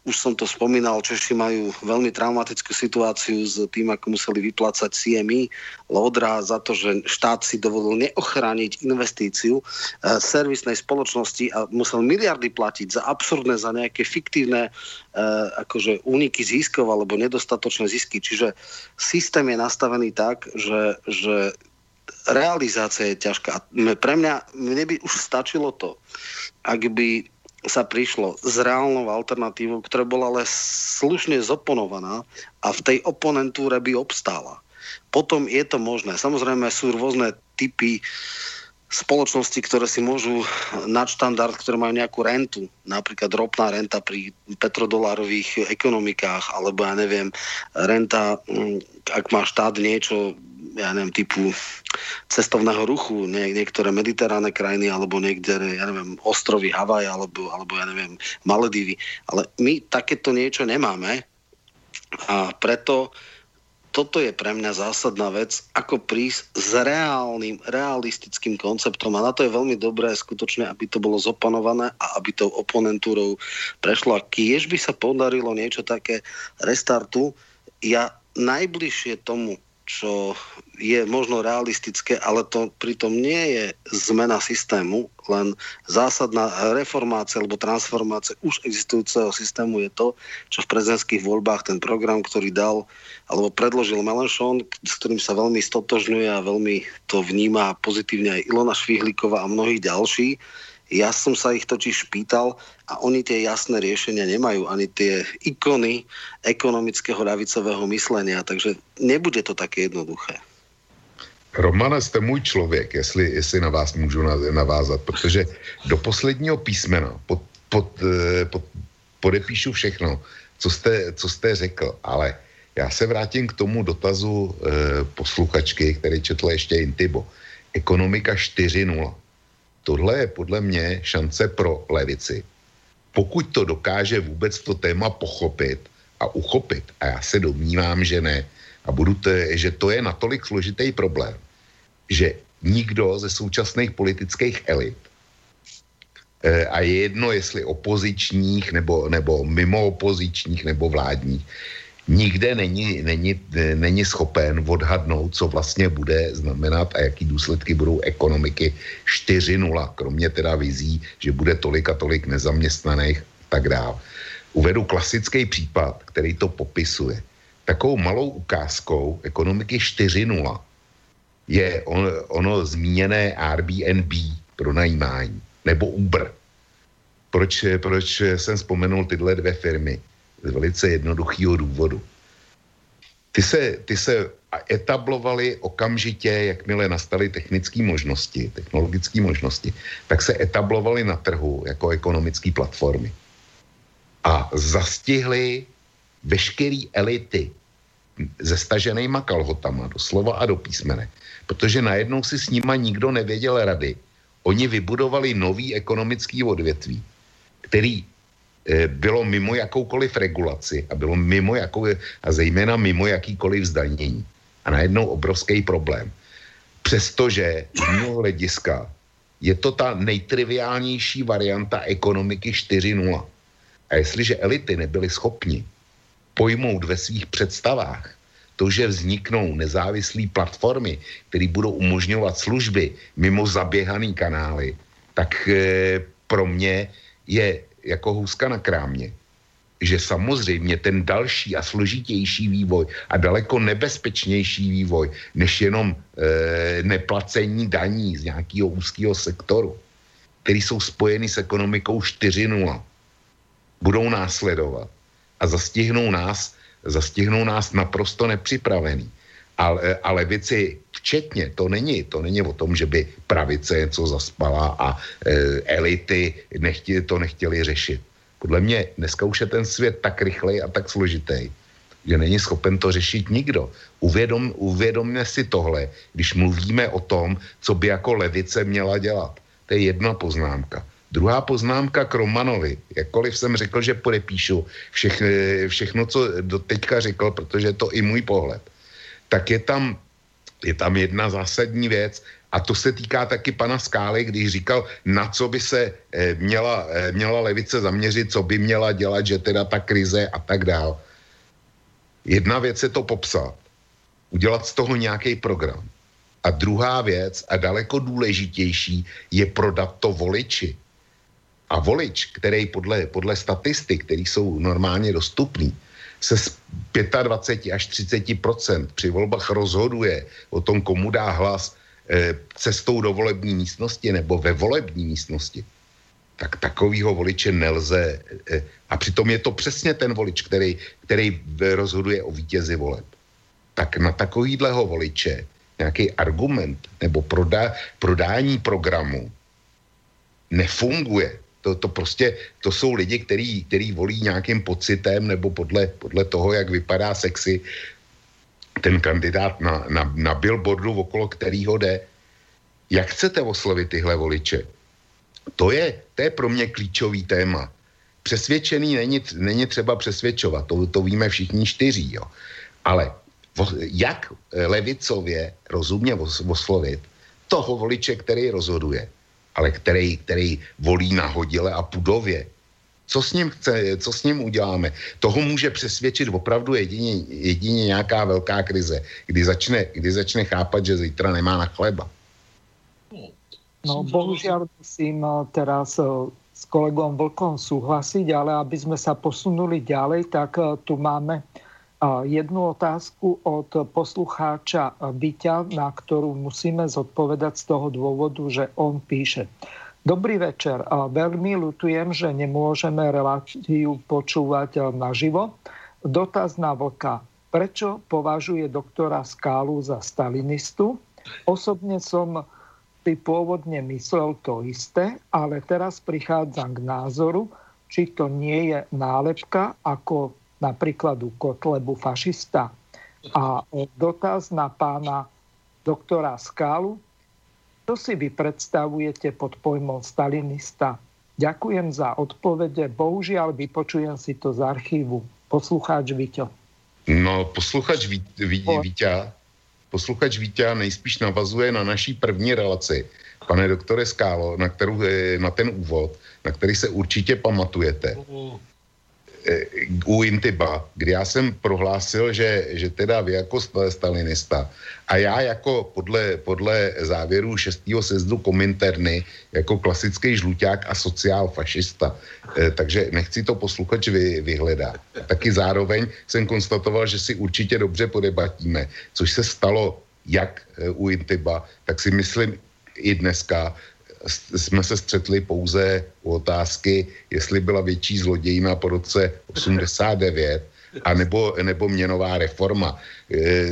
[SPEAKER 5] už som to spomínal, Češi majú veľmi traumatickú situáciu s tým, ako museli vyplácať CMI, Lodra za to, že štát si dovolil neochrániť investíciu e, servisnej spoločnosti a musel miliardy platiť za absurdné, za nejaké fiktívne e, akože úniky ziskov alebo nedostatočné zisky. Čiže systém je nastavený tak, že, že realizácia je ťažká. Pre mňa, mne by už stačilo to, ak by sa prišlo s reálnou alternatívou, ktorá bola ale slušne zoponovaná a v tej oponentúre by obstála. Potom je to možné. Samozrejme sú rôzne typy spoločnosti, ktoré si môžu nadštandard, ktoré majú nejakú rentu, napríklad ropná renta pri petrodolárových ekonomikách, alebo ja neviem, renta, mm, ak má štát niečo ja neviem, typu cestovného ruchu, nie, niektoré mediteránne krajiny, alebo niektoré, ja neviem, ostrovy Havaj, alebo, alebo ja neviem, Maledivy. Ale my takéto niečo nemáme a preto toto je pre mňa zásadná vec, ako prísť s reálnym, realistickým konceptom a na to je veľmi dobré skutočne, aby to bolo zopanované a aby tou oponentúrou prešlo. A kiež by sa podarilo niečo také restartu, ja najbližšie tomu čo je možno realistické, ale to pritom nie je zmena systému, len zásadná reformácia alebo transformácia už existujúceho systému je to, čo v prezidentských voľbách ten program, ktorý dal alebo predložil Melenchon, s ktorým sa veľmi stotožňuje a veľmi to vníma pozitívne aj Ilona Švihlíková a mnohí ďalší, ja som sa ich totiž pýtal a oni tie jasné riešenia nemajú, ani tie ikony ekonomického ravicového myslenia, takže nebude to také jednoduché.
[SPEAKER 2] Romane, jste můj člověk, jestli, jestli na vás můžu navázat, protože do posledního písmena pod, pod, eh, pod, podepíšu všechno, co jste, co jste řekl, ale já se vrátím k tomu dotazu eh, posluchačky, který četl ještě Intibo. Ekonomika 4.0 tohle je podle mě šance pro levici. Pokud to dokáže vůbec to téma pochopit a uchopit, a já se domnívám, že ne, a budu te, že to je natolik složitý problém, že nikdo ze současných politických elit eh, a je jedno, jestli opozičních, nebo, nebo mimo opozičních, nebo vládních, nikde není, není, není schopen odhadnout, co vlastně bude znamenat a jaký důsledky budou ekonomiky 4.0, kromě teda vizí, že bude tolik a tolik nezaměstnaných tak dál. Uvedu klasický případ, který to popisuje. Takovou malou ukázkou ekonomiky 4.0 je on, ono zmíněné Airbnb pro najímání nebo Uber. Proč, proč jsem vzpomenul tyhle dvě firmy? Z velice jednoduchého důvodu. Ty se, ty se etablovaly okamžitě, jakmile nastaly technické možnosti, technologické možnosti, tak se etablovaly na trhu jako ekonomické platformy. A zastihly veškeré elity se staženýma kalhotama, doslova a do písmene, protože najednou si s nima nikdo nevěděl rady. Oni vybudovali nový ekonomický odvětví, který bylo mimo jakoukoliv regulaci a bylo mimo jakou, a zejména mimo jakýkoliv zdanění. A najednou obrovský problém. Přestože z mého hlediska je to ta nejtriviálnější varianta ekonomiky 4.0. A jestliže elity nebyly schopni pojmout ve svých představách to, že vzniknou nezávislé platformy, které budou umožňovat služby mimo zaběhaný kanály, tak e, pro mě je jako houska na krámě, že samozřejmě ten další a složitější vývoj a daleko nebezpečnější vývoj, než jenom e, neplacení daní z nějakého úzkého sektoru, který jsou spojeny s ekonomikou 4.0, budou následovat a zastihnou nás, zastihnou nás naprosto nepřipravený. Ale, ale věci včetně, to není, to není o tom, že by pravice něco zaspala a e, elity nechtě, to nechtěli řešit. Podle mě dneska už je ten svět tak rychlej a tak složitý, že není schopen to řešit nikdo. Uvědom, uvědomme si tohle, když mluvíme o tom, co by jako levice měla dělat. To je jedna poznámka. Druhá poznámka k Romanovi. Jakkoliv jsem řekl, že podepíšu všechno, všechno co do teďka řekl, protože je to i můj pohled, tak je tam, je tam jedna zásadní věc A to se týká taky pana Skály, když říkal, na co by se eh, měla, eh, měla levice zaměřit, co by měla dělat, že teda ta krize a tak dál. Jedna věc je to popsat, udělat z toho nějaký program. A druhá věc, a daleko důležitější, je prodat to voliči. A volič, který podle, podle statistik, které jsou normálně dostupný, se z 25 až 30 při volbách rozhoduje o tom, komu dá hlas e, cestou do volební místnosti nebo ve volební místnosti, tak takovýho voliče nelze. E, a přitom je to přesně ten volič, který, který rozhoduje o vítězi voleb. Tak na takovýhleho voliče nějaký argument nebo proda, prodání programu nefunguje. To, to prostě, to jsou lidi, který, který volí nějakým pocitem nebo podle, podle toho, jak vypadá sexy ten kandidát na, na, na billboardu, okolo kterýho jde. Jak chcete oslovit tyhle voliče? To je, to je pro mě klíčový téma. Přesvědčený není, není třeba přesvědčovat, to, to víme všichni čtyři, jo. Ale jak levicově rozumně oslovit toho voliče, který rozhoduje, ale který, který volí nahodile a pudově. Co s ním chce, co s ním uděláme? Toho může přesvědčit opravdu jedině, jedině nějaká velká krize, kdy začne, kdy začne chápat, že zítra nemá na chleba.
[SPEAKER 6] No, bohužiaľ musím eh, teraz eh, s kolegom Vlkom súhlasiť, ale aby sme sa posunuli ďalej, tak eh, tu máme jednu otázku od poslucháča Byťa, na ktorú musíme zodpovedať z toho dôvodu, že on píše. Dobrý večer. Veľmi lutujem, že nemôžeme reláciu počúvať naživo. Dotaz na vlka. Prečo považuje doktora Skálu za stalinistu? Osobne som si pôvodne myslel to isté, ale teraz prichádzam k názoru, či to nie je nálepka, ako napríklad u Kotlebu fašista. A dotaz na pána doktora Skálu. Čo si vy predstavujete pod pojmom stalinista? Ďakujem za odpovede. Bohužiaľ vypočujem si to z archívu. Poslucháč Víťo.
[SPEAKER 2] No, posluchač Víťa, posluchač Víťa nejspíš navazuje na naší první relaci, pane doktore Skálo, na, kterou, na ten úvod, na který se určitě pamatujete. Eh, u Intiba, kdy já jsem prohlásil, že, že teda vy jako stalinista a já jako podle, podle závěru 6. sezdu Kominterny jako klasický žluťák a sociál fašista. E, takže nechci to posluchač vy, vyhledat. Taky zároveň jsem konstatoval, že si určitě dobře podebatíme, což se stalo jak eh, u Intiba, tak si myslím i dneska, jsme se střetli pouze u otázky, jestli byla větší zlodějina po roce 89, a nebo, nebo měnová reforma. E,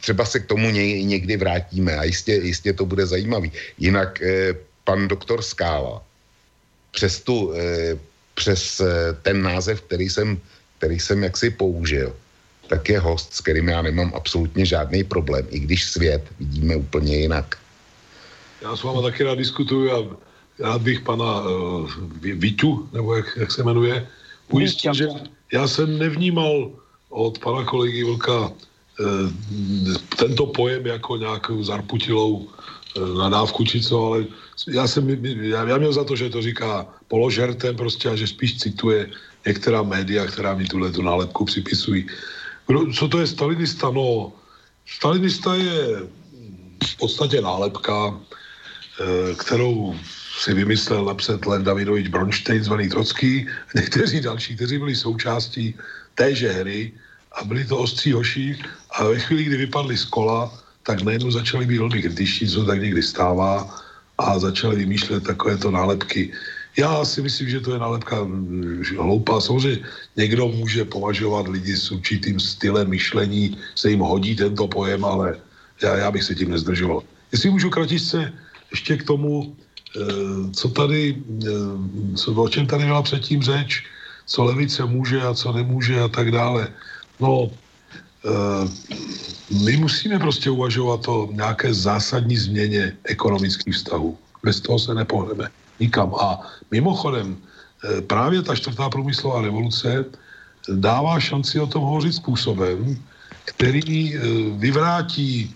[SPEAKER 2] třeba se k tomu někdy vrátíme a jistě, jistě to bude zajímavý. Jinak e, pan doktor Skála přes, tu, e, přes ten název, který jsem, který jsem jaksi použil, tak je host, s kterým já nemám absolutně žádný problém, i když svět vidíme úplně jinak.
[SPEAKER 4] Já s váma taky rád diskutuju a rád bych pana uh, Vitu, nebo jak, jak se jmenuje, ujistil, že já jsem nevnímal od pana kolegy Vlka uh, tento pojem jako nějakou zarputilou uh, nadávku či co, ale já jsem, já, já měl za to, že to říká položertem prostě a že spíš cituje některá média, která mi tuhle tu nálepku připisují. Co to je stalinista? No, stalinista je v podstatě nálepka, Eh, kterou si vymyslel napřed Len Davidovič Bronstein, zvaný Trocký, a někteří další, kteří byli součástí téže hry a byli to ostří hoši a ve chvíli, kdy vypadli z kola, tak najednou začali být velmi kritičtí, co tak někdy stává a začali vymýšlet takovéto nálepky. Já si myslím, že to je nálepka hm, hloupá. Samozřejmě někdo může považovat lidi s určitým stylem myšlení, se jim hodí tento pojem, ale já, já bych se tím nezdržoval. Jestli můžu kratičce ještě k tomu, eh, co tady, eh, co, o čem tady byla předtím řeč, co levice může a co nemůže a tak dále. No, eh, my musíme prostě uvažovat o nějaké zásadní změně ekonomických vztahů. Bez toho se nepohneme nikam. A mimochodem, právě ta čtvrtá průmyslová revoluce dává šanci o tom hovořit způsobem, který vyvrátí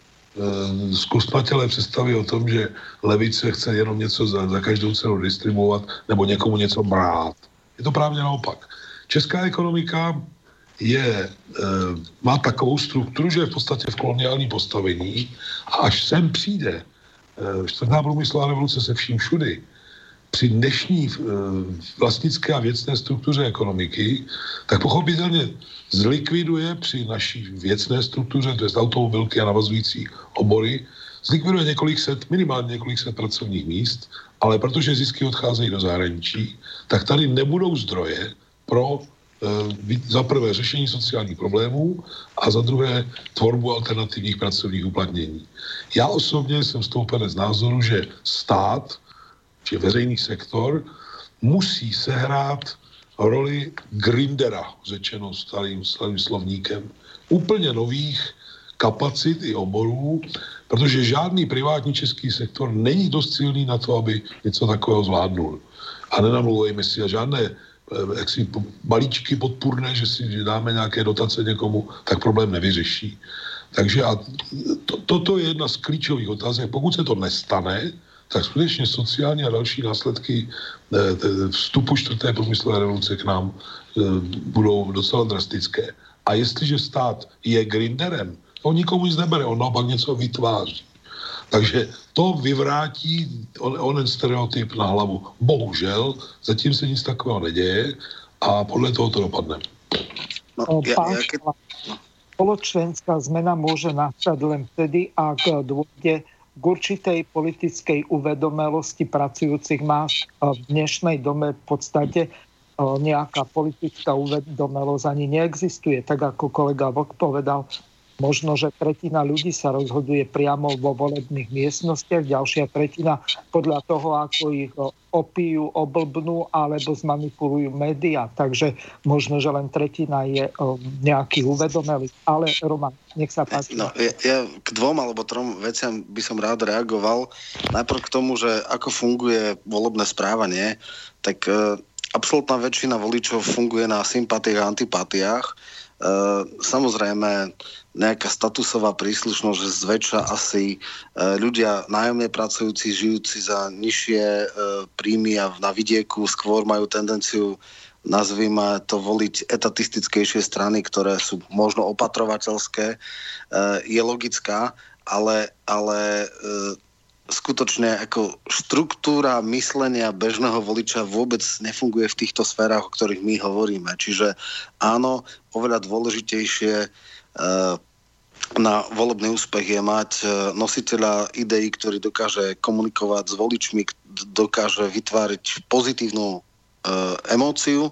[SPEAKER 4] zkusnatelé představy o tom, že levice chce jenom něco za, za každou cenu distribuovat nebo někomu něco brát. Je to právě naopak. Česká ekonomika je, e, má takovou strukturu, že je v podstatě v koloniální postavení a až sem přijde e, čtvrtá průmyslová revoluce se vším všudy, při dnešní vlastnické a věcné struktuře ekonomiky, tak pochopitelně zlikviduje při naší věcné struktuře, to je automobilky a navazující obory, zlikviduje několik set, minimálně několik set pracovních míst, ale protože zisky odcházejí do zahraničí, tak tady nebudou zdroje pro e, za prvé řešení sociálních problémů a za druhé tvorbu alternativních pracovních uplatnění. Já osobně jsem stoupenec názoru, že stát, či veřejný sektor, musí sehrát roli grindera, řečeno starým, starým slovníkem, úplně nových kapacit i oborů, protože žádný privátní český sektor není dost silný na to, aby něco takového zvládnul. A nenamluvujeme si a žádné eh, jaksi balíčky podpůrné, že si dáme nějaké dotace někomu, tak problém nevyřeší. Takže a to, toto je jedna z klíčových otázek. Pokud se to nestane, tak skutečně sociální a další následky eh, vstupu čtvrté průmyslové revoluce k nám eh, budou docela drastické. A jestliže stát je grinderem, on nikomu nic nebere, on naopak něco vytváří. Takže to vyvrátí onen stereotyp na hlavu. Bohužel, zatím se nic takového neděje a podle toho to dopadne.
[SPEAKER 6] No, ja, ja, keď... Spoločenská zmena môže nastať len vtedy, ak dôjde k určitej politickej uvedomelosti pracujúcich más v dnešnej dome v podstate nejaká politická uvedomelosť ani neexistuje. Tak ako kolega Vok povedal, Možno, že tretina ľudí sa rozhoduje priamo vo volebných miestnostiach, ďalšia tretina podľa toho, ako ich opijú, oblbnú alebo zmanipulujú médiá. Takže možno, že len tretina je nejaký uvedomelý. Ale Roman, nech sa páči.
[SPEAKER 5] No, ja, ja k dvom alebo trom veciam by som rád reagoval. Najprv k tomu, že ako funguje volebné správanie, tak e, absolútna väčšina voličov funguje na sympatiách a antipatiách. E, samozrejme, nejaká statusová príslušnosť, že zväčša asi e, ľudia nájomne pracujúci, žijúci za nižšie e, príjmy a na vidieku skôr majú tendenciu nazvime to voliť etatistickejšie strany, ktoré sú možno opatrovateľské, e, je logická, ale, ale skutočne ako štruktúra myslenia bežného voliča vôbec nefunguje v týchto sférach, o ktorých my hovoríme. Čiže áno, oveľa dôležitejšie na volebný úspech je mať e, nositeľa ideí, ktorý dokáže komunikovať s voličmi, dokáže vytváriť pozitívnu e, emóciu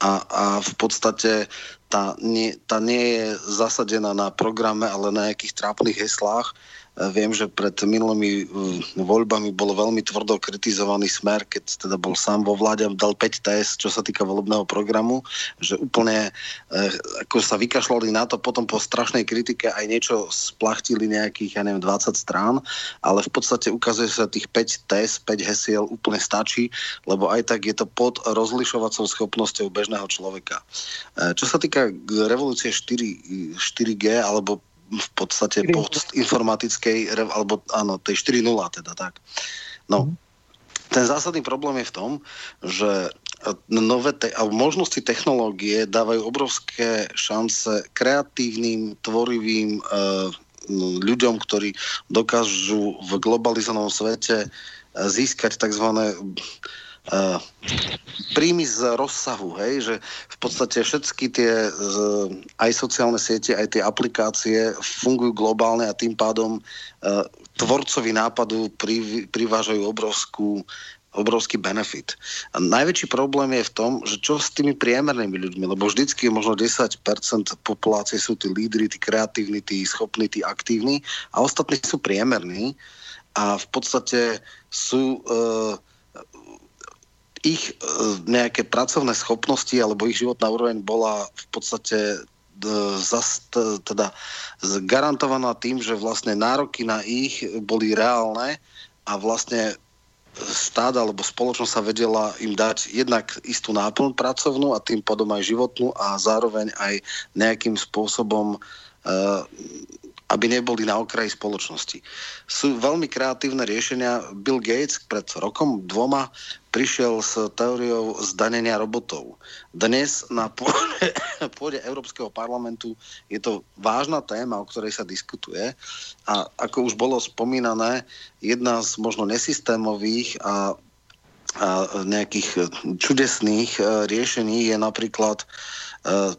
[SPEAKER 5] a, a v podstate tá nie, tá nie je zasadená na programe, ale na nejakých trápnych heslách Viem, že pred minulými mm, voľbami bol veľmi tvrdo kritizovaný smer, keď teda bol sám vo vláde, dal 5 test, čo sa týka volebného programu, že úplne eh, ako sa vykašľali na to, potom po strašnej kritike aj niečo splachtili nejakých, ja neviem, 20 strán, ale v podstate ukazuje sa tých 5 test, 5 hesiel úplne stačí, lebo aj tak je to pod rozlišovacou schopnosťou bežného človeka. Eh, čo sa týka revolúcie 4, 4G alebo v podstate post informatickej, alebo áno, tej 4.0 teda tak. No, mm. ten zásadný problém je v tom, že e, nové te- alebo možnosti technológie dávajú obrovské šance kreatívnym, tvorivým uh, ľuďom, ktorí dokážu v globalizovanom svete e, získať tzv uh, príjmy z rozsahu, hej, že v podstate všetky tie uh, aj sociálne siete, aj tie aplikácie fungujú globálne a tým pádom uh, tvorcovi nápadu pri, privážajú obrovskú obrovský benefit. A najväčší problém je v tom, že čo s tými priemernými ľuďmi, lebo vždycky je možno 10% populácie sú tí lídry, tí kreatívni, tí schopní, tí aktívni a ostatní sú priemerní a v podstate sú uh, ich e, nejaké pracovné schopnosti alebo ich životná úroveň bola v podstate e, zast, teda garantovaná tým, že vlastne nároky na ich boli reálne a vlastne štát alebo spoločnosť sa vedela im dať jednak istú náplň pracovnú a tým pádom aj životnú a zároveň aj nejakým spôsobom uh, aby neboli na okraji spoločnosti. Sú veľmi kreatívne riešenia. Bill Gates pred rokom, dvoma prišiel s teóriou zdanenia robotov. Dnes na pôde, Európskeho parlamentu je to vážna téma, o ktorej sa diskutuje. A ako už bolo spomínané, jedna z možno nesystémových a nejakých čudesných e, riešení je napríklad e,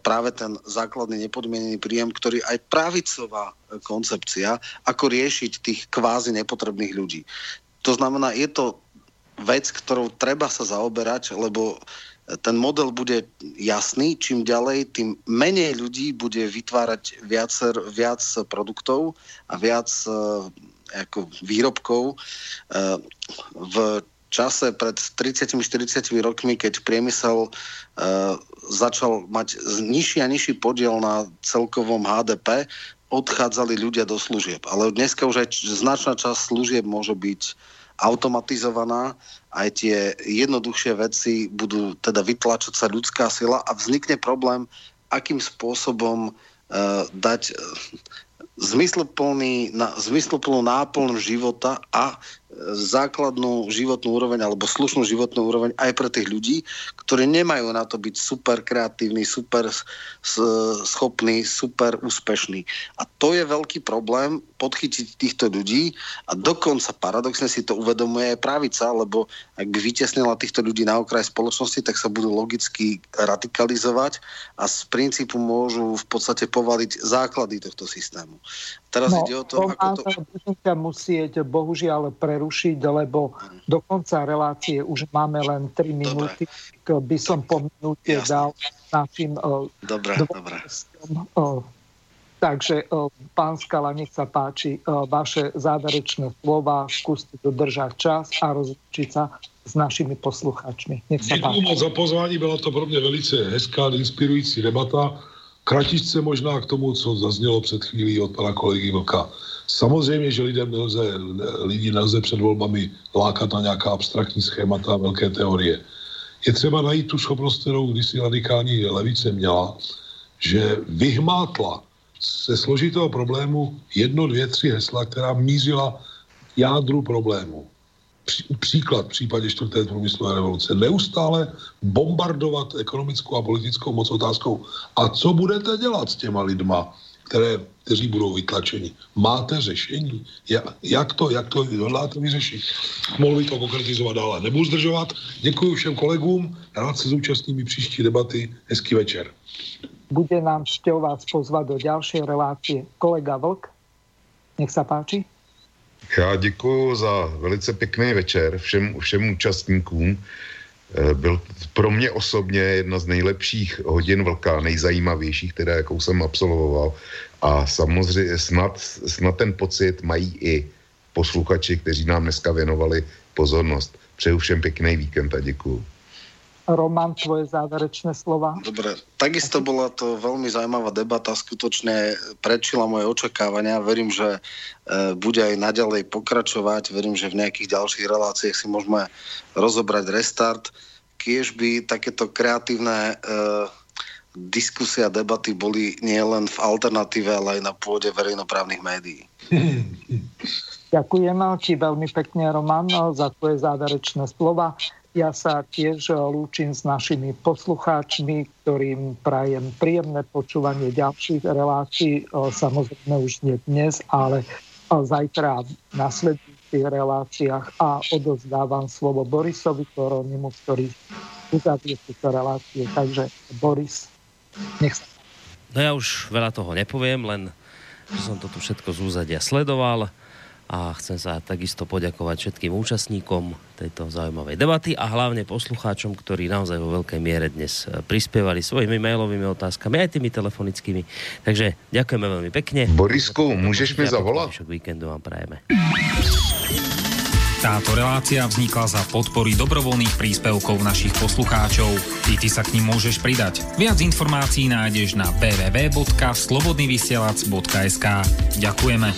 [SPEAKER 5] práve ten základný nepodmienený príjem, ktorý aj pravicová koncepcia, ako riešiť tých kvázi nepotrebných ľudí. To znamená, je to vec, ktorou treba sa zaoberať, lebo ten model bude jasný, čím ďalej, tým menej ľudí bude vytvárať viacer, viac produktov a viac uh, ako výrobkov. V čase pred 30-40 rokmi, keď priemysel uh, začal mať nižší a nižší podiel na celkovom HDP, odchádzali ľudia do služieb. Ale dneska už aj značná časť služieb môže byť automatizovaná, aj tie jednoduchšie veci budú teda vytlačať sa ľudská sila a vznikne problém, akým spôsobom uh, dať uh, zmysluplný, na, zmysluplnú náplň života a základnú životnú úroveň alebo slušnú životnú úroveň aj pre tých ľudí, ktorí nemajú na to byť super kreatívni, super schopní, super úspešní. A to je veľký problém podchytiť týchto ľudí a dokonca paradoxne si to uvedomuje aj pravica, lebo ak by vytesnila týchto ľudí na okraj spoločnosti, tak sa budú logicky radikalizovať a z princípu môžu v podstate povaliť základy tohto systému. Teraz no, ide o to, ako to...
[SPEAKER 6] Musieť bohužiaľ prerušiť, lebo do konca relácie už máme len 3 minúty. By som po minúte Jasne. dal našim
[SPEAKER 5] dobre, dobre.
[SPEAKER 6] Takže, pán Skala, nech sa páči, vaše záverečné slova, skúste dodržať čas a rozličiť sa s našimi posluchačmi. Nech sa
[SPEAKER 4] Děkuji moc za pozvání, byla to pro mě velice hezká, inspirující debata. Kratičce možná k tomu, co zaznělo před chvílí od pana kolegy Vlka. Samozřejmě, že lidem nelze, lidi nelze před volbami lákat na nějaká abstraktní schémata a velké teorie. Je třeba najít tu schopnost, kterou kdysi radikální levice měla, že vyhmátla se složitého problému jedno, dvě, tři hesla, která mířila jádru problému příklad v případě čtvrté průmyslové revoluce. Neustále bombardovat ekonomickou a politickou moc otázkou. A co budete dělat s těma lidma, které, kteří budou vytlačeni? Máte řešení? Jak to, jak to hodláte vyřešit? Mohl bych to konkretizovat dále. Nebudu zdržovat. Děkuji všem kolegům. Rád se zúčastním příští debaty. Hezký večer.
[SPEAKER 6] Bude nám šťou vás pozvat do ďalšej relácie kolega Vlk. Nech sa páči.
[SPEAKER 2] Já děkuji za velice pěkný večer všem, všem účastníkům. Eh, byl pro mě osobně jedna z nejlepších hodin vlka, nejzajímavějších, teda jakou jsem absolvoval. A samozřejmě snad, snad ten pocit mají i posluchači, kteří nám dneska věnovali pozornost. Přeju všem pěkný víkend a děkuji.
[SPEAKER 6] Roman, tvoje záverečné slova.
[SPEAKER 5] Dobre, takisto bola to veľmi zaujímavá debata, skutočne prečila moje očakávania. Verím, že e, bude aj naďalej pokračovať. Verím, že v nejakých ďalších reláciách si môžeme rozobrať restart. Kiež by takéto kreatívne e, diskusie a debaty boli nielen v alternatíve, ale aj na pôde verejnoprávnych médií.
[SPEAKER 6] Ďakujem ti veľmi pekne, Roman, za tvoje záverečné slova. Ja sa tiež eh, lúčim s našimi poslucháčmi, ktorým prajem príjemné počúvanie ďalších relácií, eh, samozrejme už nie dnes, ale eh, zajtra v nasledujúcich reláciách a odozdávam slovo Borisovi Koronimu, ktorý uzavrie tieto relácie. Takže Boris, nech sa
[SPEAKER 3] No ja už veľa toho nepoviem, len som to tu všetko z úzadia sledoval a chcem sa takisto poďakovať všetkým účastníkom tejto zaujímavej debaty a hlavne poslucháčom, ktorí naozaj vo veľkej miere dnes e, prispievali svojimi mailovými otázkami aj tými telefonickými. Takže ďakujeme veľmi pekne.
[SPEAKER 2] Borisku, môžeš mi zavolať?
[SPEAKER 3] víkendu vám prajeme.
[SPEAKER 12] Táto relácia vznikla za podpory dobrovoľných príspevkov našich poslucháčov. I ty sa k ním môžeš pridať. Viac informácií nájdeš na www.slobodnyvysielac.sk Ďakujeme.